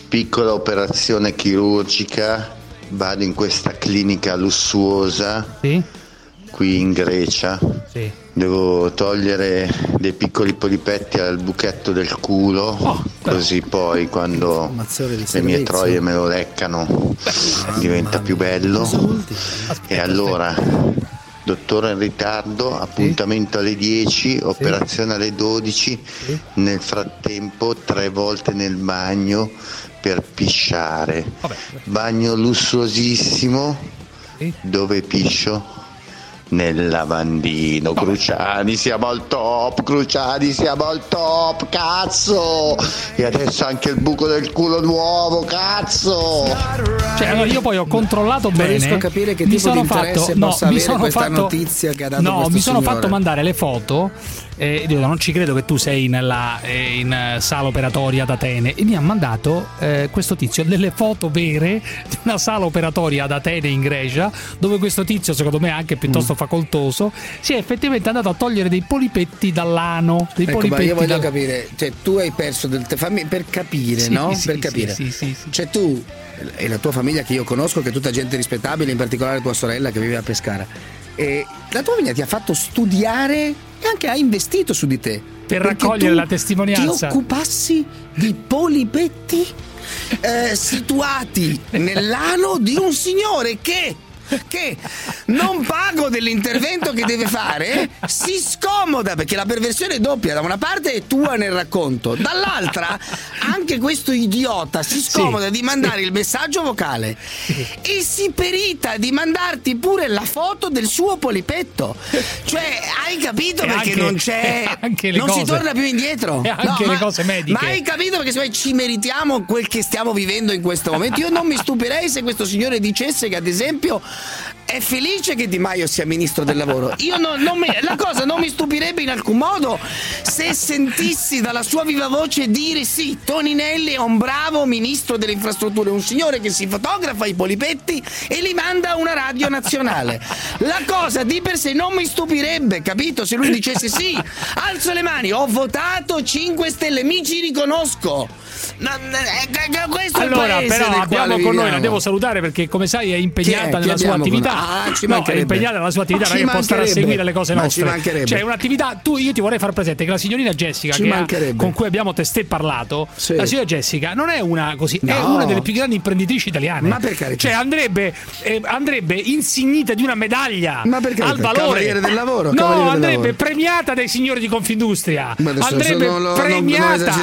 piccola operazione chirurgica, vado in questa clinica lussuosa qui in Grecia. Devo togliere dei piccoli polipetti al buchetto del culo, così poi quando le mie troie me lo leccano diventa più bello. E allora, dottore in ritardo, appuntamento alle 10, operazione alle 12, nel frattempo tre volte nel bagno per pisciare. Bagno lussuosissimo, dove piscio? Nel lavandino, Cruciani, siamo al top, Cruciani, siamo al top, cazzo! E adesso anche il buco del culo nuovo, cazzo! Cioè, allora io poi ho controllato Non bene. riesco a capire che mi tipo sono di interesse fatto, no, possa mi avere sono questa fatto, notizia che ha dato No, mi sono signore. fatto mandare le foto. E dico, non ci credo che tu sei nella, eh, in eh, sala operatoria ad Atene. E mi ha mandato eh, questo tizio delle foto vere di una sala operatoria ad Atene in Grecia, dove questo tizio, secondo me anche piuttosto Mm. Facoltoso, si è effettivamente andato a togliere dei polipetti dall'ano. Dei Ecco, polipetti io voglio dal- capire, cioè tu hai perso del te- fammi per capire, Sì, no? sì, per sì, capire. sì, sì, Cioè tu e la tua famiglia che io conosco, che è tutta gente rispettabile, in particolare tua sorella che vive a Pescara. E la tua famiglia ti ha fatto studiare e anche ha investito su di te. Per raccogliere la testimonianza. Ti occupassi di polipetti eh, situati nell'ano di un signore che che? Non pago dell'intervento che deve fare? Si scomoda perché la perversione è doppia. Da una parte è tua nel racconto dall'altra anche questo idiota si scomoda di mandare il messaggio vocale e si perita di mandarti pure la foto del suo polipetto. Cioè hai capito E perché anche- non c'è non si cose. torna più indietro? E anche No, le ma- cose mediche. ma hai capito perché secondo me ci meritiamo quel che stiamo vivendo in questo momento? Io non mi stupirei se questo signore dicesse che ad esempio è felice che Di Maio sia ministro del lavoro. Io non- mi- la cosa non mi stupirebbe in alcun modo se sentissi dalla sua viva voce dire sì, Toninelli è un bravo ministro delle infrastrutture, un signore che si fotografa i polipetti e li manda a una radio nazionale. La cosa di per sé non mi stupirebbe, capito? Se lui dicesse sì, alzo le mani, ho votato 5 Stelle, mi ci riconosco. No, eh, eh, questo è il Allora, però abbiamo con noi, la viviamo. devo salutare perché come sai è impegnata è? Nella sua con attività. noi? Ah, ci no, è impegnata nella sua attività, non è che può stare a seguire le cose nostre. Cioè, è un'attività, tu io ti vorrei far presente che la signorina Jessica ha- con cui abbiamo testé parlato, Sì. la signora Jessica non è una così, è No. una delle più grandi imprenditrici italiane. Ma per carità. Cioè andrebbe eh, andrebbe insignita di una medaglia Ma per carità, al valore cavaliere del lavoro, No, del andrebbe lavoro. premiata dai signori di Confindustria. Andrebbe lo- premiata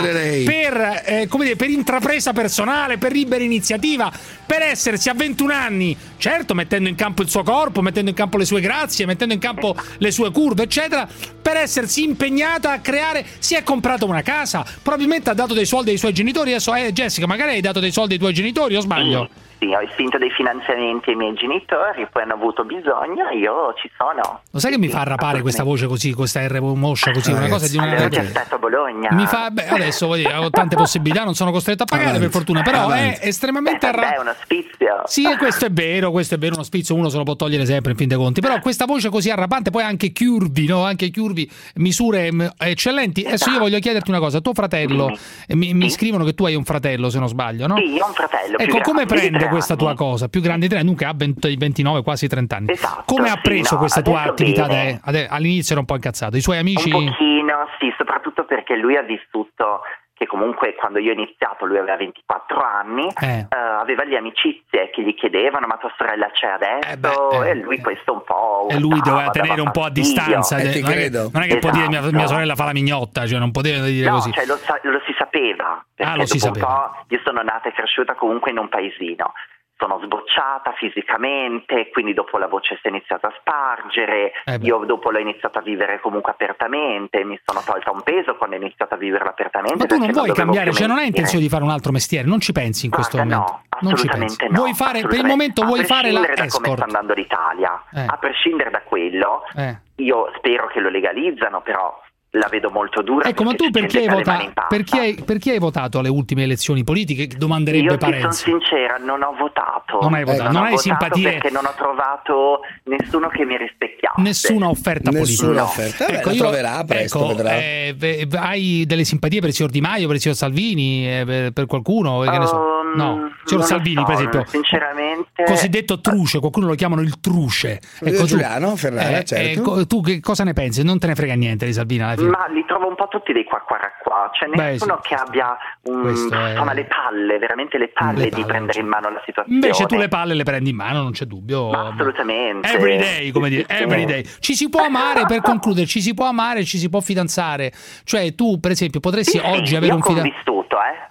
per, eh, come dire, per intrapresa personale, per libera iniziativa, per essersi a 21 anni, certo mettendo in campo il suo corpo, mettendo in campo le sue grazie, mettendo in campo le sue curve, eccetera, per essersi impegnata a creare, si è comprata una casa, probabilmente ha dato dei soldi ai suoi genitori, adesso eh, Jessica, magari hai dato dei soldi ai tuoi genitori o sbaglio? Sì, ho spinto dei finanziamenti ai miei genitori, poi hanno avuto bisogno, io ci sono. Lo sai che mi fa arrapare questa voce così, questa R moscia così, una cosa di una... Allora ti aspetto a Bologna. Mi fa, beh, adesso voglio dire, ho tante possibilità, non sono costretto a pagare per fortuna, però è estremamente Beh, è arrabbiato. uno spizio. Sì, questo è vero, questo è vero, uno spizzo uno se lo può togliere sempre in fin dei conti, però questa voce così arrabante, poi anche curvi, no? Anche curvi, misure mm, eccellenti. Adesso io voglio chiederti una cosa, tuo fratello, eh, mi, mi scrivono che tu hai un fratello se non sbaglio, no? Sì, io ho un fratello. Ecco, come prende tre questa tua cosa? Più grande di te, dunque ha 20 29, quasi 30 anni. come ha sì, preso no, questa tua attività? da- all'inizio era un po' incazzato. I suoi amici... Un pochino, sì, soprattutto perché lui ha vissuto che comunque quando io ho iniziato lui aveva 24 anni, Eh. eh, aveva le amicizie che gli chiedevano ma tua sorella c'è adesso beh, eh, e lui questo un po'... E lui doveva tenere un po' a distanza. Eh, ti non, è che, credo. non è che può dire mia, Esatto. mia sorella fa la mignotta, cioè non poteva dire No, così. cioè lo, sa- lo si sapeva, perché Ah, lo si sapeva. po' io sono nata e cresciuta comunque in un paesino. Sono sbocciata fisicamente, quindi dopo la voce si è iniziata a spargere, Eh io dopo l'ho iniziata a vivere comunque apertamente, mi sono tolta un peso quando ho iniziato a viverla apertamente. Ma tu non vuoi cambiare, cioè non hai intenzione di fare un altro mestiere, non ci pensi in questo Guarda, momento. no, assolutamente no, vuoi fare, per il momento vuoi a fare la prescindere da come escort. sta andando l'Italia, Eh. a prescindere da quello, Eh. io spero che lo legalizzano, però la vedo molto dura. Ecco, ma tu perché vota- perché hai- perché hai votato alle ultime elezioni politiche? Domanderebbe Io ti sono Parenzi. sincera, non ho votato. Non hai votato, non ho hai votato simpatie. Perché non ho trovato nessuno che mi rispecchiasse. Nessuna offerta Nessuna politica. offerta. Vabbè, la troverà presto, ecco, vedrà. eh, hai delle simpatie per il signor Di Maio, per il signor Salvini, eh, per, per qualcuno? Che ne so. Um, No, il non signor Salvini, so, per esempio. Sinceramente. Cosiddetto truce, qualcuno lo chiamano il truce. Eh, Giuliano Ferrara, eh, certo. eh, tu che cosa ne pensi? Non te ne frega niente di Salvini alla fine. Ma li trovo un po' tutti dei qua qua qua, c'è Beh, nessuno sì. che abbia un, Questo è- insomma, le palle, veramente le palle Le di palle, prendere in mano la situazione. Invece tu le palle le prendi in mano, non c'è dubbio. Ma assolutamente. Every day, come dire, every day. Ci si può amare, per concludere, ci si può amare, ci si può fidanzare. Cioè tu, per esempio, potresti Sì, oggi sì, avere un fidanzato...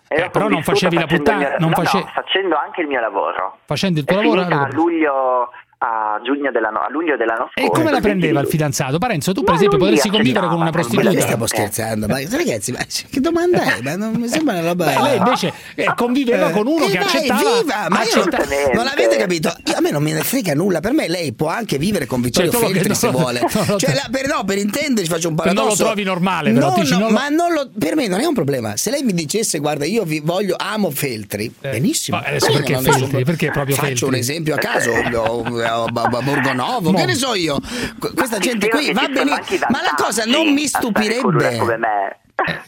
eh. Eh, però non facevi la puttana- mio- non no, face- no, facendo anche il mio lavoro. Facendo il tuo È lavoro... a luglio, a giugno dell'anno, a luglio dell'anno scorso. E come la prendeva il 22. fidanzato? Parenzo, tu per Ma esempio potresti convivere con una ma Ma prostituta. stiamo scherzando, ma ragazzi, ma che domanda è? Ma non mi sembra una roba. Beh, lei invece eh, conviveva con uno Eh, che dai, accettava... viva! Ma io non, accetta- non avete capito? Io- a me non me ne frega nulla. Per me lei può anche vivere con Vittorio Cioè, lo- Feltri no, se vuole. no, Cioè, no. la- per, no, per intenderci faccio un Non lo paradosso. trovi normale, però, No, dici, no, non lo- ma non lo- per me non è un problema. Se lei mi dicesse, guarda, io vi voglio, amo Feltri, benissimo. ma adesso Io perché Feltri? Perché proprio Faccio Feltri? un esempio a caso, o- Borgonovo, che ne so io. Qu- Questa gente qui va i Ma la cosa non mi una come stupirebbe. me.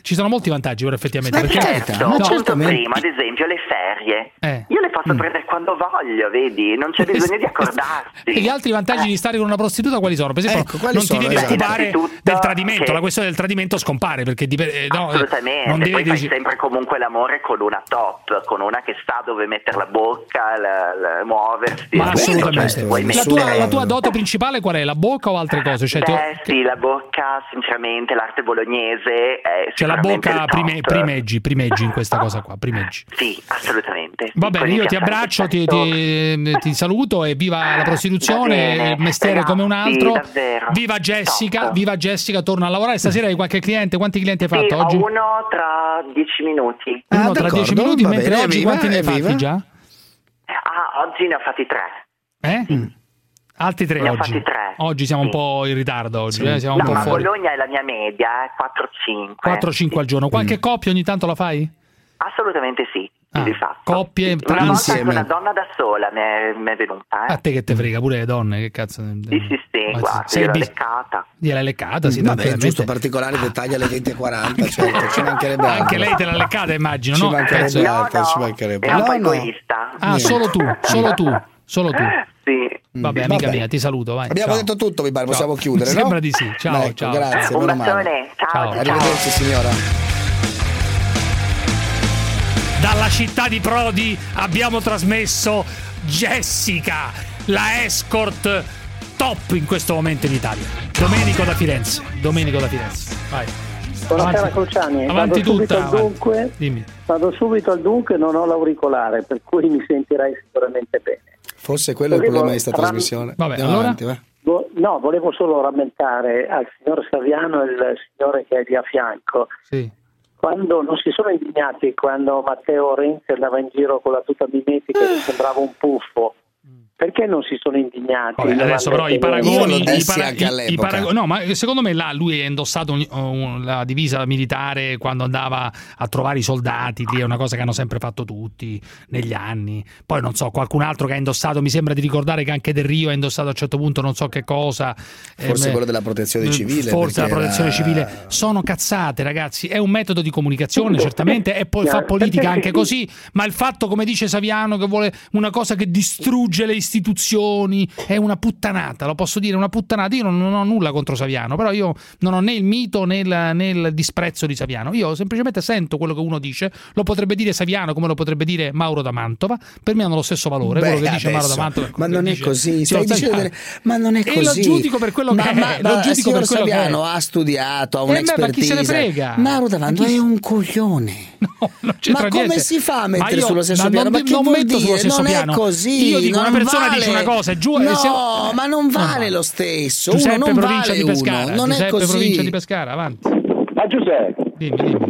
Ci sono molti vantaggi, però, effettivamente. Ma perché- certo, No, ma punto certamente. primo, ad esempio, le ferie. Eh. Io le posso prendere quando voglio, vedi? Non c'è bisogno di accordarsi. E gli altri vantaggi di stare con una prostituta quali sono? Per esempio, Ecco, quali non sono, ti devi esatto. occupare del tradimento, che- la questione del tradimento scompare perché dip- eh, no, eh, Assolutamente, non devi poi fai sempre comunque l'amore con una top, con una che sa dove mettere la bocca, la- la- muoversi. Ma Cioè, assolutamente. vuoi La tua, la tua dote principale qual è? La bocca o altre cose? Cioè, ti- Beh, sì, la bocca, sinceramente, l'arte bolognese è cioè la bocca prime- primeggi, primeggi in questa cosa qua, primeggi. Sì, assolutamente. Va Sì, bene, io ti abbraccio, ti, ti- ti saluto e viva la prostituzione, il mestiere come un altro. davvero. Viva Jessica, Top. viva Jessica, torna a lavorare. Stasera hai qualche cliente? Quanti clienti hai Sì, fatto ho oggi? uno tra dieci minuti. Ah, Uno tra dieci minuti, mentre bene, oggi evviva, quanti ne hai fatti già? Ah, oggi ne ho fatti tre. Eh? Altri tre Ne ho oggi. fatti tre. Oggi siamo un Sì. po' in ritardo oggi, Sì. eh, siamo No, un po' ma fuori. Bologna è la mia media, eh, 4-5. 4-5 al giorno. Qualche coppia ogni tanto la fai? Assolutamente sì, Ah, coppie Una tra- volta insieme. una donna da sola mi è, mi è venuta, A eh. te che te frega, pure le donne, che cazzo. Sì, sì, sì, Ma guarda, sei bis- leccata. Gliel'hai leccata, sì, Vabbè, tranquillamente. giusto particolare dettagli alle 20.40, certo, ci mancherebbe altro. Anche lei te l'ha leccata, immagino, Ci no? mancherebbe No, altro, ci no, mancherebbe. è un po' No, no. egoista. Ah, Niente. solo tu, solo tu, solo tu. Sì. Vabbè, amica Vabbè. mia, ti saluto, vai. Abbiamo ciao. detto tutto, mi pare, Ciao. possiamo chiudere, no? Sembra di sì. Ciao, Ecco, ciao. grazie, Un bacione, ciao, Ciao. ciao. Arrivederci signora. Dalla città di Prodi abbiamo trasmesso Jessica, la escort top in questo momento in Italia. Domenico da Firenze. Domenico da Firenze. Vai. Buonasera Avanti. Cruciani, Avanti vado subito tutta. al avanti. dunque, Dimmi. vado subito al dunque, non ho l'auricolare, per cui mi sentirei sicuramente bene. Forse quello è il Volevo- problema di questa ram- trasmissione. Vabbè, Andiamo allora? avanti, va. Vo- No, volevo solo rammentare al signor Saviano e il signore che è lì a fianco. Sì. Quando non si sono indignati quando Matteo Renzi andava in giro con la tuta mimetica che sembrava un puffo, perché non si sono indignati? Vabbè, adesso però i paragoni, i para- anche i- i all'epoca. parago- no, ma secondo me là lui ha indossato un- un- la divisa militare quando andava a trovare i soldati, lì è una cosa che hanno sempre fatto tutti negli anni. Poi non so, qualcun altro che ha indossato, mi sembra di ricordare che anche Del Rio ha indossato a un certo punto non so che cosa. Forse Ehm, quello della protezione civile. Forse la protezione era- civile sono cazzate, ragazzi. È un metodo di comunicazione, certamente, e poi fa politica anche così. Ma il fatto, come dice Saviano, che vuole una cosa che distrugge le istituzioni, è una puttanata, lo posso dire, una puttanata. Io non, non ho nulla contro Saviano, però io non ho né il mito né il, né il disprezzo di Saviano. Io semplicemente sento quello che uno dice, lo potrebbe dire Saviano come lo potrebbe dire Mauro da Mantova, per me hanno lo stesso valore, Beh, quello che dice Mauro da Mantova. ma non è dice- così, Sì, stai dicendo delle- ma non è E così. lo giudico per quello ma, che ma, è, lo ma giudico per quello che è. Saviano ha studiato, ha Eh, ma- ma chi se ne frega? Mauro Davanto Ma chi- è un coglione. ma c'entra come niente. si fa a Ma mettere io- sullo stesso ma piano? non- Ma non metto sullo dire? stesso non piano. è così. Io dico, una non persona vale. dice una cosa, è giù- No, se- ma non No, vale va. lo stesso. Giuseppe, uno non provincia vale di Pescara. uno. Non è Giuseppe, così. provincia di Pescara, avanti. Ma Giuseppe, Dimmi, dimmi.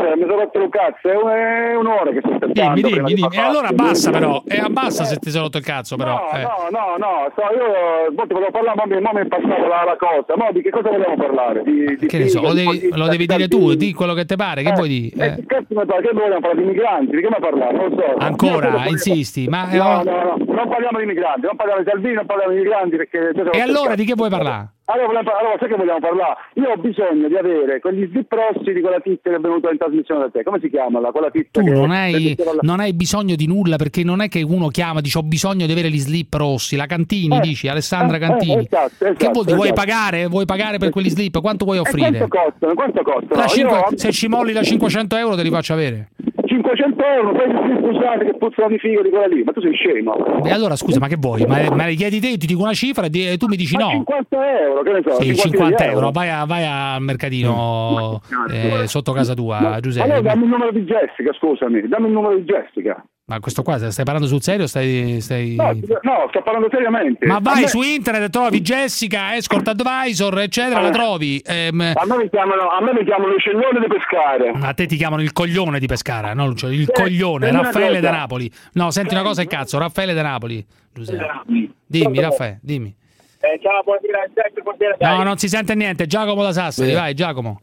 Ma Giuseppe, mi sono rotto il cazzo, è un- è un'ora che sto aspettando. Dimmi, dimmi, di dimmi. E allora abbassa però, e abbassa se ti sei rotto il cazzo però. No, eh. no, no, no, so, io molto volevo parlare, ma mi, ma mi è passata la, la cosa. Ma di che cosa vogliamo parlare? Di, di Che ne so, lo devi, lo devi di dire tu, di quello che ti pare, che Eh, vuoi dire? eh, che cazzo parla? Che vogliamo parlare di migranti? Di che mi parlare? Non so. Ancora, insisti, ma- No, no, no, non parliamo di migranti, non parliamo di Salvini, non parliamo di migranti perché... E allora di che vuoi parlare? Allora, allora, sai che vogliamo parlare? Io ho bisogno di avere quegli slip rossi di quella tizia che è venuta in trasmissione da te. Come si chiama? la- Quella tizia Tu che non che hai, la- non hai bisogno di nulla perché non è che uno chiama e dice ho bisogno di avere gli slip rossi. La Cantini Eh, dici, Alessandra eh, eh, Cantini. esatto, che esatto, vuol dire? Vuoi esatto. pagare? Vuoi pagare per quegli slip? Quanto vuoi offrire? quanto costano? Quanto costano? Io cinque- ho se ci molli da 500 euro te li faccio avere. 500 euro, poi gli slip usati che puzzano di figo di quella lì. Ma tu sei scemo. E allora scusa, ma che vuoi? Ma, ma le chiedi te, ti dico una cifra e tu mi dici Ma no. 50 euro, che ne so. Sì, 50 50 euro, euro. vai, a- vai al mercatino eh, sotto casa tua, Giuseppe. Allora dammi il numero di Jessica, scusami, dammi il numero di Jessica. Ma questo qua stai parlando sul serio? Stai, stai... No, no, sto parlando seriamente. Ma vai me- su internet, trovi Jessica, Escort Advisor, eccetera, la Eh. trovi. Ehm, A me mi chiamano, a me mi chiamano il cellone di pescare. a te ti chiamano il coglione di Pescara, no? Cioè, il Sì, coglione, Raffaele da Napoli. No, senti una cosa, che cazzo, Raffaele da Napoli. Giuseppe. Dimmi, Raffaele, dimmi. Eh, ciao, buonasera, buonasera. No, non si sente niente. Giacomo da Sassari, Sì. vai, Giacomo.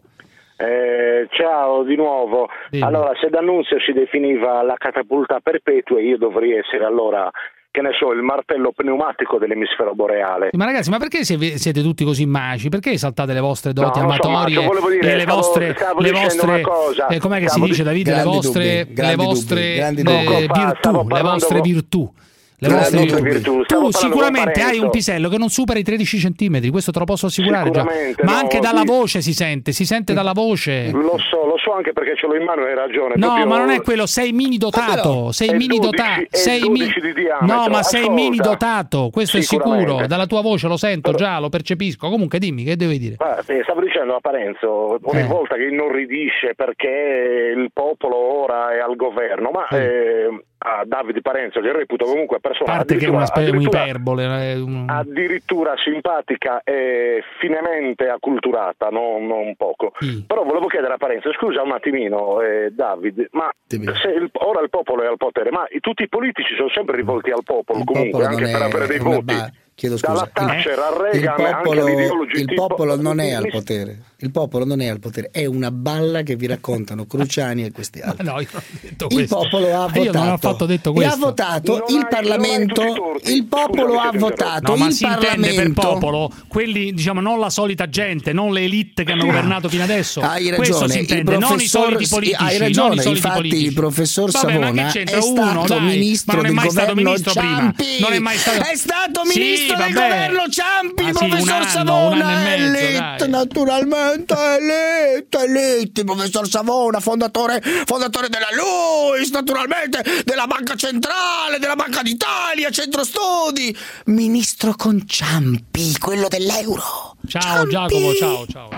Eh, ciao di nuovo. Dimmi. Allora, se D'Annunzio si definiva la catapulta perpetua, io dovrei essere allora, che ne so, il martello pneumatico dell'emisfero boreale. Ma ragazzi, ma perché sie- siete tutti così maci? Perché saltate le vostre doti No, so, amatorie macio, volevo dire, e le stavo- vostre, stavo le vostre una cosa. eh, com'è che si dice di- Davide? Le vostre, dubbi, le vostre grandi eh, dubbi. Fa virtù, le vostre con- virtù. Le vostre virtù. Tu sicuramente hai un pisello che non supera i 13 centimetri, questo te lo posso assicurare già. Ma no, anche dalla sì. voce si sente, si sente dalla voce. Lo so, lo so anche perché ce l'ho in mano e hai ragione. No, proprio- ma non è quello, sei mini dotato, sei è mini 12 dotato, sei 12 di diametro. No, ma sei mini dotato, questo è sicuro, dalla tua voce lo sento già, lo percepisco. Comunque dimmi, che devi dire? Ah, sì, stavo dicendo a Parenzo ogni Eh. volta che inorridisce perché il popolo ora è al governo, ma eh, a Davide Parenzo, che reputo comunque A persona parte che è addirittura, una specie di addirittura- iperbole. eh, un- addirittura simpatica e finemente acculturata, non, non poco. Però volevo chiedere a Parenzo, scusa un attimino eh, Davide, ma se il- ora il popolo è al potere, ma i- tutti i politici sono sempre rivolti al popolo comunque, popolo anche non per è avere dei voti. ba- chiedo scusa. Dalla Thatcher a il Reagan, anche popolo, il tipo- popolo non è al mi- potere. Il popolo non è al potere, è una balla che vi raccontano Cruciani e questi altri. No, io non ho detto Il questo. popolo ha Ma io votato. non ho affatto detto E questo. ha votato il Parlamento. Il popolo ha votato. No, ma il si intende per Parlamento. popolo quelli, diciamo, non la solita gente, non le elite che hanno governato fino adesso. Hai Questo ragione, si intende, non i soliti politici. hai non ragione, i soliti infatti politici. il professor Vabbè, Savona è uno, stato dai? ministro ma non è del mai stato governo ministro Ciampi. Non è mai stato È stato Sì, ministro del vabbè. governo Ciampi, sì, un professor anno, Savona. mezzo, elite, dai. naturalmente, elite, elite, professor Savona, fondatore, fondatore della LUIS, naturalmente, della Banca Centrale, della Banca d'Italia, Centro Studi. Ministro con Ciampi, quello dell'euro. Ciao Giacomo, ciao, ciao.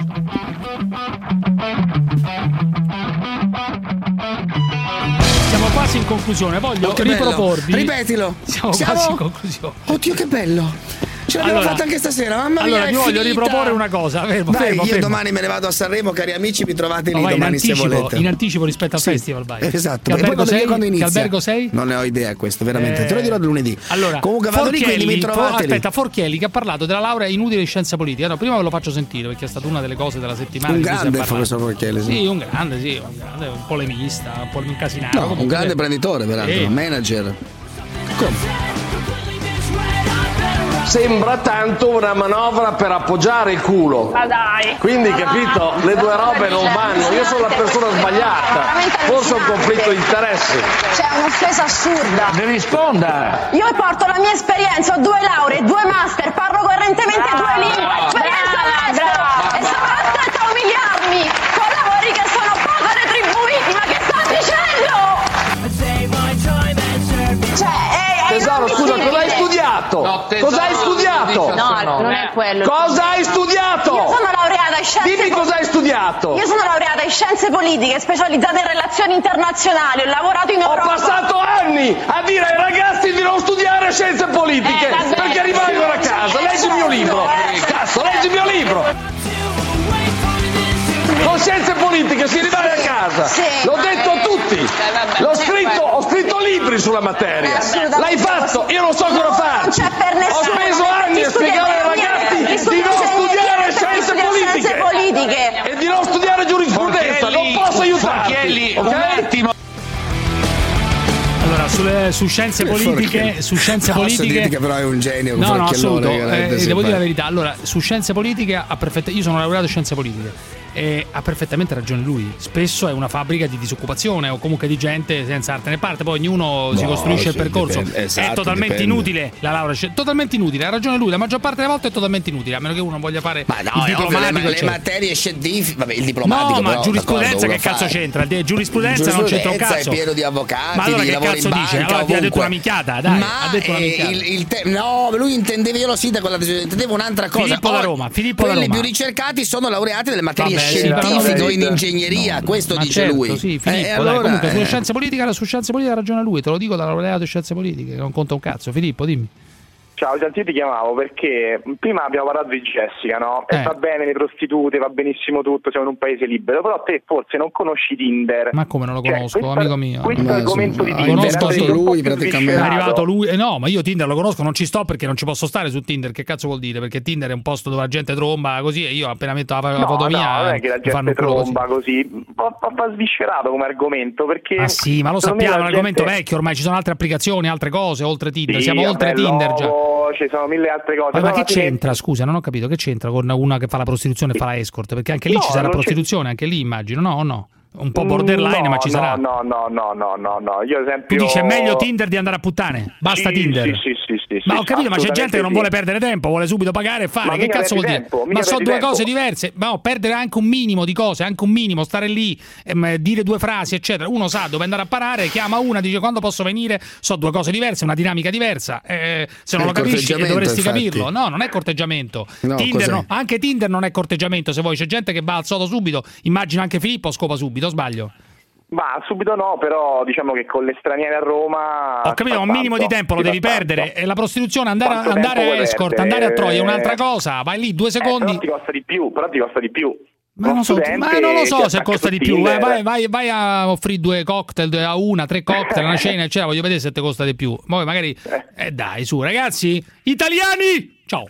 Siamo quasi in conclusione, voglio Oh, che bello. riproporvi. Ripetilo. Siamo, Siamo- quasi in conclusione. Oddio, che bello. Ce l'abbiamo Allora- fatta anche stasera, mamma allora, mia. vi è voglio finita. riproporre una cosa. Fermo, Vai, fermo, io fermo. domani me ne vado a Sanremo, cari amici, mi trovate No, lì in domani se anticipo, volete. in anticipo rispetto al Sì, festival, vai. Esatto. Che E poi quando, sei? quando Che albergo sei? Non ne ho idea questo, veramente. Eh, Te lo dirò lunedì. Allora, Comunque vado lì, quindi mi Forchielli, trovate lì. Aspetta, Forchielli che ha parlato della laurea inutile in scienze politiche. No, prima ve lo faccio sentire perché è stata una delle cose della settimana. Un grande professor Forchielli, sì. Sì, un grande, sì, un grande, un polemista, un po'. No, un grande imprenditore, peraltro, manager. Come? Sembra tanto una manovra per appoggiare il culo. Ma dai. Quindi, capito, le due robe non vanno. Io sono la persona sbagliata. Forse ho un conflitto di interessi. C'è un'offesa assurda. Mi risponda. Io porto la mia esperienza, ho due lauree, due master, parlo correntemente due lingue, studiato? cosa hai studiato? No, non è quello. Cosa hai studiato? Io sono laureata in scienze Dimmi cosa hai studiato. Io sono laureata in scienze politiche, specializzata in relazioni internazionali, ho lavorato in Ho Europa. passato anni a dire ai ragazzi di non studiare scienze politiche Eh, perché rimangono a casa. Leggi il mio libro. eh. Cazzo, leggi il mio libro. Con scienze politiche si rimane a casa. Sì, L'ho detto a è- tutti. Eh, vabbè, scritto, ho scritto libri sulla materia. assolutamente L'hai fatto, io non so cosa No, farci. non c'è per nessuno. Ho speso anni a spiegare ai ragazzi di non studiare scienze studia politiche. scienze politiche. E di non studiare giurisprudenza, non posso aiutarti. Forchielli, ok? un attimo. Allora, sulle- su scienze politiche, su scienze Posso politiche però è un genio, un No, no, assoluto. Eh, devo dire la verità. Allora, su scienze politiche ha perfetta- io sono laureato in scienze politiche. E ha perfettamente ragione lui. Spesso è una fabbrica di disoccupazione o comunque di gente senza arte né parte. Poi ognuno si No, costruisce il sì, percorso. dipende. Esatto, è totalmente dipende. inutile la laurea. sci- Totalmente inutile. Ha ragione lui. La maggior parte delle volte è totalmente inutile. A meno che uno non voglia fare Ma il no, è ovvio, le, diplomatico. ma- le materie scientifiche, vabbè, il diplomatico. No, ma però, giurisprudenza che cazzo fa. c'entra? De- Giurisprudenza non c'entra un Giurisprudenza cazzo. è pieno di avvocati, Ma allora di che cazzo dice? banca, Allora ti ha detto una minchiata, dai. Ma ha detto una eh, minchiata. il, il te- no, lui intendeva, io sentita quella intendeva un'altra cosa. Filippo da Roma, Filippo da quelli Roma. più ricercati sono laureati nelle materie scientifiche però- o in ingegneria, questo Ma dice certo, lui. Sì, Eh, Filippo, dai, allora, comunque sulle eh, scienze politiche, su scienze politiche ha ragione lui, te lo dico da laureato in scienze politiche, non conta un cazzo. Filippo, dimmi. Ciao, senti, ti chiamavo perché prima abbiamo parlato di Jessica, no? Eh. E va bene le prostitute, va benissimo tutto, siamo in un paese libero, però te forse non conosci Tinder. Ma come non lo Cioè, conosco, questo- amico mio? Questo Ma argomento di ha Tinder conosco andrebbe sì. po' più È arrivato lui, eh no, ma io Tinder lo conosco, non ci sto perché non ci posso stare su Tinder. Che cazzo vuol dire? Perché Tinder è un posto dove la gente tromba così e io appena metto la, la No, foto no, mia non è che la gente tromba così, va, sviscerato come argomento perché... Ah sì, ma lo sappiamo, è un argomento gente- vecchio ormai, ci sono altre applicazioni, altre cose, oltre Tinder, Sì, siamo oltre Tinder già. Ci sono mille altre cose. Ma, ma che fine- c'entra, scusa, non ho capito, che c'entra con una che fa la prostituzione e fa la escort? Perché anche lì No, ci sarà non c'è- prostituzione, anche lì immagino, no o no? Un po' borderline, No, ma ci no, sarà. No, no, no, no, no, no, io ad Tu esempio... dici è meglio Tinder di andare a puttane? Basta Sì, Tinder. Sì, sì, sì, sì, Ma ho capito, ma c'è gente che non vuole perdere tempo, vuole subito pagare e fare. Ma che cazzo vuol dire? tempo, mica ma sono due tempo. cose diverse. Ma no, perdere anche un minimo di cose, anche un minimo, stare lì, ehm, dire due frasi, eccetera. Uno sa dove andare a parare, chiama una, dice quando posso venire, so due cose diverse, una dinamica diversa. Eh, se non È lo capisci, corteggiamento, dovresti infatti. capirlo. No, non è corteggiamento. No, Tinder no. Anche Tinder non è corteggiamento. Se vuoi, c'è gente che va al sodo subito. Immagina anche Filippo scopa subito, o sbaglio. Ma subito no, però diciamo che con le straniere a Roma... Ho capito, un minimo di tempo lo devi tanto. perdere. E la prostituzione, andare, Quanto andare a escort, perdere? andare a Troia è un'altra cosa. Vai lì due Eh, secondi. però ti costa di più, però ti costa di più. Ma non, so, ma non lo so se costa di più. Vai, Tinder. vai, vai, vai a offrire due cocktail a una, tre cocktail, una cena, eccetera. Voglio vedere se ti costa di più. Poi magari. Eh dai, su, ragazzi, italiani! Ciao!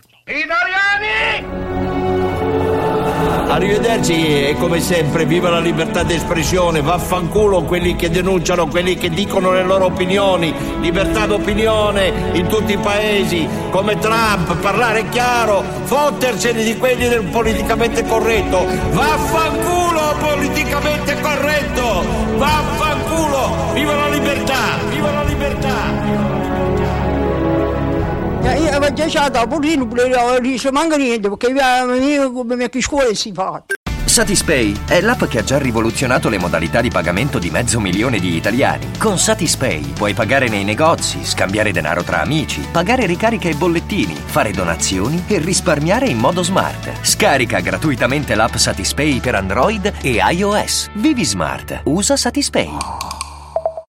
Arrivederci e come sempre viva la libertà di espressione, vaffanculo quelli che denunciano, quelli che dicono le loro opinioni, libertà d'opinione in tutti i paesi, come Trump, parlare chiaro, fottersene di quelli del politicamente corretto, vaffanculo politicamente corretto, vaffanculo, viva la libertà, viva la libertà. Satispay è l'app che ha già rivoluzionato le modalità di pagamento di mezzo milione di italiani. Con Satispay puoi pagare nei negozi, scambiare denaro tra amici, pagare ricariche e bollettini, fare donazioni e risparmiare in modo smart. Scarica gratuitamente l'app Satispay per Android e iOS. Vivi smart. Usa Satispay.